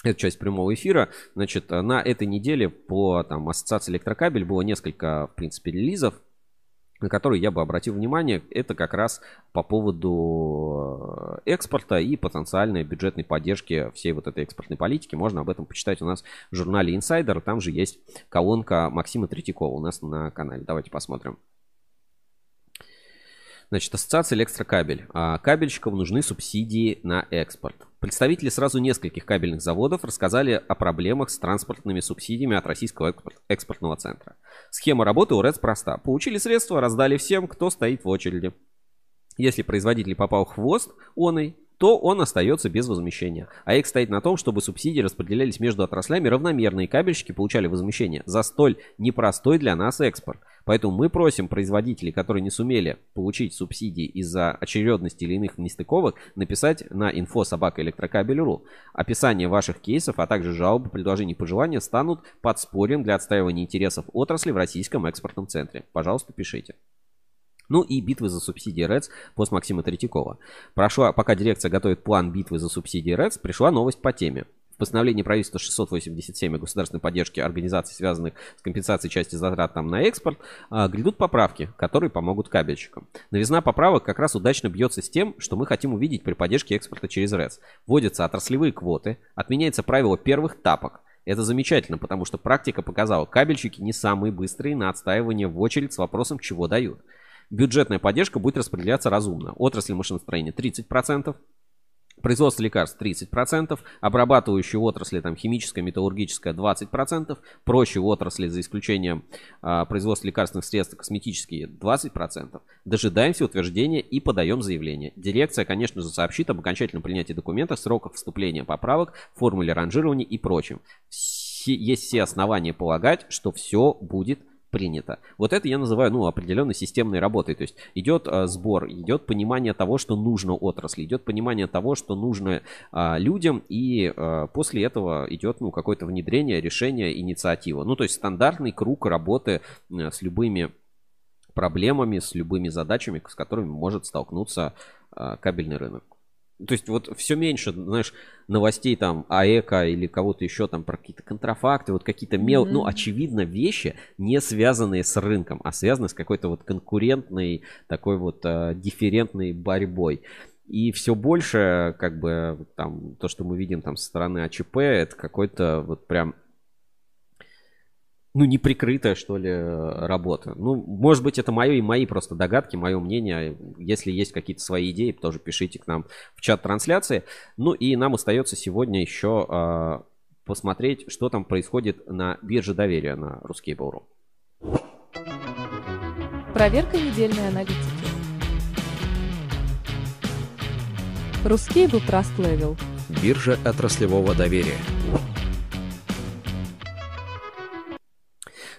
Эту часть прямого эфира. Значит, э, на этой неделе по там, ассоциации электрокабель было несколько, в принципе, релизов, на которые я бы обратил внимание. Это как раз по поводу э, экспорта и потенциальной бюджетной поддержки всей вот этой экспортной политики. Можно об этом почитать у нас в журнале Insider. Там же есть колонка Максима Третьякова у нас на канале. Давайте посмотрим. Значит, ассоциация электрокабель. А, Кабельщикам нужны субсидии на экспорт. Представители сразу нескольких кабельных заводов рассказали о проблемах с транспортными субсидиями от Российского экспорт- экспортного центра. Схема работы у РЭЦ проста. Получили средства, раздали всем, кто стоит в очереди. Если производитель попал в хвост оной, то он остается без возмещения. А их стоит на том, чтобы субсидии распределялись между отраслями равномерно, и кабельщики получали возмещение за столь непростой для нас экспорт. Поэтому мы просим производителей, которые не сумели получить субсидии из-за очередности или иных нестыковок, написать на info.собакаэлектрокабель.ру. Описание ваших кейсов, а также жалобы, предложения и пожелания станут подспорьем для отстаивания интересов отрасли в российском экспортном центре. Пожалуйста, пишите. Ну и битвы за субсидии РЭЦ пост Максима Третьякова. Прошла, пока дирекция готовит план битвы за субсидии РЭЦ, пришла новость по теме. В постановлении правительства 687 о государственной поддержке организаций, связанных с компенсацией части затрат там, на экспорт, а, грядут поправки, которые помогут кабельщикам. Новизна поправок как раз удачно бьется с тем, что мы хотим увидеть при поддержке экспорта через РЭЦ. Вводятся отраслевые квоты, отменяется правило первых тапок. Это замечательно, потому что практика показала, кабельщики не самые быстрые на отстаивание в очередь с вопросом, чего дают. Бюджетная поддержка будет распределяться разумно. Отрасль машиностроения 30%, Производство лекарств 30%, обрабатывающие отрасли, там, химическая, металлургическая 20%, прочие отрасли, за исключением а, производства лекарственных средств, косметические 20%. Дожидаемся утверждения и подаем заявление. Дирекция, конечно же, сообщит об окончательном принятии документов, сроках вступления поправок, формуле ранжирования и прочем. Есть все основания полагать, что все будет принято. Вот это я называю, ну, определенной системной работой. То есть идет а, сбор, идет понимание того, что нужно отрасли, идет понимание того, что нужно а, людям, и а, после этого идет, ну, какое-то внедрение, решение, инициатива. Ну, то есть стандартный круг работы а, с любыми проблемами, с любыми задачами, с которыми может столкнуться а, кабельный рынок. То есть вот все меньше, знаешь, новостей там АЭКа или кого-то еще там про какие-то контрафакты, вот какие-то мел, mm-hmm. ну, очевидно, вещи, не связанные с рынком, а связанные с какой-то вот конкурентной, такой вот э, дифферентной борьбой. И все больше, как бы, там, то, что мы видим там со стороны АЧП, это какой-то вот прям ну, неприкрытая, что ли, работа. Ну, может быть, это мое и мои просто догадки, мое мнение. Если есть какие-то свои идеи, тоже пишите к нам в чат трансляции. Ну, и нам остается сегодня еще э, посмотреть, что там происходит на бирже доверия на Ruskable.ru. Проверка недельной аналитики. Ruskable Trust Level. Биржа отраслевого доверия.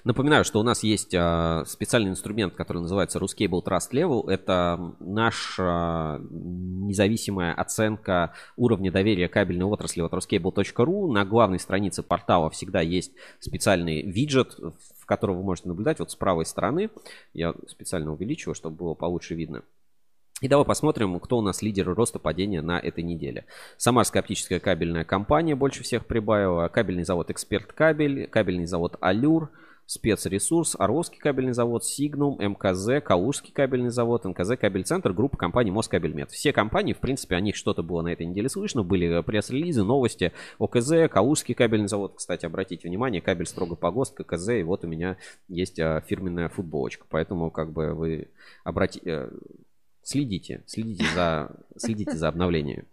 Напоминаю, что у нас есть а, специальный инструмент, который называется Ruscable Trust Level. Это наша независимая оценка уровня доверия кабельной отрасли от ruscable.ru. На главной странице портала всегда есть специальный виджет, в котором вы можете наблюдать вот с правой стороны. Я специально увеличиваю, чтобы было получше видно. И давай посмотрим, кто у нас лидеры роста падения на этой неделе. Самарская оптическая кабельная компания больше всех прибавила. Кабельный завод Эксперт Кабель, кабельный завод Алюр, спецресурс, Орловский кабельный завод, Сигнум, МКЗ, Калужский кабельный завод, НКЗ Кабель-центр, группа компаний Москабельмет. Все компании, в принципе, о них что-то было на этой неделе слышно, были пресс-релизы, новости, ОКЗ, Калужский кабельный завод, кстати, обратите внимание, кабель строго по ГОСТ, ККЗ, и вот у меня есть а, фирменная футболочка, поэтому как бы вы обратите, э, следите, следите за, следите за обновлениями.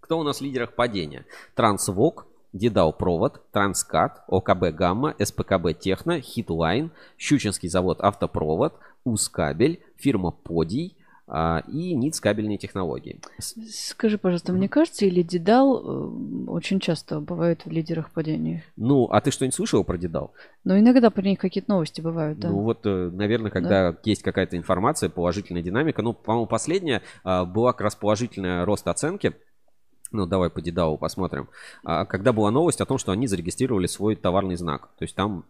Кто у нас в лидерах падения? Трансвок, Дедал провод, Транскат, ОКБ Гамма, СПКБ Техно, Хитлайн, Щучинский завод Автопровод, Ускабель, фирма Подий а, и НИЦ кабельные технологии. Скажи, пожалуйста, мне кажется, или Дедал э, очень часто бывают в лидерах падения? Ну, а ты что-нибудь слышал про Дедал? Ну, иногда про них какие-то новости бывают, да. Ну, вот, э, наверное, когда да. есть какая-то информация, положительная динамика. Ну, по-моему, последняя а, была как раз положительная рост оценки ну, давай по Дедаву посмотрим. А, когда была новость о том, что они зарегистрировали свой товарный знак. То есть там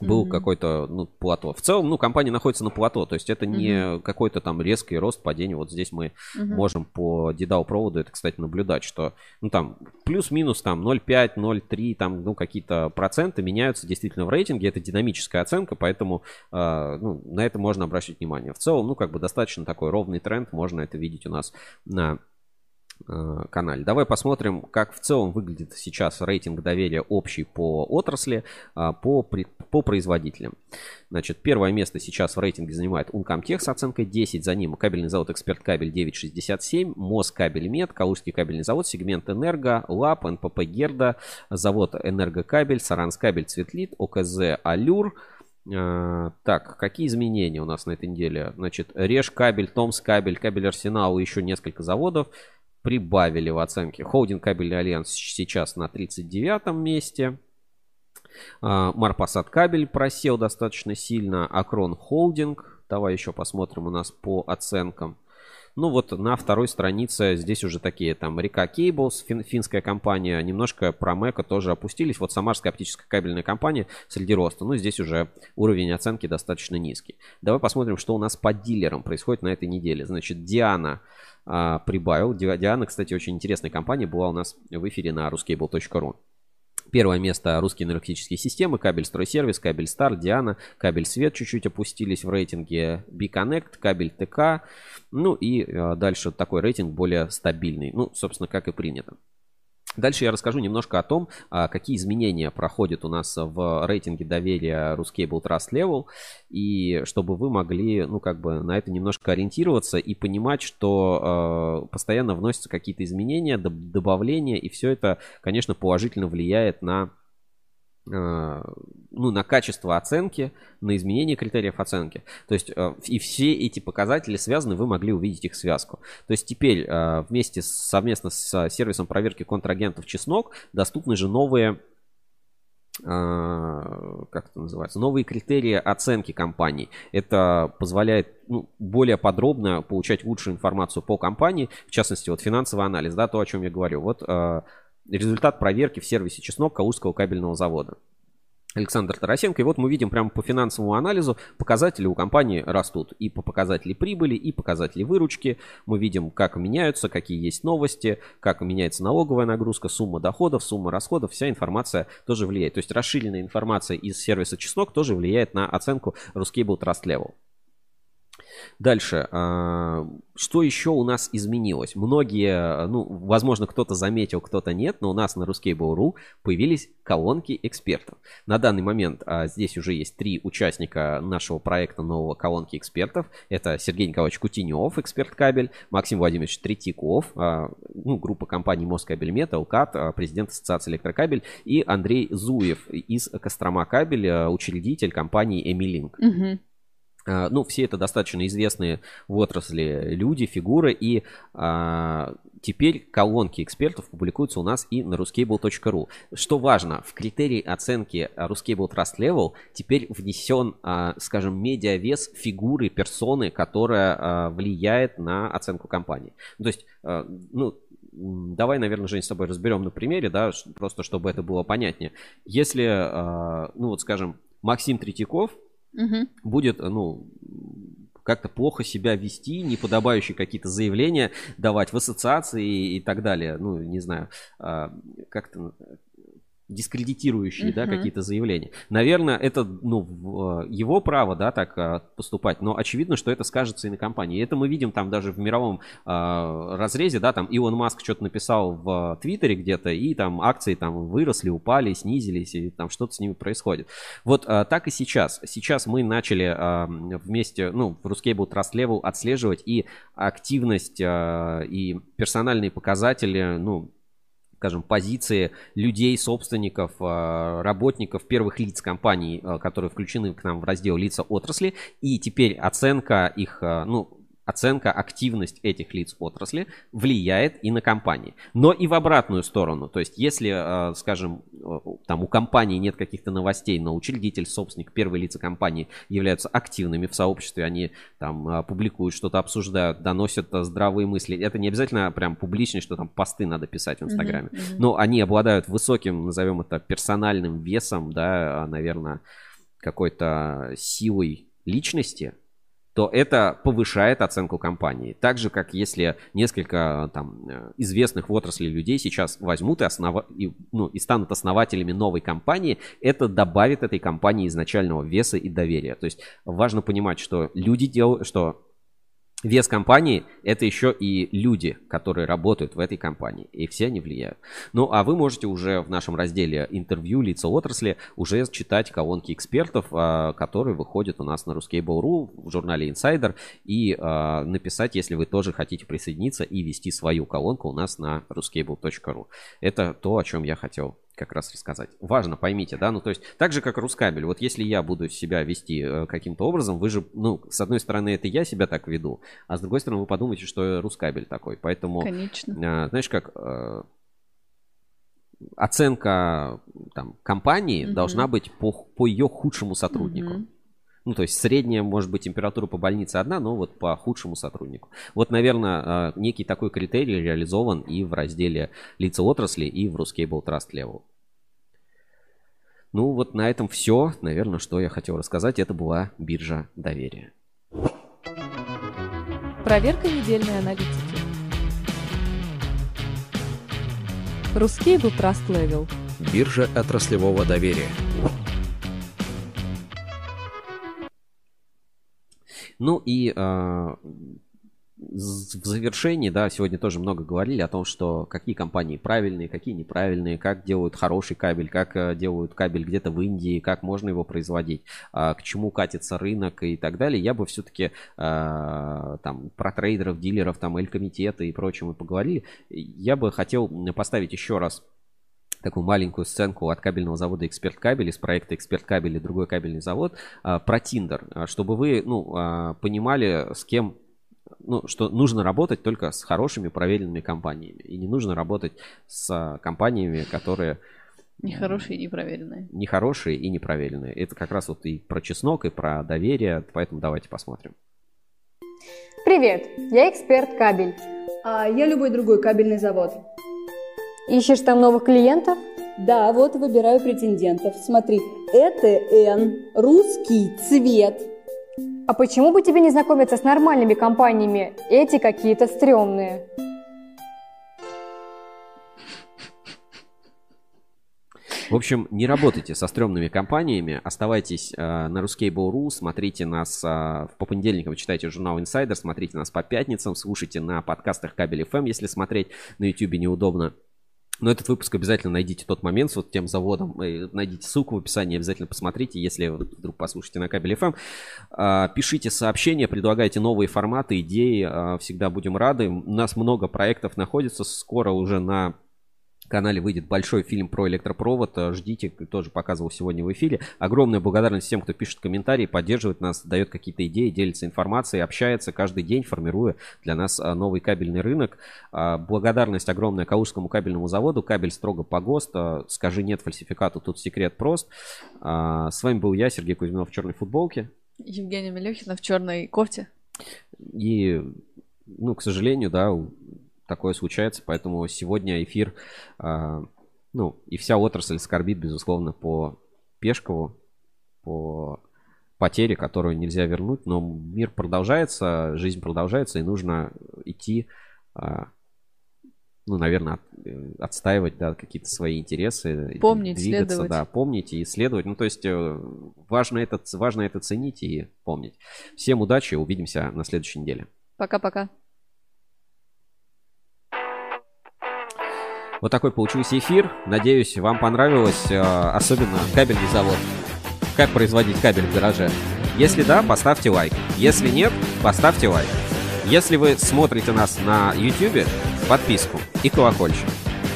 был mm-hmm. какой-то ну, плато. В целом, ну, компания находится на плато, то есть это mm-hmm. не какой-то там резкий рост падения. Вот здесь мы mm-hmm. можем по DDAO проводу это, кстати, наблюдать, что ну там плюс-минус там 0,5, 0,3, там ну какие-то проценты меняются действительно в рейтинге. Это динамическая оценка, поэтому э, ну, на это можно обращать внимание. В целом, ну как бы достаточно такой ровный тренд, можно это видеть у нас на канале. Давай посмотрим, как в целом выглядит сейчас рейтинг доверия общий по отрасли, э, по, по производителям. Значит, первое место сейчас в рейтинге занимает Uncomtech с оценкой 10, за ним кабельный завод Эксперт Кабель 967, Москабель Мед, Калужский кабельный завод, сегмент Энерго, ЛАП, НПП Герда, завод Энергокабель, Саранскабель Цветлит, ОКЗ Алюр, Э, так, какие изменения у нас на этой неделе? Значит, Реж кабель, Томс кабель, кабель Арсенал и еще несколько заводов прибавили в оценке. Холдинг Кабельный Альянс сейчас на 39 месте. А, Марпасад Кабель просел достаточно сильно. Акрон Холдинг. Давай еще посмотрим у нас по оценкам. Ну вот на второй странице здесь уже такие там Reka Cables, фин, финская компания, немножко про Мэка тоже опустились. Вот Самарская оптическая кабельная компания среди роста. Ну здесь уже уровень оценки достаточно низкий. Давай посмотрим, что у нас по дилерам происходит на этой неделе. Значит, Диана а, прибавил. Диана, кстати, очень интересная компания, была у нас в эфире на ruscable.ru. Первое место русские энергетические системы, кабель стройсервис, кабель Стар, Диана, кабель Свет чуть-чуть опустились в рейтинге, B-Connect, кабель ТК. Ну и э, дальше такой рейтинг более стабильный. Ну, собственно, как и принято. Дальше я расскажу немножко о том, а, какие изменения проходят у нас в рейтинге доверия Ruscable Trust Level, и чтобы вы могли, ну, как бы на это немножко ориентироваться и понимать, что э, постоянно вносятся какие-то изменения, доб- добавления, и все это, конечно, положительно влияет на ну, на качество оценки, на изменение критериев оценки. То есть э, и все эти показатели связаны, вы могли увидеть их связку. То есть теперь э, вместе с, совместно с сервисом проверки контрагентов Чеснок доступны же новые как это называется, новые критерии оценки компаний. Это позволяет ну, более подробно получать лучшую информацию по компании, в частности, вот финансовый анализ, да, то, о чем я говорю. Вот э, результат проверки в сервисе Чеснок Калужского кабельного завода. Александр Тарасенко. И вот мы видим прямо по финансовому анализу показатели у компании растут. И по показателям прибыли, и показатели выручки. Мы видим, как меняются, какие есть новости, как меняется налоговая нагрузка, сумма доходов, сумма расходов. Вся информация тоже влияет. То есть расширенная информация из сервиса Чеснок тоже влияет на оценку Ruscable Trust Level. Дальше. а, Что еще у нас изменилось? Многие, ну, возможно, кто-то заметил, кто-то нет, но у нас на Ruskable.ru появились колонки экспертов. На данный момент а, здесь уже есть три участника нашего проекта нового колонки экспертов. Это Сергей Николаевич Кутенев, эксперт кабель, Максим Владимирович Третьяков, а, ну, группа компаний Москабельмет, ЛКАТ, а, президент Ассоциации Электрокабель, и Андрей Зуев из Кострома Кабель, учредитель компании Эмилинк. Мгм. А, Ну, все это достаточно известные в отрасли люди, фигуры, и а, теперь колонки экспертов публикуются у нас и на ruscable.ru. Что важно, в критерии оценки Ruscable Trust Level теперь внесен, а, скажем, медиавес фигуры, персоны, которая а, влияет на оценку компании. То есть, а, ну, давай, наверное, Жень, с тобой разберем на примере, да, просто чтобы это было понятнее. Если, а, ну, вот, скажем, Максим Третьяков, Мгм. будет, ну, как-то плохо себя вести, неподобающие какие-то заявления давать в ассоциации и так далее. Ну, не знаю, а, как-то дискредитирующие, да, Мгм. какие-то заявления. Наверное, это, ну, э, его право, да, так а, поступать, но очевидно, что это скажется и на компании. Это мы видим там даже в мировом а, разрезе, да, там Илон Маск что-то написал в Твиттере где-то, и там акции там выросли, упали, снизились, и там что-то с ними происходит. Вот а, так и сейчас. Сейчас мы начали а, вместе, ну, в Ruscable Trust Level отслеживать и активность, а, и персональные показатели, ну, скажем, позиции людей, собственников, а, работников, первых лиц компаний, а, которые включены к нам в раздел лица отрасли. И теперь оценка их, а, ну, оценка, активность этих лиц отрасли влияет и на компании. Но и в обратную сторону. То есть, если, а, скажем, э, там у компании нет каких-то новостей, но учредитель, собственник, первые лица компании являются активными в сообществе, они там а, публикуют, что-то обсуждают, доносят а, здравые мысли. Это не обязательно прям публично, что там посты надо писать в Инстаграме. Мгм, мгм. Но они обладают высоким, назовем это, персональным весом, да, наверное, какой-то силой личности, то это повышает оценку компании. Так же, как если несколько там э, известных в отрасли людей сейчас возьмут и, основа... и, ну, и станут основателями новой компании, это добавит этой компании изначального веса и доверия. То есть важно понимать, что люди делают, что Вес компании – это еще и люди, которые работают в этой компании, и все они влияют. Ну, а вы можете уже в нашем разделе «Интервью. Лица отрасли» уже читать колонки экспертов, а, которые выходят у нас на Ruskable.ru в журнале Insider, и а, написать, если вы тоже хотите присоединиться и вести свою колонку у нас на ruskable.ru. Это то, о чем я хотел как раз рассказать. Важно, поймите, да, ну то есть так же, как Рускабель. Вот если я буду себя вести э, каким-то образом, вы же, ну, с одной стороны, это я себя так веду, а с другой стороны, вы подумаете, что Рускабель такой. Поэтому, Конечно. э, знаешь, как э, оценка там, компании Мгм. должна быть по, по ее худшему сотруднику. Мгм. Ну, то есть средняя, может быть, температура по больнице одна, но вот по худшему сотруднику. Вот, наверное, э, некий такой критерий реализован и в разделе лица отрасли, и в Ruscable Trust Level. Ну, вот на этом все, наверное, что я хотел рассказать. Это была биржа доверия. Проверка недельной аналитики. Ruscable Trust Level. Биржа отраслевого доверия. Ну и э, в завершении, да, сегодня тоже много говорили о том, что какие компании правильные, какие неправильные, как делают хороший кабель, как э, делают кабель где-то в Индии, как можно его производить, а, к чему катится рынок и так далее. Я бы все-таки а, там про трейдеров, дилеров, там, Эль-комитеты и прочее мы поговорили. Я бы хотел поставить еще раз такую маленькую сценку от кабельного завода «Эксперт Кабель» из проекта «Эксперт Кабель» и другой кабельный завод а, про Тиндер, чтобы вы ну, понимали, с кем ну, что нужно работать только с хорошими проверенными компаниями. И не нужно работать с компаниями, которые... Нехорошие и непроверенные. Нехорошие и непроверенные. Это как раз вот и про чеснок, и про доверие. Поэтому давайте посмотрим. Привет, я эксперт кабель. А я любой другой кабельный завод. Ищешь там новых клиентов? Да, вот выбираю претендентов. Смотри, ЭТН, русский цвет – а почему бы тебе не знакомиться с нормальными компаниями? Эти какие-то стрёмные. В общем, не работайте со стрёмными компаниями, оставайтесь э, на Ruskable.ru, смотрите нас э, по понедельникам, читайте журнал Insider, смотрите нас по пятницам, слушайте на подкастах Кабель FM, если смотреть на YouTube неудобно. Но этот выпуск обязательно найдите тот момент с вот тем заводом. Найдите ссылку в описании, обязательно посмотрите, если вдруг послушаете на кабель FM. А, пишите сообщения, предлагайте новые форматы, идеи. А, всегда будем рады. У нас много проектов находится. Скоро уже на канале выйдет большой фильм про электропровод. Э, ждите, тоже показывал сегодня в эфире. Огромная благодарность всем, кто пишет комментарии, поддерживает нас, дает какие-то идеи, делится информацией, общается каждый день, формируя для нас э, новый кабельный рынок. Э, благодарность огромная Калужскому кабельному заводу. Кабель строго по ГОСТ. Скажи нет фальсификату, тут секрет прост. С вами был я, Сергей Кузьминов в черной футболке. Евгения Мелехина в черной кофте. И, ну, к сожалению, да, такое случается, поэтому сегодня эфир, э, ну, и вся отрасль скорбит, безусловно, по Пешкову, по потере, которую нельзя вернуть, но мир продолжается, жизнь продолжается, и нужно идти, э, ну, наверное, от, отстаивать, да, какие-то свои интересы. Помнить, двигаться, следовать. Да, помнить и исследовать. Ну, то есть э, важно это, важно это ценить и помнить. Всем удачи, увидимся на следующей неделе. Пока-пока. Вот такой получился эфир. Надеюсь, вам понравилось, э, особенно кабельный завод. Как производить кабель в гараже. Если да, поставьте лайк. Если нет, поставьте лайк. Если вы смотрите нас на YouTube, подписку и колокольчик.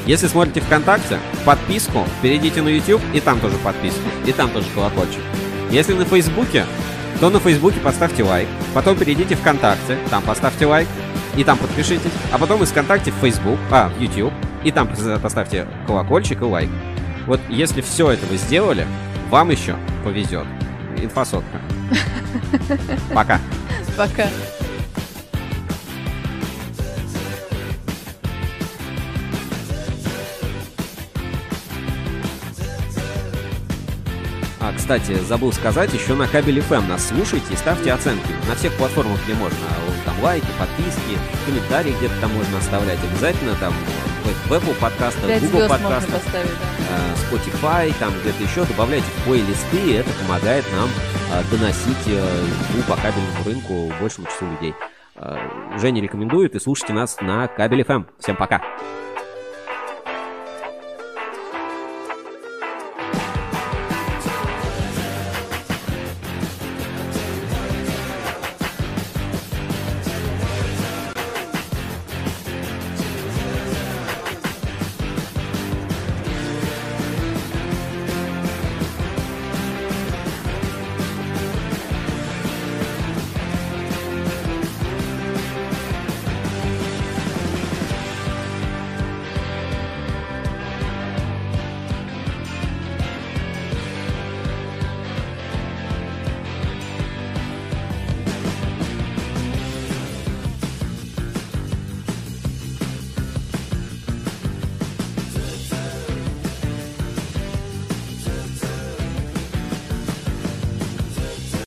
Если смотрите ВКонтакте, подписку, перейдите на YouTube и там тоже подписку, и там тоже колокольчик. Если на Фейсбуке, то на Фейсбуке поставьте лайк, потом перейдите ВКонтакте, там поставьте лайк, и там подпишитесь, а потом из ВКонтакте в Facebook, а, в YouTube, и там поставьте колокольчик и лайк. Вот если все это вы сделали, вам еще повезет. Инфосотка. Пока. Пока. А, кстати, забыл сказать, еще на кабеле FM нас слушайте и ставьте оценки на всех платформах, где можно. Там лайки, подписки, комментарии где-то там можно оставлять. Обязательно там в Apple подкастах, Google подкастах, да. Э, Spotify, там где-то еще. Добавляйте в плейлисты, и это помогает нам э, доносить звук по кабельному рынку большему числу людей. Э, Женя рекомендует и слушайте нас на Кабель FM. Всем пока!